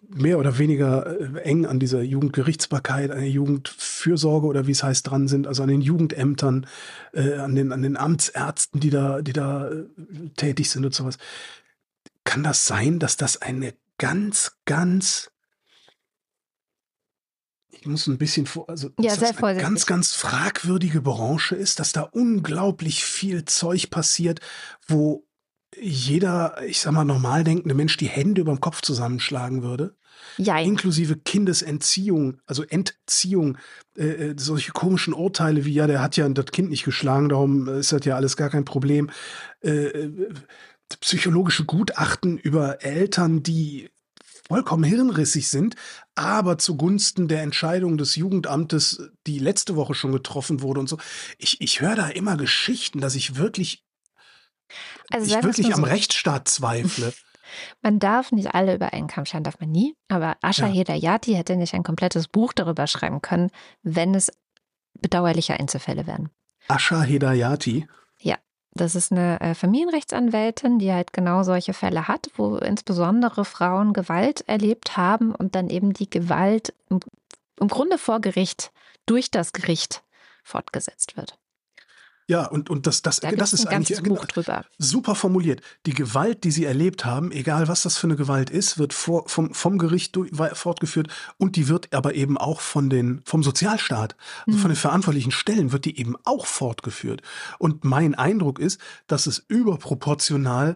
mehr oder weniger äh, eng an dieser Jugendgerichtsbarkeit, an der Jugendfürsorge oder wie es heißt dran sind, also an den Jugendämtern, äh, an den an den Amtsärzten, die da die da äh, tätig sind und sowas. Kann das sein, dass das eine ganz ganz ich muss ein bisschen vor, also ja, dass das eine ganz, ganz fragwürdige Branche ist, dass da unglaublich viel Zeug passiert, wo jeder, ich sag mal, normal denkende Mensch die Hände über dem Kopf zusammenschlagen würde. Ja. Inklusive Kindesentziehung, also Entziehung, äh, äh, solche komischen Urteile wie, ja, der hat ja das Kind nicht geschlagen, darum ist das ja alles gar kein Problem. Äh, äh psychologische Gutachten über Eltern, die vollkommen hirnrissig sind, aber zugunsten der Entscheidung des Jugendamtes, die letzte Woche schon getroffen wurde und so. Ich, ich höre da immer Geschichten, dass ich wirklich, also ich wirklich am so Rechtsstaat zweifle. Man darf nicht alle über einen Kamm scheren, darf man nie. Aber Asha ja. Hedayati hätte nicht ein komplettes Buch darüber schreiben können, wenn es bedauerliche Einzelfälle wären. Asha Hedayati? Das ist eine äh, Familienrechtsanwältin, die halt genau solche Fälle hat, wo insbesondere Frauen Gewalt erlebt haben und dann eben die Gewalt im, im Grunde vor Gericht durch das Gericht fortgesetzt wird. Ja, und, und das, das, da das ist eigentlich genau, super formuliert. Die Gewalt, die sie erlebt haben, egal was das für eine Gewalt ist, wird vor, vom, vom Gericht durch, fortgeführt und die wird aber eben auch von den, vom Sozialstaat, also mhm. von den verantwortlichen Stellen, wird die eben auch fortgeführt. Und mein Eindruck ist, dass es überproportional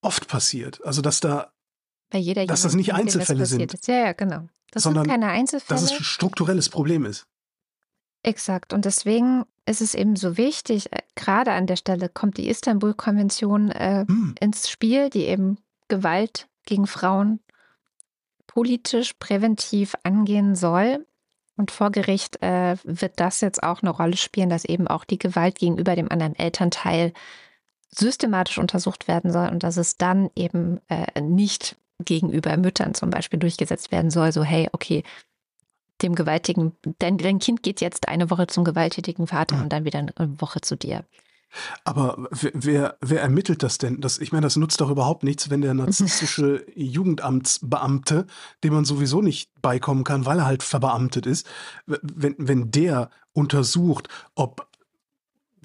oft passiert. Also, dass da, Bei jeder dass das nicht Einzelfälle sind. Ist. Ja, ja, genau. Das sondern, sind keine Einzelfälle. Dass es ein strukturelles Problem ist. Exakt. Und deswegen ist es eben so wichtig, äh, gerade an der Stelle kommt die Istanbul-Konvention äh, hm. ins Spiel, die eben Gewalt gegen Frauen politisch präventiv angehen soll. Und vor Gericht äh, wird das jetzt auch eine Rolle spielen, dass eben auch die Gewalt gegenüber dem anderen Elternteil systematisch untersucht werden soll und dass es dann eben äh, nicht gegenüber Müttern zum Beispiel durchgesetzt werden soll, so hey, okay, dem gewaltigen, dein, dein Kind geht jetzt eine Woche zum gewalttätigen Vater mhm. und dann wieder eine Woche zu dir. Aber wer, wer ermittelt das denn? Das, ich meine, das nutzt doch überhaupt nichts, wenn der narzisstische Jugendamtsbeamte, dem man sowieso nicht beikommen kann, weil er halt verbeamtet ist, wenn, wenn der untersucht, ob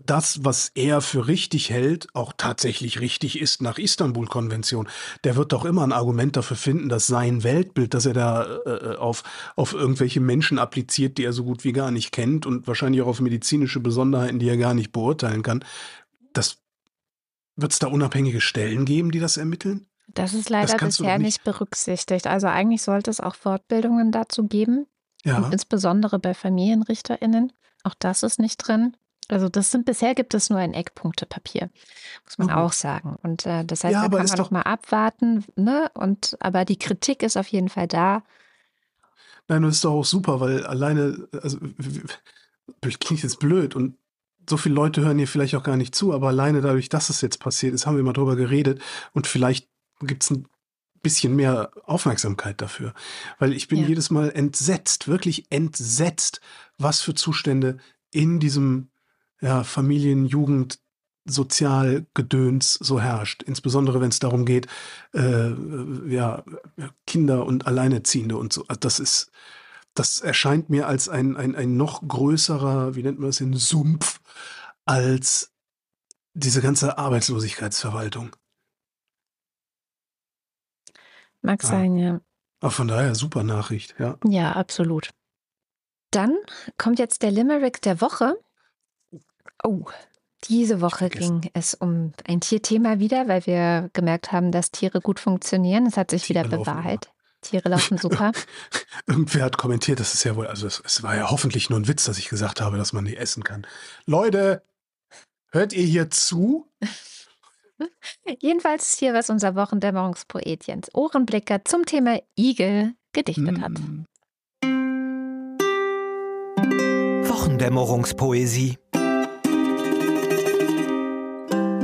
das, was er für richtig hält, auch tatsächlich richtig ist nach Istanbul-Konvention. Der wird doch immer ein Argument dafür finden, dass sein Weltbild, das er da äh, auf, auf irgendwelche Menschen appliziert, die er so gut wie gar nicht kennt und wahrscheinlich auch auf medizinische Besonderheiten, die er gar nicht beurteilen kann, das wird es da unabhängige Stellen geben, die das ermitteln? Das ist leider das bisher nicht, nicht berücksichtigt. Also eigentlich sollte es auch Fortbildungen dazu geben. Ja. insbesondere bei FamilienrichterInnen. Auch das ist nicht drin. Also das sind bisher gibt es nur ein Eckpunktepapier, muss man mhm. auch sagen. Und äh, das heißt, ja, da kann man doch mal abwarten, ne? Und aber die Kritik ist auf jeden Fall da. Nein, das ist doch auch super, weil alleine, also klingt jetzt blöd und so viele Leute hören hier vielleicht auch gar nicht zu, aber alleine dadurch, dass es jetzt passiert ist, haben wir mal drüber geredet und vielleicht gibt es ein bisschen mehr Aufmerksamkeit dafür. Weil ich bin ja. jedes Mal entsetzt, wirklich entsetzt, was für Zustände in diesem ja, Familien, Jugend, Sozialgedöns so herrscht. Insbesondere wenn es darum geht, äh, ja, Kinder und Alleinerziehende und so. Also das ist, das erscheint mir als ein, ein, ein noch größerer, wie nennt man das, ein Sumpf, als diese ganze Arbeitslosigkeitsverwaltung. Mag Ah. sein, ja. Aber von daher super Nachricht, ja. Ja, absolut. Dann kommt jetzt der Limerick der Woche. Oh, diese Woche ging es um ein Tierthema wieder, weil wir gemerkt haben, dass Tiere gut funktionieren. Es hat sich Tiere wieder bewahrheitet. Tiere laufen super. Irgendwer hat kommentiert, das ist ja wohl, also es, es war ja hoffentlich nur ein Witz, dass ich gesagt habe, dass man die essen kann. Leute, hört ihr hier zu? Jedenfalls hier, was unser Wochendämmerungspoet Jens Ohrenblicker zum Thema Igel gedichtet hat. Mm, Wochendämmerungspoesie.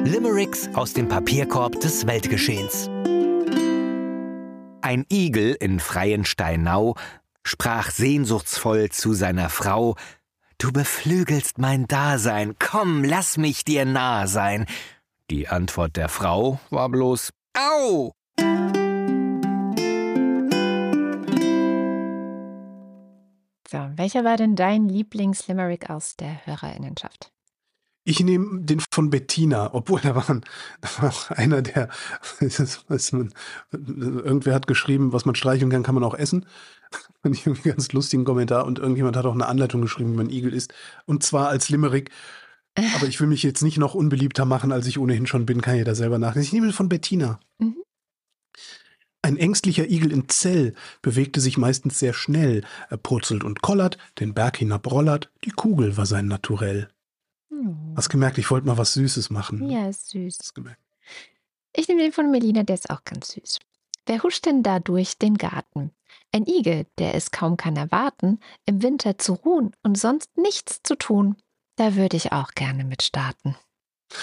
Limericks aus dem Papierkorb des Weltgeschehens. Ein Igel in Freiensteinau sprach sehnsuchtsvoll zu seiner Frau: Du beflügelst mein Dasein, komm, lass mich dir nah sein. Die Antwort der Frau war bloß: Au! So, welcher war denn dein Lieblings-Limerick aus der Hörerinnenschaft? Ich nehme den von Bettina, obwohl da war, ein, da war auch einer, der, man, irgendwer hat geschrieben, was man streicheln kann, kann man auch essen. Fand ich irgendwie ganz lustigen Kommentar und irgendjemand hat auch eine Anleitung geschrieben, wie man Igel isst. Und zwar als Limerick. Aber ich will mich jetzt nicht noch unbeliebter machen, als ich ohnehin schon bin, kann jeder selber nachlesen. Ich nehme den von Bettina. Mhm. Ein ängstlicher Igel in Zell bewegte sich meistens sehr schnell. Er purzelt und kollert, den Berg hinab rollert, die Kugel war sein Naturell. Hm. Hast gemerkt, ich wollte mal was Süßes machen. Ja, ist süß. Hast gemerkt. Ich nehme den von Melina, der ist auch ganz süß. Wer huscht denn da durch den Garten? Ein Igel, der es kaum kann erwarten, im Winter zu ruhen und sonst nichts zu tun. Da würde ich auch gerne mit starten.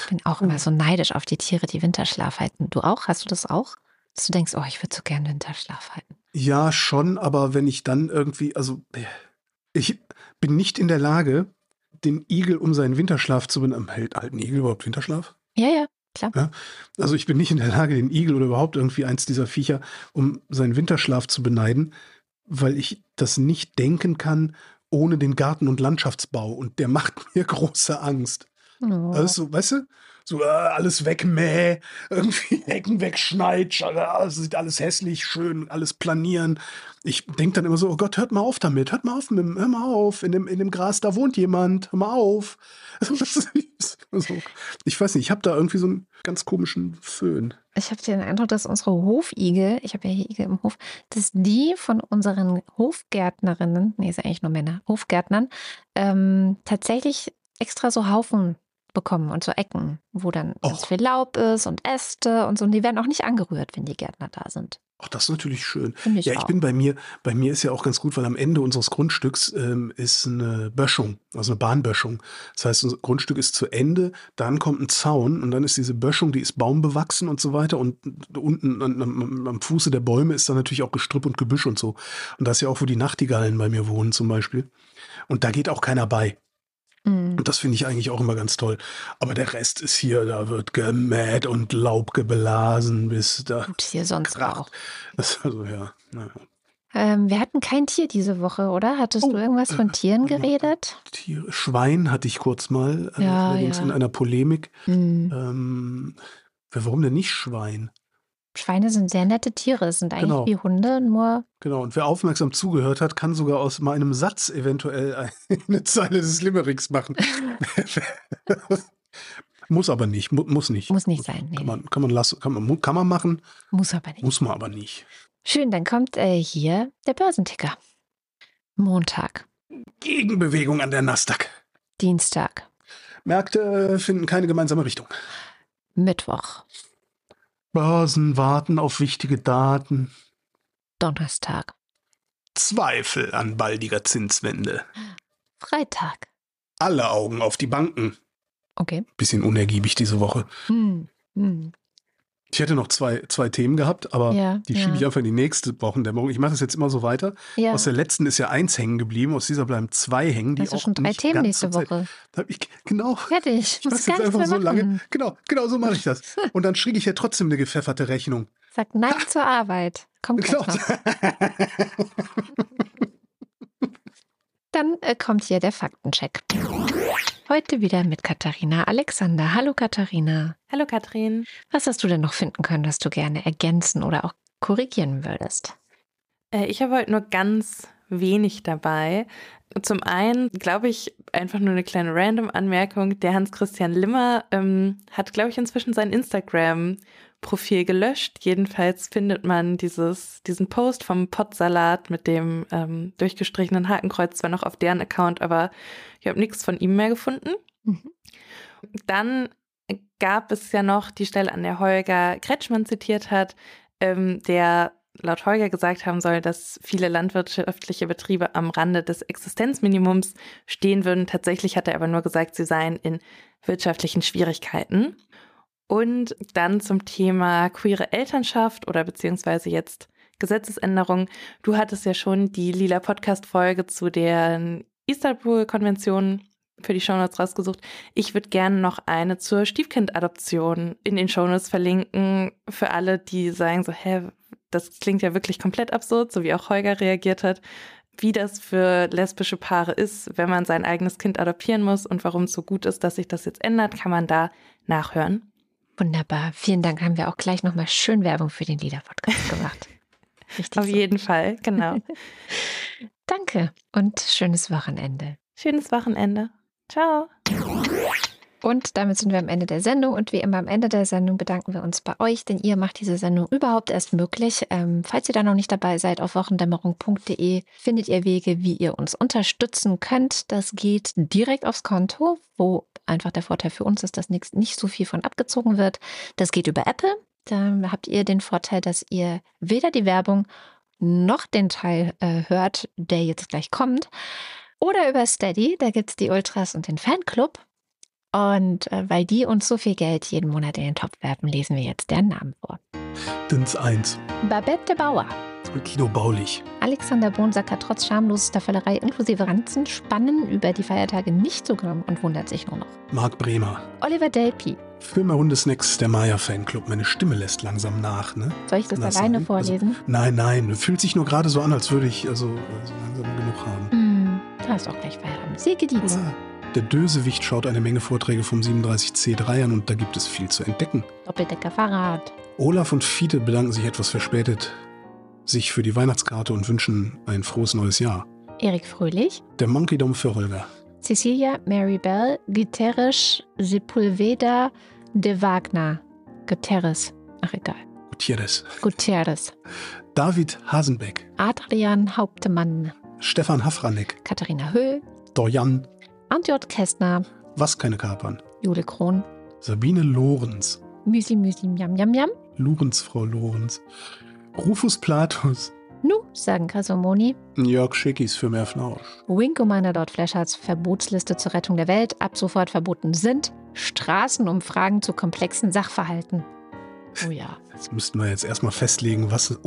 Bin auch immer so neidisch auf die Tiere, die Winterschlaf halten. Du auch? Hast du das auch? Dass du denkst, oh, ich würde so gerne Winterschlaf halten. Ja, schon, aber wenn ich dann irgendwie, also ich bin nicht in der Lage, den Igel um seinen Winterschlaf zu benennen. Hält ein Igel überhaupt Winterschlaf? Ja, ja, klar. Also ich bin nicht in der Lage, den Igel oder überhaupt irgendwie eins dieser Viecher um seinen Winterschlaf zu beneiden, weil ich das nicht denken kann ohne den Garten- und Landschaftsbau. Und der macht mir große Angst. Oh. Also, weißt du? So, äh, alles wegmäh, irgendwie Hecken wegschneit, sch- äh, es sieht alles hässlich, schön, alles planieren. Ich denke dann immer so, oh Gott, hört mal auf damit, hört mal auf, mit, hör mal auf, in dem, in dem Gras, da wohnt jemand, hör mal auf. so, ich weiß nicht, ich habe da irgendwie so einen ganz komischen Föhn. Ich habe den Eindruck, dass unsere Hofigel, ich habe ja hier Igel im Hof, dass die von unseren Hofgärtnerinnen, nee, ja eigentlich nur Männer, Hofgärtnern, ähm, tatsächlich extra so Haufen bekommen und so Ecken, wo dann ganz Och. viel Laub ist und Äste und so. Und die werden auch nicht angerührt, wenn die Gärtner da sind. Ach, das ist natürlich schön. Ich Ja, ich auch. bin bei mir, bei mir ist ja auch ganz gut, weil am Ende unseres Grundstücks ähm, ist eine Böschung, also eine Bahnböschung. Das heißt, unser Grundstück ist zu Ende, dann kommt ein Zaun und dann ist diese Böschung, die ist baumbewachsen und so weiter und unten an, am, am Fuße der Bäume ist dann natürlich auch Gestrüpp und Gebüsch und so. Und das ist ja auch, wo die Nachtigallen bei mir wohnen zum Beispiel. Und da geht auch keiner bei. Mhm. Und das finde ich eigentlich auch immer ganz toll. Aber der Rest ist hier, da wird gemäht und Laub geblasen, bis da Gut, hier sonst kracht. auch. Das, also ja, naja. Ähm, wir hatten kein Tier diese Woche, oder? Hattest Oh, du irgendwas von äh, Tieren warte mal. geredet? Tiere. Schwein hatte ich kurz mal, äh, Ja, allerdings ja. in einer Polemik. Mhm. Ähm, warum denn nicht Schwein? Schweine sind sehr nette Tiere. Es sind eigentlich Genau. wie Hunde, nur Genau, und wer aufmerksam zugehört hat, kann sogar aus meinem Satz eventuell eine Zeile des Limericks machen. muss aber nicht, mu muss nicht. muss nicht sein. Nee, Kann man, kann man lassen, kann man, kann man machen, muss aber nicht. muss man aber nicht. Schön, dann kommt äh, hier der Börsenticker. Montag, Gegenbewegung an der Nasdaq. Dienstag, Märkte finden keine gemeinsame Richtung. Mittwoch, Börsen warten auf wichtige Daten. Donnerstag, Zweifel an baldiger Zinswende. Freitag. Alle Augen auf die Banken. Okay. Bisschen unergiebig diese Woche. Hm. Hm. Ich hätte noch zwei, zwei Themen gehabt, aber Ja, die ja. schiebe ich einfach in die nächste Wochendämmerung. Ich mache das jetzt immer so weiter. Ja, Aus der letzten ist ja eins hängen geblieben, aus dieser bleiben zwei hängen. Die du auch schon drei Themen nächste Woche. Ich, genau. Fertig. Ich Muss jetzt einfach so lange. Genau, genau so mache ich das. Und dann kriege ich ja trotzdem eine gepfefferte Rechnung. Sag Nein zur Arbeit. Kommt Genau. Dann äh, kommt hier der Faktencheck. Heute wieder mit Katharina Alexander. Hallo Katharina. Hallo Katrin. Was hast du denn noch finden können, das du gerne ergänzen oder auch korrigieren würdest? Äh, ich habe heute nur ganz wenig dabei. Zum einen glaube ich einfach nur eine kleine Random-Anmerkung. Der Hans-Christian Limmer ähm, hat, glaube ich, inzwischen sein Instagram-Profil gelöscht. Jedenfalls findet man dieses, diesen Post vom Potsalat mit dem ähm, durchgestrichenen Hakenkreuz zwar noch auf deren Account, aber ich habe nichts von ihm mehr gefunden. Mhm. Dann gab es ja noch die Stelle, an der Holger Kretschmann zitiert hat, ähm, der laut Holger gesagt haben soll, dass viele landwirtschaftliche Betriebe am Rande des Existenzminimums stehen würden. Tatsächlich hat er aber nur gesagt, sie seien in wirtschaftlichen Schwierigkeiten. Und dann zum Thema queere Elternschaft oder beziehungsweise jetzt Gesetzesänderung. Du hattest ja schon die lila Podcast-Folge zu der Istanbul-Konvention für die Shownotes rausgesucht. Ich würde gerne noch eine zur Stiefkindadoption in den Shownotes verlinken. Für alle, die sagen so, hä, das klingt ja wirklich komplett absurd, so wie auch Holger reagiert hat, wie das für lesbische Paare ist, wenn man sein eigenes Kind adoptieren muss und warum es so gut ist, dass sich das jetzt ändert, kann man da nachhören. Wunderbar. Vielen Dank. Haben wir auch gleich nochmal schön Werbung für den Lieder-Podcast gemacht. Richtig Auf so. jeden Fall, genau. Danke und schönes Wochenende. Schönes Wochenende. Ciao. Und damit sind wir am Ende der Sendung. Und wie immer am Ende der Sendung bedanken wir uns bei euch, denn ihr macht diese Sendung überhaupt erst möglich. Ähm, falls ihr da noch nicht dabei seid, auf wochendämmerung.de findet ihr Wege, wie ihr uns unterstützen könnt. Das geht direkt aufs Konto, wo einfach der Vorteil für uns ist, dass nicht, nicht so viel von abgezogen wird. Das geht über Apple. Da habt ihr den Vorteil, dass ihr weder die Werbung noch den Teil äh, hört, der jetzt gleich kommt. Oder über Steady, da gibt es die Ultras und den Fanclub. Und äh, weil die uns so viel Geld jeden Monat in den Topf werfen, lesen wir jetzt deren Namen vor. Dins 1. Babette Bauer. Kino Baulich. Alexander Bonsacker trotz schamlosester Völlerei inklusive Ranzen spannen über die Feiertage nicht so grimm und wundert sich nur noch. Marc Bremer. Oliver Delpi. Filme Hundesnacks, der Maya-Fanclub. Meine Stimme lässt langsam nach, ne? Soll ich das, das alleine sein? vorlesen? Also, nein, nein. Fühlt sich nur gerade so an, als würde ich also, also langsam genug haben. Mm, du hast auch gleich Feierabend. Silke Dietz. Ja. Der Dösewicht schaut eine Menge Vorträge vom 37C3 an und da gibt es viel zu entdecken. Doppeldecker Fahrrad. Olaf und Fiete bedanken sich etwas verspätet sich für die Weihnachtskarte und wünschen ein frohes neues Jahr. Erik Fröhlich. Der Monkey Dom für Holger. Cecilia Mary Bell, Guterres Sepulveda de Wagner. Guterres. Ach, egal. Gutierrez. Gutierrez. David Hasenbeck. Adrian Hauptmann. Stefan Hafranek. Katharina Höhl. Dorjan. Antjot Kästner. Was keine Kapern. Jule Krohn. Sabine Lorenz. Müsli Müsli Miam Miam Miam. Lorenz, Frau Lorenz. Rufus Platus. Nu, sagen Kasomoni. Jörg Schickis für mehr Flausch. Winko meiner dort Fleschards Verbotsliste zur Rettung der Welt ab sofort verboten sind Straßenumfragen zu komplexen Sachverhalten. Oh ja. Jetzt müssten wir jetzt erstmal festlegen, was,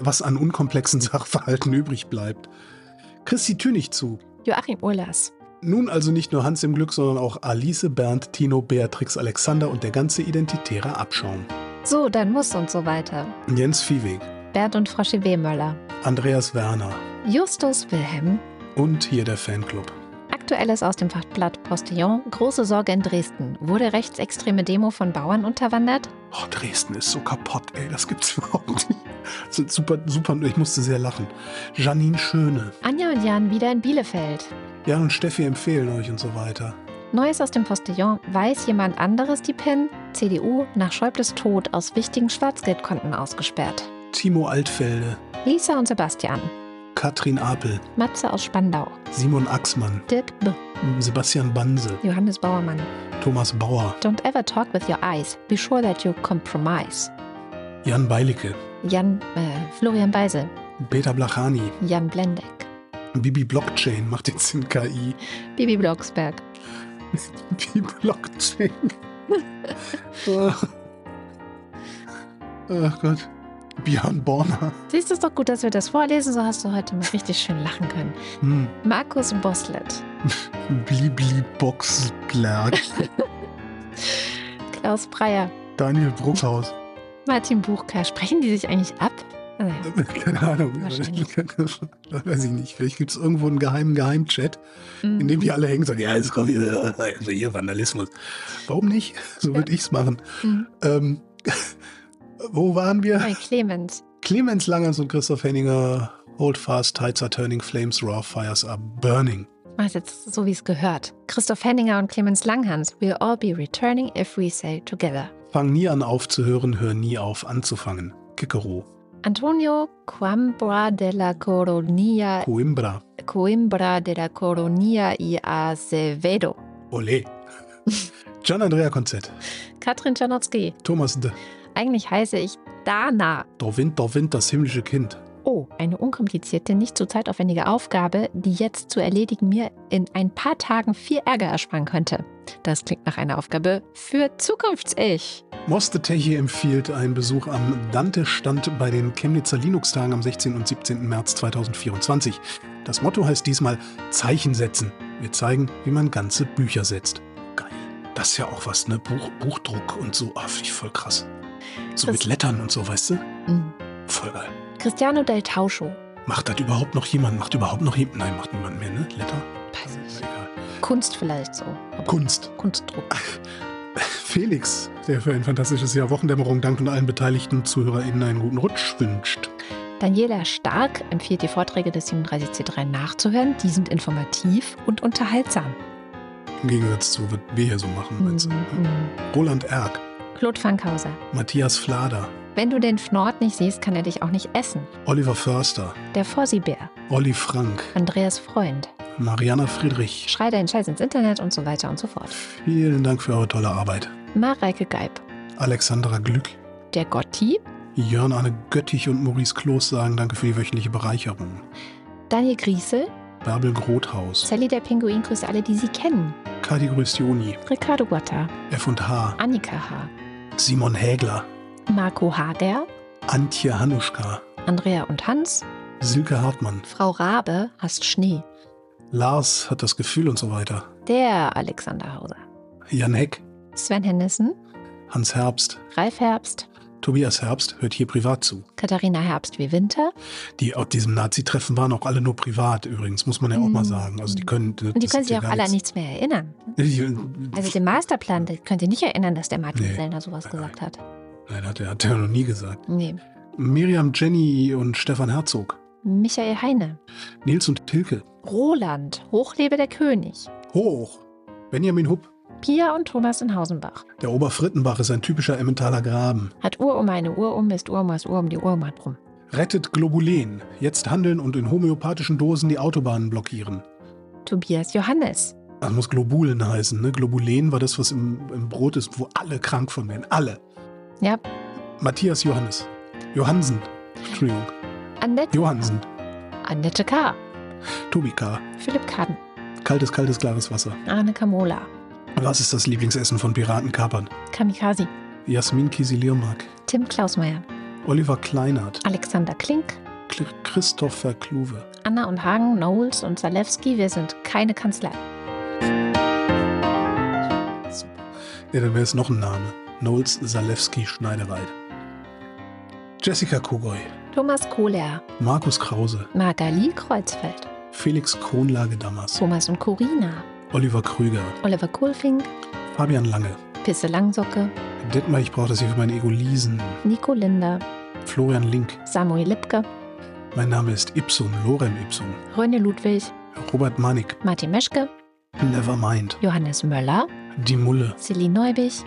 was an unkomplexen Sachverhalten übrig bleibt. Christi Tünig zu. Joachim Urlas. Nun also nicht nur Hans im Glück, sondern auch Alice, Bernd, Tino, Beatrix, Alexander und der ganze identitäre Abschaum. So, dann muss und so weiter. Jens Viehweg. Bert und Frosche Wehmöller. Andreas Werner. Justus Wilhelm. Und hier der Fanclub. Aktuelles aus dem Fachblatt Postillon. Große Sorge in Dresden. Wurde rechtsextreme Demo von Bauern unterwandert? Oh, Dresden ist so kaputt, ey. Das gibt's überhaupt nicht. Super, super. Ich musste sehr lachen. Janine Schöne. Anja und Jan wieder in Bielefeld. Jan und Steffi empfehlen euch und so weiter. Neues aus dem Postillon. Weiß jemand anderes die PIN? CDU nach Schäubles Tod aus wichtigen Schwarzgeldkonten ausgesperrt. Timo Altfelde. Lisa und Sebastian. Katrin Apel. Matze aus Spandau. Simon Axmann. Dirk B. Sebastian Banse. Johannes Bauermann. Thomas Bauer. Don't ever talk with your eyes. Be sure that you compromise. Jan Beilicke. Jan, äh, Florian Beisel. Peter Blachani. Jan Blendeck. Bibi Blockchain macht jetzt in KI. Bibi Blocksberg. Bibi Blockchain. oh. oh Gott. Björn Borner. Siehst du es doch gut, dass wir das vorlesen, so hast du heute mal richtig schön lachen können. Hm. Markus Boslett. Blibli Boxberg. Klaus Breyer. Daniel Bruckhaus. Martin Buchka. Sprechen die sich eigentlich ab? Nee. Keine Ahnung. Weiß ich nicht. Vielleicht gibt es irgendwo einen geheimen Geheimchat, in dem die alle hängen und sagen, ja, jetzt kommt hier, also hier Vandalismus. Warum nicht? So würde ich es machen. Mhm. Ähm, wo waren wir? Bei Clemens. Clemens Langers und Christoph Henninger. Hold fast, tides are turning, flames, raw fires are burning. Mach jetzt so, wie es gehört. Christoph Henninger und Clemens Langhans. We'll all be returning if we say together. Fang nie an aufzuhören, hör nie auf anzufangen. Kikero, Antonio Coimbra de la Coronia, Coimbra, Coimbra de la Coronia y Acevedo. Ole. Gian Andrea Konzett, Katrin Czarnocki. Thomas D. Eigentlich heiße ich Dana. Der Wind, der Wind, das himmlische Kind. Oh, eine unkomplizierte, nicht zu zeitaufwendige Aufgabe, die jetzt zu erledigen mir in ein paar Tagen viel Ärger ersparen könnte. Das klingt nach einer Aufgabe für Zukunfts-Ich. Moste Teche empfiehlt einen Besuch am Dante-Stand bei den Chemnitzer Linux-Tagen am 16. und 17. März 2024. Das Motto heißt diesmal Zeichen setzen. Wir zeigen, wie man ganze Bücher setzt. Geil. Das ist ja auch was, ne? Buch, Buchdruck und so. Ah, finde ich voll krass. So Das- mit Lettern und so, weißt du? Mhm. Voll geil. Cristiano del Tauscho. Macht das überhaupt noch jemand? Macht überhaupt noch jemand? Nein, macht niemand mehr, ne? Letter? Weiß nicht. Egal. Kunst vielleicht so. Kunst. Kunstdruck. Felix, der für ein fantastisches Jahr Wochendämmerung dankt und allen beteiligten ZuhörerInnen einen guten Rutsch wünscht. Daniela Stark empfiehlt die Vorträge des 37C3 nachzuhören. Die sind informativ und unterhaltsam. Im Gegensatz zu, was wir hier so machen. meinst du, ne? Mhm. Roland Erck, Claude Fankhauser. Matthias Flader, Wenn du den Fnord nicht siehst, kann er dich auch nicht essen. Oliver Förster, Der Fossibär. Olli Frank, Andreas Freund. Mariana Friedrich. Schrei deinen Scheiß ins Internet und so weiter und so fort. Vielen Dank für eure tolle Arbeit. Mareike Geib. Alexandra Glück, Der Gotti. Jörn Arne Göttich und Maurice Kloß sagen Danke für die wöchentliche Bereicherung. Daniel Griesel. Bärbel Grothaus, Sally der Pinguin grüßt alle, die sie kennen. Kati grüßt Joni, Ricardo Guatta. F&H, Annika H. Simon Hägler, Marco Hager. Antje Hanuschka, Andrea und Hans. Silke Hartmann, Frau Rabe hasst Schnee. Lars hat das Gefühl und so weiter. Der Alexander Hauser. Jan Heck, Sven Hennissen. Hans Herbst, Ralf Herbst. Tobias Herbst hört hier privat zu. Katharina Herbst wie Winter. Die auf diesem Nazi-Treffen waren auch alle nur privat übrigens, muss man ja auch mal Mhm. sagen. Also die können. Und die können sich auch alle an nichts mehr erinnern. Also den Masterplan, das könnt ihr nicht erinnern, dass der Martin Nee. Sellner sowas Nein, gesagt hat. Nein, hat er, hat er noch nie gesagt. Nee. Miriam, Jenny und Stefan Herzog. Michael Heine. Nils und Tilke. Roland. Hochlebe der König. Hoch. Benjamin Hupp. Pia und Thomas in Hausenbach. Der Oberfrittenbach ist ein typischer Emmentaler Graben. Hat Uhr um eine Uhr um, ist Uhr um das Uhr um die Uhr hat rum. Rettet Globulen. Jetzt handeln und in homöopathischen Dosen die Autobahnen blockieren. Tobias Johannes. Das muss Globulen heißen, ne? Globulen war das, was im, im Brot ist, wo alle krank von werden. Alle. Ja. Matthias Johannes. Johansen. Entschuldigung. Annette, Johansen. Annette K. Tobi K. Philipp Kaden. Kaltes, kaltes, klares Wasser. Arne Kamola. Was ist das Lieblingsessen von Piratenkapern? Kamikaze. Jasmin Kisilirmak. Tim Klausmeier. Oliver Kleinert. Alexander Klink. Kl- Christopher Kluwe. Anna und Hagen, Knowles und Zalewski. Wir sind keine Kanzlei. Ja, dann wäre es noch ein Name. Knowles Salewski Schneiderwald. Jessica Kogoy. Thomas Kohler. Markus Krause. Magali Kreuzfeld. Felix Kronlage Dammers. Thomas und Corina. Oliver Krüger. Oliver Kohlfink. Fabian Lange. Pisse Langsocke. Detmar, ich brauche das hier für mein Ego lesen. Nico Linder. Florian Link. Samuel Lipke. Mein Name ist Ipsum, Lorem Ipsum. Röne Ludwig. Robert Manik. Martin Meschke. Nevermind. Johannes Möller. Die Mulle. Celine Neubich.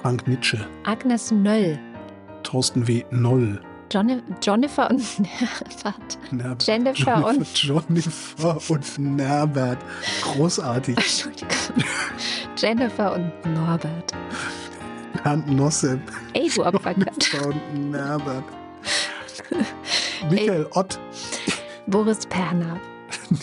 Frank Nitsche. Agnes Nöll. Thorsten W. Noll. Johnny, Jennifer und Warte. Nerbert. Jennifer und- Jennifer und Nerbert. Großartig. Entschuldigung. Jennifer und Norbert. Bernd Nossep. Ey, du. Jennifer und Nerbert. Michael Ott. Boris Perner.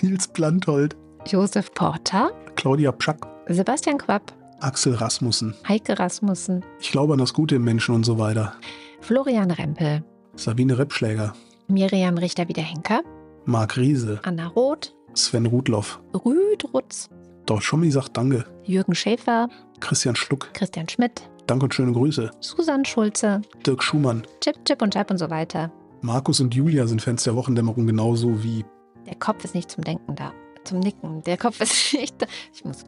Nils Planthold. Josef Porter. Claudia Pschack. Sebastian Quapp. Axel Rasmussen. Heike Rasmussen. Ich glaube an das Gute im Menschen und so weiter. Florian Rempel. Sabine Reppschläger. Miriam Richter-Wiederhenker. Marc Riese. Anna Roth. Sven Rudloff. Rüdrutz. Doch Schommi sagt Danke. Jürgen Schäfer. Christian Schluck. Christian Schmidt. Danke und schöne Grüße. Susanne Schulze. Dirk Schumann. Chip, Chip und Chap und so weiter. Markus und Julia sind Fans der Wochendämmerung genauso wie Der Kopf ist nicht zum Denken da. Zum Nicken. Der Kopf ist nicht. Ich muss.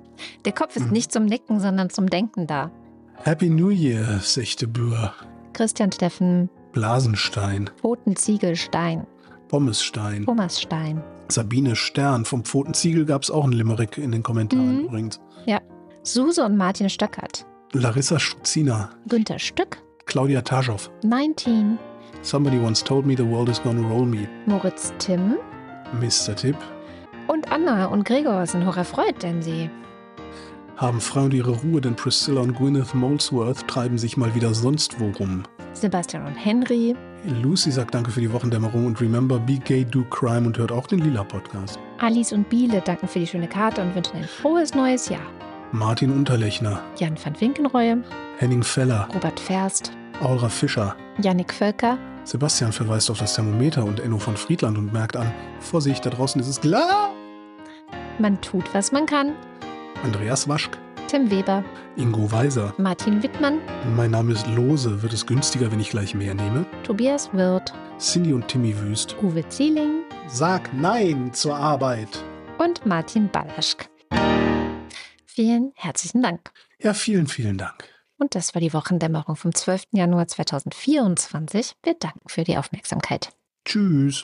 Der Kopf ist Mhm. nicht zum Nicken, sondern zum Denken da. Happy New Year, Sechte Bür, Christian Steffen, Blasenstein, Pfotenziegelstein, Pommesstein, Thomas Stein, Sabine Stern. Vom Pfotenziegel gab es auch einen Limerick in den Kommentaren Mhm. übrigens. Suse und Martin Stöckert, Larissa Schuzina, Günther Stück, Claudia Taschow. 19, Somebody once told me the world is gonna roll me. Moritz Timm Mr. Tipp. und Anna und Gregor sind hocherfreut, denn sie Haben und ihre Ruhe, denn Priscilla und Gwyneth Molesworth treiben sich mal wieder sonst wo rum. Sebastian und Henry, Lucy sagt Danke für die Wochendämmerung und remember, be gay, do crime und hört auch den Lila-Podcast. Alice und Biele danken für die schöne Karte und wünschen ein frohes neues Jahr. Martin Unterlechner, Jan van Winkenreue, Henning Feller, Robert Ferst, Aura Fischer. Yannick Völker, Sebastian verweist auf das Thermometer und Enno von Friedland und merkt an, Vorsicht, da draußen ist es klar. man tut, was man kann. Andreas Waschk, Tim Weber, Ingo Weiser. Martin Wittmann, Mein Name ist Lose. Wird es günstiger, wenn ich gleich mehr nehme? Tobias Wirth, Cindy und Timmy Wüst. Uwe Zieling Sag Nein zur Arbeit. und Martin Ballaschk. Vielen herzlichen Dank. Ja, vielen, vielen Dank. Und das war die Wochendämmerung vom 12. Januar 2024. Wir danken für die Aufmerksamkeit. Tschüss.